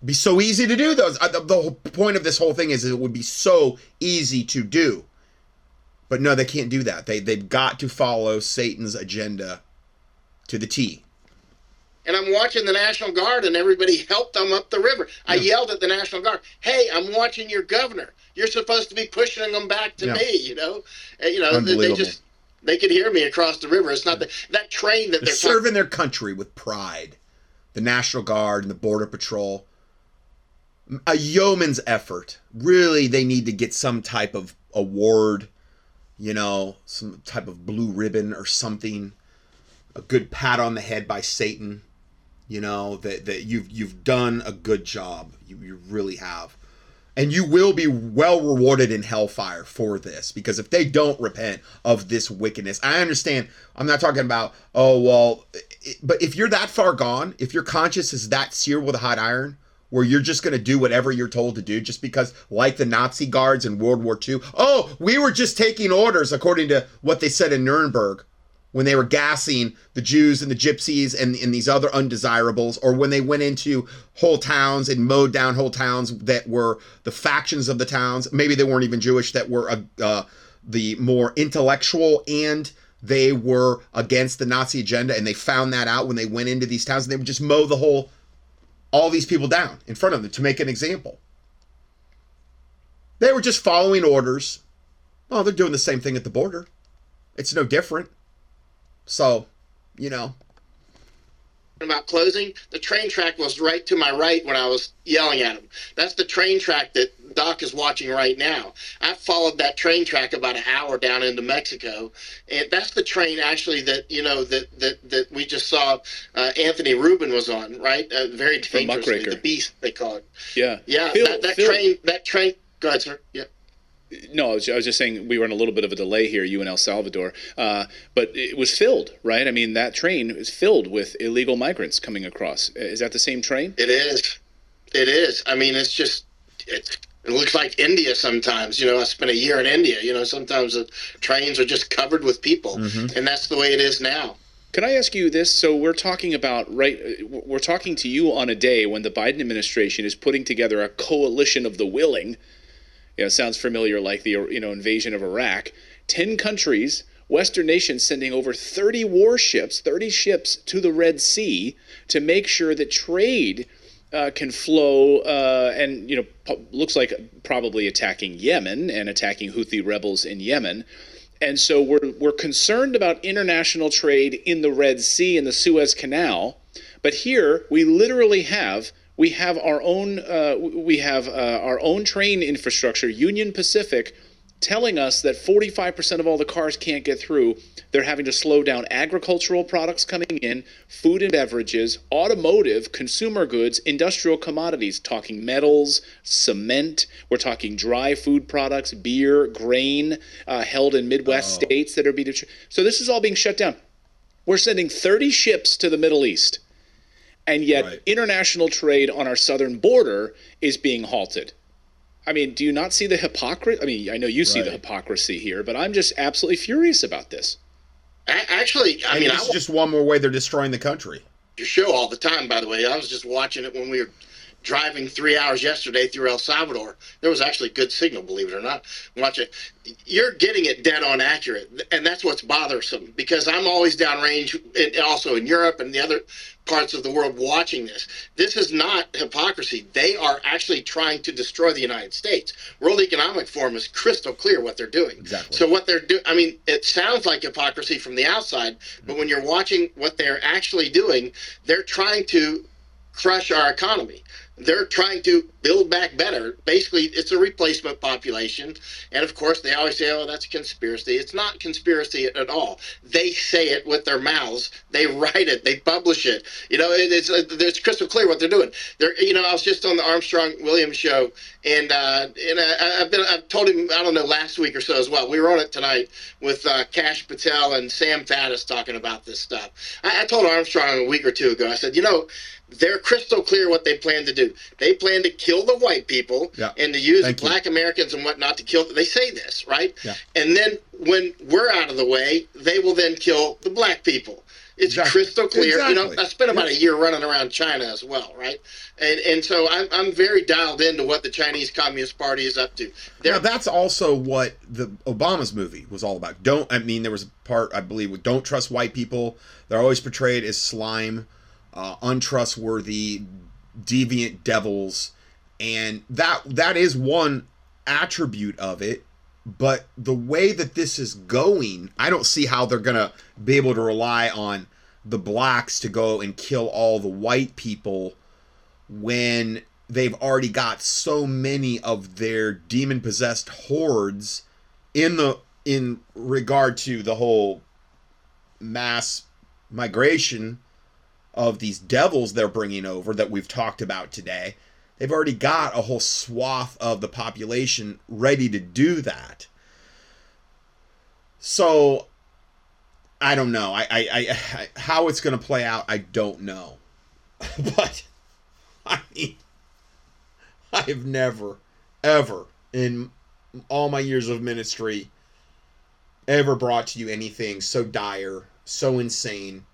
[SPEAKER 1] It'd be so easy to do those. Uh, the, the whole point of this whole thing is it would be so easy to do. But no, they can't do that. They they've got to follow Satan's agenda to the T.
[SPEAKER 6] And I'm watching the National Guard, and everybody helped them up the river. I yelled at the National Guard, "Hey, I'm watching your governor. You're supposed to be pushing them back to yeah. me." You know, and, you know, they just they could hear me across the river. It's not the, that train that they're,
[SPEAKER 1] they're serving their country with pride. The National Guard and the Border Patrol, a yeoman's effort. Really, they need to get some type of award you know, some type of blue ribbon or something, a good pat on the head by Satan, you know, that, that you've you've done a good job. You, you really have. And you will be well rewarded in hellfire for this because if they don't repent of this wickedness, I understand. I'm not talking about, oh, well, but if you're that far gone, if your conscience is that seared with a hot iron, where you're just going to do whatever you're told to do just because, like the Nazi guards in World War II, oh, we were just taking orders according to what they said in Nuremberg when they were gassing the Jews and the gypsies and, and these other undesirables, or when they went into whole towns and mowed down whole towns that were the factions of the towns. Maybe they weren't even Jewish, that were uh, uh, the more intellectual and they were against the Nazi agenda and they found that out when they went into these towns and they would just mow the whole all these people down in front of them to make an example. They were just following orders. Oh, they're doing the same thing at the border. It's no different. So, you know,
[SPEAKER 6] about closing, the train track was right to my right when I was yelling at him. That's the train track that Doc is watching right now. I followed that train track about an hour down into Mexico, and that's the train actually that you know that that, that we just saw uh, Anthony Rubin was on, right? Uh, very dangerously, the beast they call it.
[SPEAKER 5] Yeah,
[SPEAKER 6] Yeah,
[SPEAKER 5] Phil-
[SPEAKER 6] that, that
[SPEAKER 5] Phil-
[SPEAKER 6] train, that train. Go ahead, sir. Yeah.
[SPEAKER 5] No, I was, I was just saying we were in a little bit of a delay here, you in El Salvador, uh, but it was filled, right? I mean, that train is filled with illegal migrants coming across. Is that the same train?
[SPEAKER 6] It is. It is. I mean, it's just it's. It looks like India sometimes. You know, I spent a year in India. You know, sometimes the trains are just covered with people, mm-hmm. and that's the way it is now.
[SPEAKER 5] Can I ask you this? So we're talking about right. We're talking to you on a day when the Biden administration is putting together a coalition of the willing. You know, sounds familiar, like the you know invasion of Iraq. Ten countries, Western nations, sending over 30 warships, 30 ships to the Red Sea to make sure that trade uh, can flow, uh, and you know, looks like probably attacking Yemen and attacking Houthi rebels in Yemen. And so we're we're concerned about international trade in the Red Sea and the Suez Canal, but here we literally have we have our own uh, we have uh, our own train infrastructure, Union Pacific, telling us that 45% of all the cars can't get through. They're having to slow down agricultural products coming in, food and beverages, automotive, consumer goods, industrial commodities, talking metals, cement. We're talking dry food products, beer, grain, uh, held in Midwest states that are being. So this is all being shut down. We're sending 30 ships to the Middle East, and yet international trade on our southern border is being halted. I mean, do you not see the hypocrisy? I mean, I know you see the hypocrisy here, but I'm just absolutely furious about this.
[SPEAKER 6] A- actually, I
[SPEAKER 1] and
[SPEAKER 6] mean,
[SPEAKER 1] this
[SPEAKER 6] I
[SPEAKER 1] is just one more way they're destroying the country.
[SPEAKER 6] your show all the time, by the way. I was just watching it when we were driving three hours yesterday through El Salvador. There was actually good signal, believe it or not. Watch it. You're getting it dead on accurate, and that's what's bothersome because I'm always downrange, and also in Europe and the other parts of the world watching this. This is not hypocrisy. They are actually trying to destroy the United States. World Economic Forum is crystal clear what they're doing.
[SPEAKER 1] Exactly.
[SPEAKER 6] So what they're doing, I mean, it sounds like hypocrisy from the outside, but when you're watching what they're actually doing, they're trying to crush our economy. They're trying to build back better. Basically, it's a replacement population. And of course, they always say, oh, that's a conspiracy. It's not conspiracy at all. They say it with their mouths. They write it. They publish it. You know, it's, it's crystal clear what they're doing. They're, you know, I was just on the Armstrong Williams show, and uh, and I, I've been I've told him I don't know last week or so as well. We were on it tonight with uh, Kash Patel and Sam Faddis talking about this stuff. I, I told Armstrong a week or two ago. I said, you know, they're crystal clear what they plan to do. They plan to kill the white people
[SPEAKER 1] Yeah.
[SPEAKER 6] and to use
[SPEAKER 1] Thank you.
[SPEAKER 6] black Americans and whatnot to kill. They say this, right?
[SPEAKER 1] Yeah.
[SPEAKER 6] And then when we're out of the way, they will then kill the black people. It's
[SPEAKER 1] Exactly.
[SPEAKER 6] crystal clear. You know, I spent about a year running around China as well, right? And and so I'm I'm very dialed into what the Chinese Communist Party is up to. They're
[SPEAKER 1] Now that's also what the Obama's movie was all about. Don't I mean there was a part I believe with don't trust white people. They're always portrayed as slime, uh, untrustworthy, deviant devils, and that that is one attribute of it. But the way that this is going, I don't see how they're gonna be able to rely on the blacks to go and kill all the white people when they've already got so many of their demon possessed hordes in the in regard to the whole mass migration of these devils they're bringing over that we've talked about today. They've already got a whole swath of the population ready to do that. So i don't know. I i, I, I how it's going to play out i don't know. But I mean, I've never, ever in all my years of ministry ever brought to you anything so dire, so insane.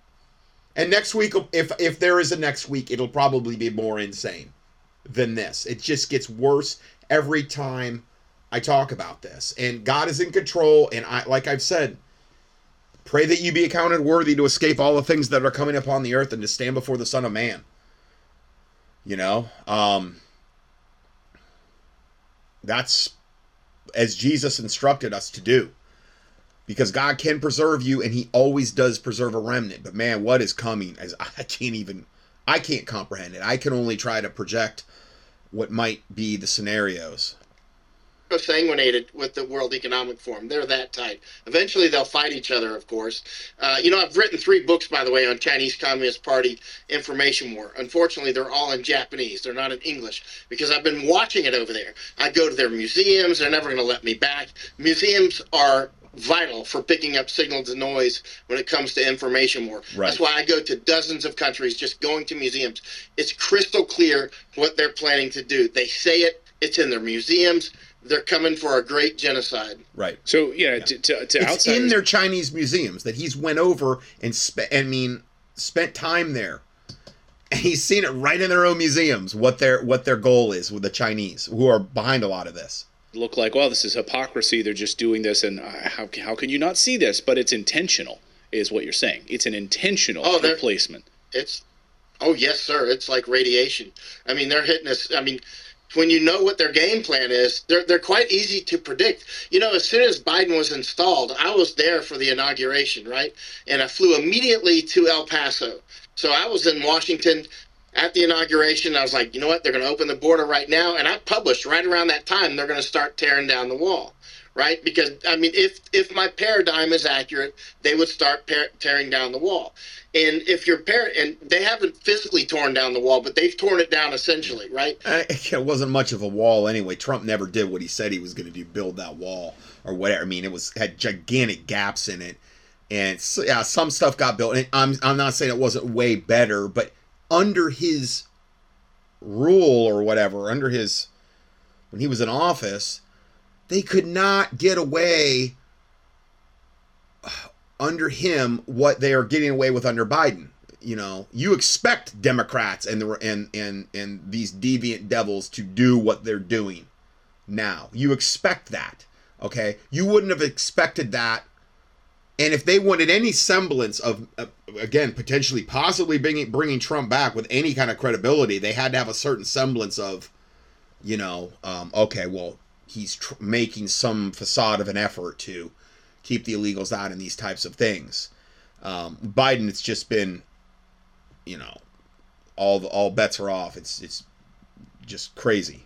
[SPEAKER 1] And next week, if if there is a next week, it'll probably be more insane than this. It just gets worse every time I talk about this. And God is in control. And I, like I've said, pray that you be accounted worthy to escape all the things that are coming upon the earth and to stand before the Son of Man. You know, um, that's as Jesus instructed us to do. Because God can preserve you and he always does preserve a remnant. But man, what is coming as I can't even I can't comprehend it. I can only try to project what might be the scenarios.
[SPEAKER 6] sanguinated with the World Economic Forum. They're that tight. Eventually, they'll fight each other, of course. Uh, you know, I've written three books, by the way, on Chinese Communist Party information war. Unfortunately, they're all in Japanese. They're not in English because I've been watching it over there. I go to their museums. They're never going to let me back. Museums are vital for picking up signals and noise when it comes to information war.
[SPEAKER 1] Right.
[SPEAKER 6] That's why I go to dozens of countries just going to museums. It's crystal clear what they're planning to do. They say it, it's in their museums. They're coming for a great genocide.
[SPEAKER 1] Right.
[SPEAKER 5] So yeah, to, to, to
[SPEAKER 1] it's
[SPEAKER 5] outsiders,
[SPEAKER 1] in their Chinese museums that he's went over and spent. I mean, spent time there, and he's seen it right in their own museums what their what their goal is with the Chinese who are behind a lot of this.
[SPEAKER 5] Look like, well, this is hypocrisy. They're just doing this, and uh, how how can you not see this? But it's intentional, is what you're saying. It's an intentional
[SPEAKER 6] Oh,
[SPEAKER 5] replacement.
[SPEAKER 6] It's oh yes, sir. It's like radiation. I mean, they're hitting us. I mean, when you know what their game plan is, they're they're quite easy to predict. You know, as soon as Biden was installed, I was there for the inauguration, right? And I flew immediately to El Paso. So I was in Washington at the inauguration. I was like, you know what? They're going to open the border right now, and I published right around that time they're going to start tearing down the wall. Right, because I mean, if if my paradigm is accurate, they would start tearing down the wall. And if your parent and they haven't physically torn down the wall, but they've torn it down essentially, right?
[SPEAKER 1] It wasn't much of a wall anyway. Trump never did what he said he was going to do, build that wall or whatever. I mean, it was had gigantic gaps in it, and so, yeah, some stuff got built. And I'm I'm not saying it wasn't way better, but under his rule or whatever, under his when he was in office, they could not get away under him what they are getting away with under Biden. You know, you expect Democrats and the and and and these deviant devils to do what they're doing now. You expect that. Okay? You wouldn't have expected that and if they wanted any semblance of, uh, again, potentially, possibly bringing bringing Trump back with any kind of credibility, they had to have a certain semblance of, you know, um, okay, well, he's tr- making some facade of an effort to keep the illegals out in these types of things. Um, Biden, it's just been, you know, all the, all bets are off. It's it's just crazy.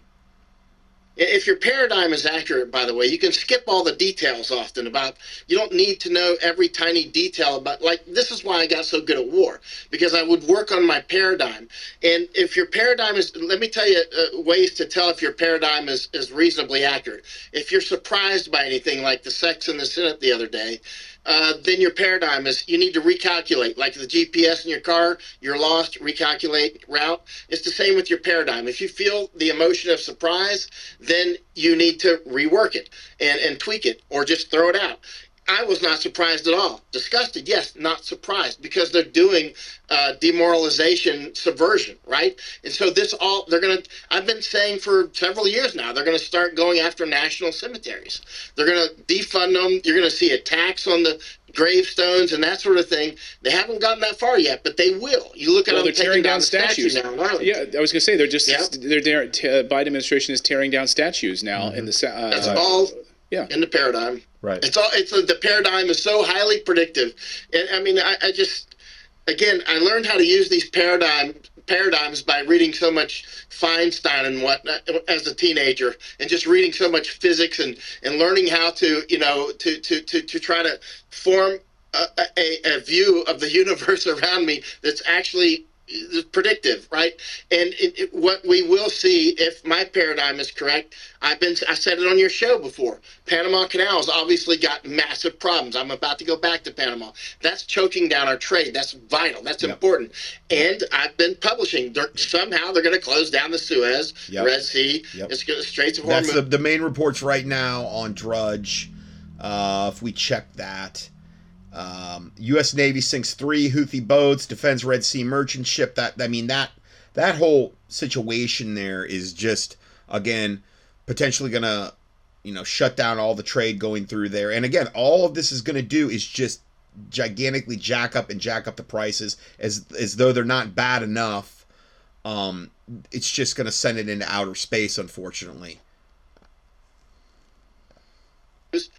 [SPEAKER 6] If your paradigm is accurate, by the way, you can skip all the details often about, you don't need to know every tiny detail about, like, this is why I got so good at war, because I would work on my paradigm. And if your paradigm is, let me tell you uh, ways to tell if your paradigm is, is reasonably accurate. If you're surprised by anything like the sex in the Senate the other day, uh, then your paradigm is you need to recalculate. Like the GPS in your car, you're lost, recalculate route. It's the same with your paradigm. If you feel the emotion of surprise, then you need to rework it and, and tweak it or just throw it out. I was not surprised at all. Disgusted, yes, not surprised because they're doing uh, demoralization, subversion, right? And so this all they're going to. I've been saying for several years now they're going to start going after national cemeteries. They're going to defund them. You're going to see attacks on the gravestones and that sort of thing. They haven't gotten that far yet, but they will. You look at
[SPEAKER 5] Well,
[SPEAKER 6] them
[SPEAKER 5] they're tearing
[SPEAKER 6] down,
[SPEAKER 5] down
[SPEAKER 6] the
[SPEAKER 5] statues.
[SPEAKER 6] now. in Arlington.
[SPEAKER 5] Yeah, I was gonna say they're just
[SPEAKER 6] Yeah.
[SPEAKER 5] they're, they're uh, Biden administration is tearing down statues now in the uh,
[SPEAKER 6] that's all
[SPEAKER 5] yeah.
[SPEAKER 6] in the paradigm.
[SPEAKER 1] Right.
[SPEAKER 6] It's all. It's the paradigm is so highly predictive, and I mean, I, I just again, I learned how to use these paradigm paradigms by reading so much Feynman and what uh, as a teenager, and just reading so much physics and and learning how to you know to to to, to try to form a, a, a view of the universe around me that's actually predictive, right? And it, it, what we will see, if my paradigm is correct, I've been I said it on your show before. Panama Canal has obviously got massive problems. I'm about to go back to Panama. That's choking down our trade. That's vital. That's important. And I've been publishing. They're, somehow they're going to close down the Suez,
[SPEAKER 1] Yep.
[SPEAKER 6] Red Sea.
[SPEAKER 1] Yep.
[SPEAKER 6] It's going to Straits of
[SPEAKER 1] That's
[SPEAKER 6] Hormuz.
[SPEAKER 1] the, the main reports right now on Drudge. Uh, if we check that, um, U.S. Navy sinks three Houthi boats, defends Red Sea merchant ship. That I mean that that whole situation there is just again potentially gonna you know, shut down all the trade going through there. And again, all of this is going to do is just gigantically jack up and jack up the prices as as though they're not bad enough. Um, it's just going to send it into outer space, unfortunately.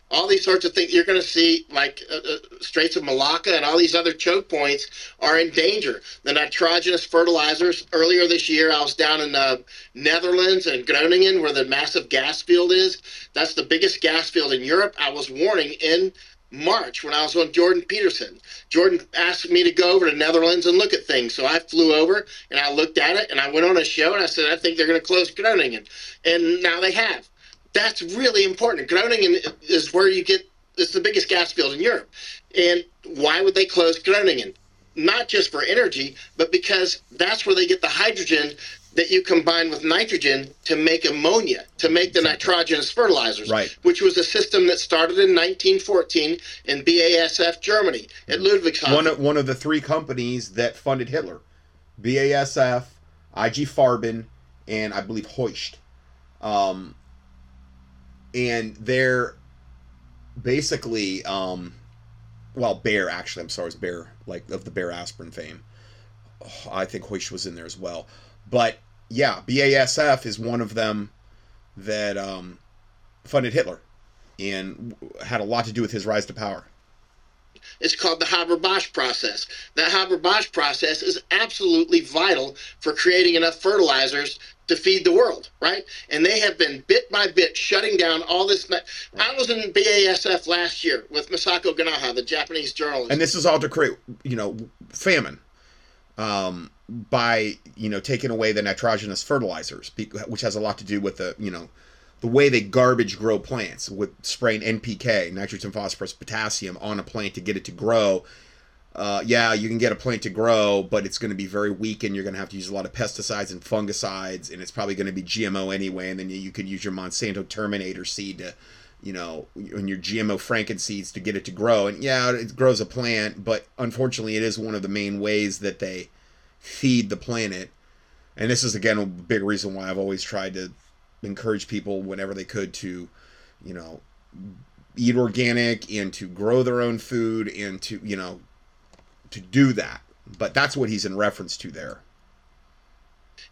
[SPEAKER 6] All these sorts of things. You're going to see like uh, uh, straits of malacca and all these other choke points are in danger. The nitrogenous fertilizers earlier this year i was down in uh, netherlands and groningen where the massive gas field is. That's the biggest gas field in europe. I was warning in march when i was on jordan peterson. Jordan asked me to go over to netherlands and look at things. So i flew over and i looked at it and i went on a show and i said i think they're going to close groningen. And now they have that's really important. Groningen is where you get it's the biggest gas field in Europe. And why would they close Groningen? Not just for energy, but because that's where they get the hydrogen that you combine with nitrogen to make ammonia, to make the nitrogenous fertilizers,
[SPEAKER 1] right.
[SPEAKER 6] which was a system that started in 1914 in BASF Germany at Ludwigshafen.
[SPEAKER 1] One of, one of the three companies that funded Hitler BASF, IG Farben, and I believe Hoechst. Um, and they're basically um well Bayer actually I'm sorry it's Bayer like of the Bayer aspirin fame. Oh, I think Hoechst was in there as well. But yeah BASF is one of them that um funded Hitler and had a lot to do with his rise to power
[SPEAKER 6] it's called the Haber-Bosch process. That Haber-Bosch process is absolutely vital for creating enough fertilizers to feed the world, right? And they have been bit by bit shutting down all this. I was in BASF last year with Masako Ganaha, the Japanese journalist.
[SPEAKER 1] And this is all to create, you know, famine um, by, you know, taking away the nitrogenous fertilizers, which has a lot to do with the, you know, the way they garbage grow plants with spraying NPK, nitrogen, phosphorus, potassium on a plant to get it to grow. Uh, yeah, you can get a plant to grow, but it's going to be very weak, and you're going to have to use a lot of pesticides and fungicides, and it's probably going to be GMO anyway. And then you could use your Monsanto Terminator seed to, you know, and your GMO Franken seeds to get it to grow. And yeah, it grows a plant, but unfortunately, it is one of the main ways that they feed the planet. And this is again a big reason why I've always tried to encourage people whenever they could to, you know, eat organic and to grow their own food and to, you know, to do that. But that's what he's in reference to there.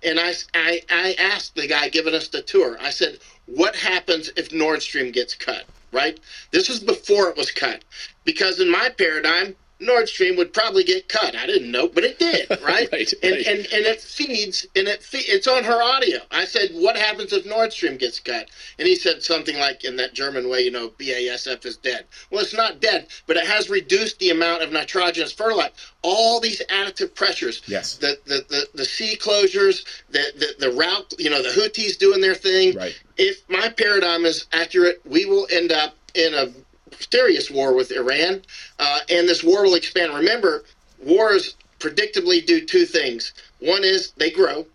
[SPEAKER 6] And I, I, I asked the guy giving us the tour, I said, what happens if Nord Stream gets cut? Right? This was before it was cut. Because in my paradigm, Nord Stream would probably get cut. I didn't know, but it did, right?
[SPEAKER 5] right
[SPEAKER 6] and,
[SPEAKER 5] right.
[SPEAKER 6] and and it feeds and it fe- it's on her audio. I said, "What happens if Nord Stream gets cut?" And he said something like in that German way, you know, BASF is dead. Well, it's not dead, but it has reduced the amount of nitrogenous fertilizer. All these additive pressures.
[SPEAKER 1] Yes.
[SPEAKER 6] The the the, the sea closures, the, the the route, you know, the Houthis doing their thing.
[SPEAKER 1] Right.
[SPEAKER 6] If my paradigm is accurate, we will end up in a serious war with Iran, uh, and this war will expand. Remember, wars predictably do two things. One is they grow,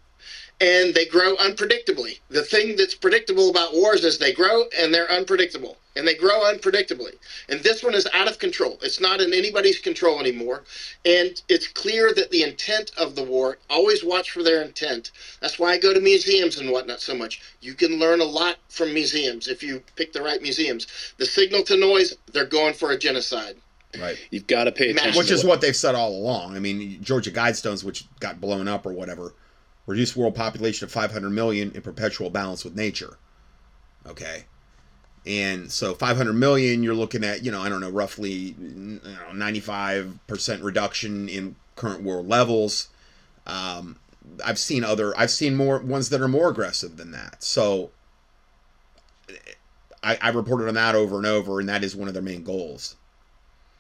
[SPEAKER 6] and they grow unpredictably. The thing that's predictable about wars is they grow and they're unpredictable, and they grow unpredictably. And this one is out of control. It's not in anybody's control anymore, and it's clear that the intent of the war. Always watch for their intent. That's why I go to museums and whatnot so much. You can learn a lot from museums if you pick the right museums. The signal to noise, they're going for a genocide.
[SPEAKER 1] Right.
[SPEAKER 5] You've got to pay attention.
[SPEAKER 1] Which is
[SPEAKER 5] what-
[SPEAKER 1] what they've said all along. I mean, Georgia Guidestones, which got blown up or whatever, reduce world population to 500 million in perpetual balance with nature. Okay. And so 500 million, you're looking at, you know, I don't know, roughly you know, 95% reduction in current world levels. Um, I've seen other, I've seen more ones that are more aggressive than that. So I, I reported on that over and over, and that is one of their main goals.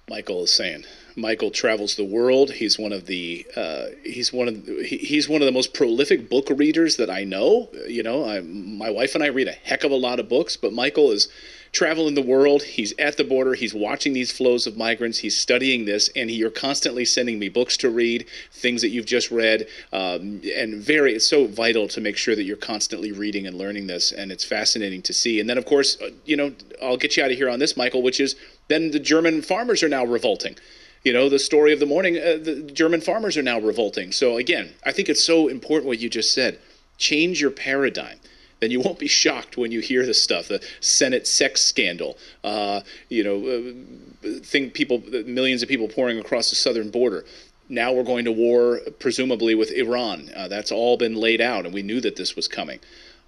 [SPEAKER 5] Michael is saying. Michael travels the world. He's one of the uh, he's one of the, he's one of the most prolific book readers that I know. You know, I, my wife and I read a heck of a lot of books, but Michael is traveling the world. He's at the border. He's watching these flows of migrants. He's studying this, and he, you're constantly sending me books to read, things that you've just read, um, and very. It's so vital to make sure that you're constantly reading and learning this, and it's fascinating to see. And then, of course, uh, you know, I'll get you out of here on this, Michael, which is then the German farmers are now revolting. You know, the story of the morning, uh, the German farmers are now revolting. So, again, I think it's so important what you just said. Change your paradigm. then you won't be shocked when you hear this stuff. The Senate sex scandal, uh, you know, uh, thing people, millions of people pouring across the southern border. Now we're going to war, presumably with Iran. Uh, that's all been laid out, and we knew that this was coming.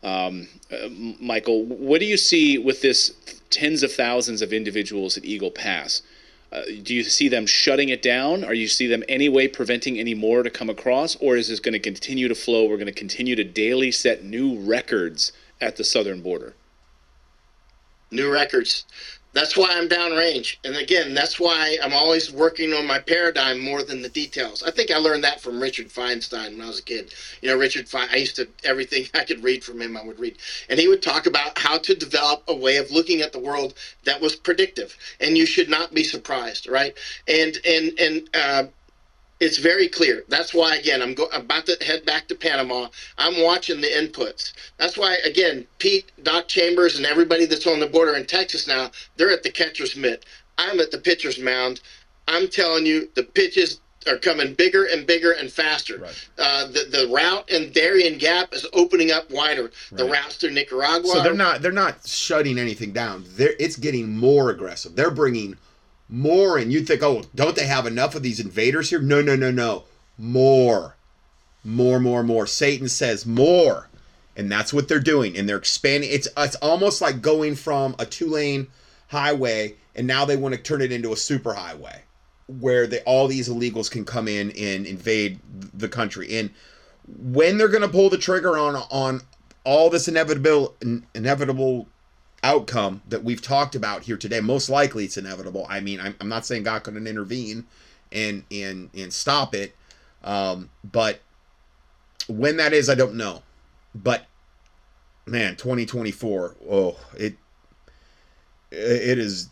[SPEAKER 5] Um, uh, Michael, what do you see with this tens of thousands of individuals at Eagle Pass? Uh, do you see them shutting it down? Or you see them anyway preventing any more to come across? Or is this going to continue to flow? We're going to continue to daily set new records at the southern border.
[SPEAKER 6] New records. That's why I'm downrange. And again, that's why I'm always working on my paradigm more than the details. I think I learned that from Richard Feynman when I was a kid. You know, Richard Fein, I used to, everything I could read from him, I would read. And he would talk about how to develop a way of looking at the world that was predictive. And you should not be surprised, right? And, and, and, uh, it's very clear. That's why, again, I'm go- about to head back to Panama. I'm watching the inputs. That's why, again, Pete, Doc Chambers, and everybody that's on the border in Texas now, they're at the catcher's mitt. I'm at the pitcher's mound. I'm telling you, the pitches are coming bigger and bigger and faster. Right. Uh, the the route in Darien Gap is opening up wider. Right. The routes through Nicaragua.
[SPEAKER 1] So they're not they're not shutting anything down. They're it's getting more aggressive. They're bringing more and you'd think oh don't they have enough of these invaders here? No no no no. More. More more more. Satan says more. And that's what they're doing and they're expanding. It's it's almost like going from a two lane highway and now they want to turn it into a super highway where they, all these illegals can come in and invade the country. And when they're going to pull the trigger on on all this inevitable inevitable outcome that we've talked about here today. Most likely it's inevitable. I mean, I'm, I'm not saying God couldn't intervene and and and stop it, um, but when that is, I don't know. But man, 2024, oh, it it is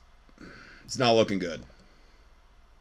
[SPEAKER 1] it's not looking good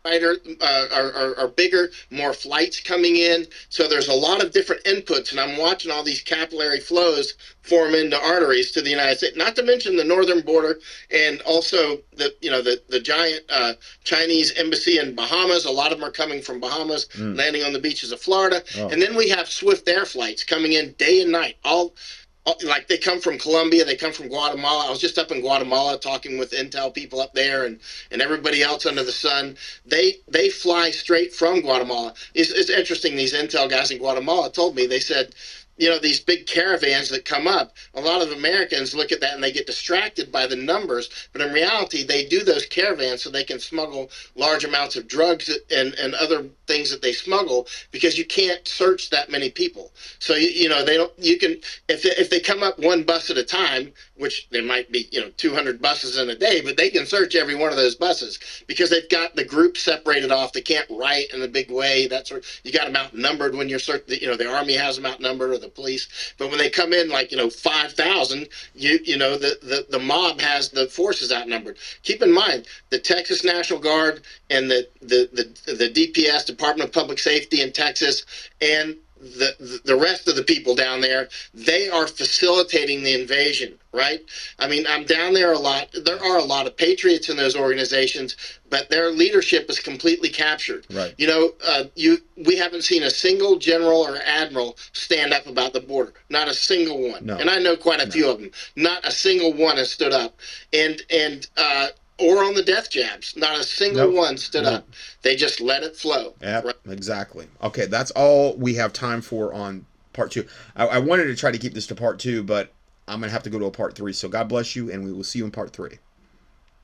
[SPEAKER 6] uh, are, are, are, bigger, more flights coming in. So there's a lot of different inputs, and I'm watching all these capillary flows form into arteries to the United States. Not to mention the northern border, and also the you know the the giant uh, Chinese embassy in Bahamas. A lot of them are coming from Bahamas, mm. landing on the beaches of Florida, oh. and then we have Swift Air flights coming in day and night. All Oh, like they come from Colombia, they come from Guatemala. I was just up in Guatemala talking with Intel people up there and, and everybody else under the sun. They they fly straight from Guatemala. It's, it's interesting. These Intel guys in Guatemala told me they said you know these big caravans that come up a lot of americans look at that and they get distracted by the numbers but in reality they do those caravans so they can smuggle large amounts of drugs and, and other things that they smuggle because you can't search that many people so you, you know they don't you can if, if they come up one bus at a time which there might be you know 200 buses in a day but they can search every one of those buses because they've got the group separated off they can't write in a big way that sort you got them outnumbered when you're search you know the army has them outnumbered or the police. But when they come in like you know five thousand, you you know the, the the mob has the forces outnumbered. Keep in mind the Texas National Guard and the the the, the DPS Department of Public Safety in Texas and the the rest of the people down there they are facilitating the invasion right? I mean i'm down there a lot. There are a lot of patriots in those organizations but their leadership is completely captured.
[SPEAKER 1] Right.
[SPEAKER 6] You know uh, you we haven't seen a single general or admiral stand up about the border. Not a single one.
[SPEAKER 1] No.
[SPEAKER 6] and i know quite a no. few of them. Not a single one has stood up. And and uh, or on the death jabs. Not a single nope. one stood nope. up. They just let it flow.
[SPEAKER 1] Yeah, right? exactly. Okay, that's all we have time for on part two. I, I wanted to try to keep this to part two, but I'm going to have to go to a part three. So God bless you, and we will see you in part three.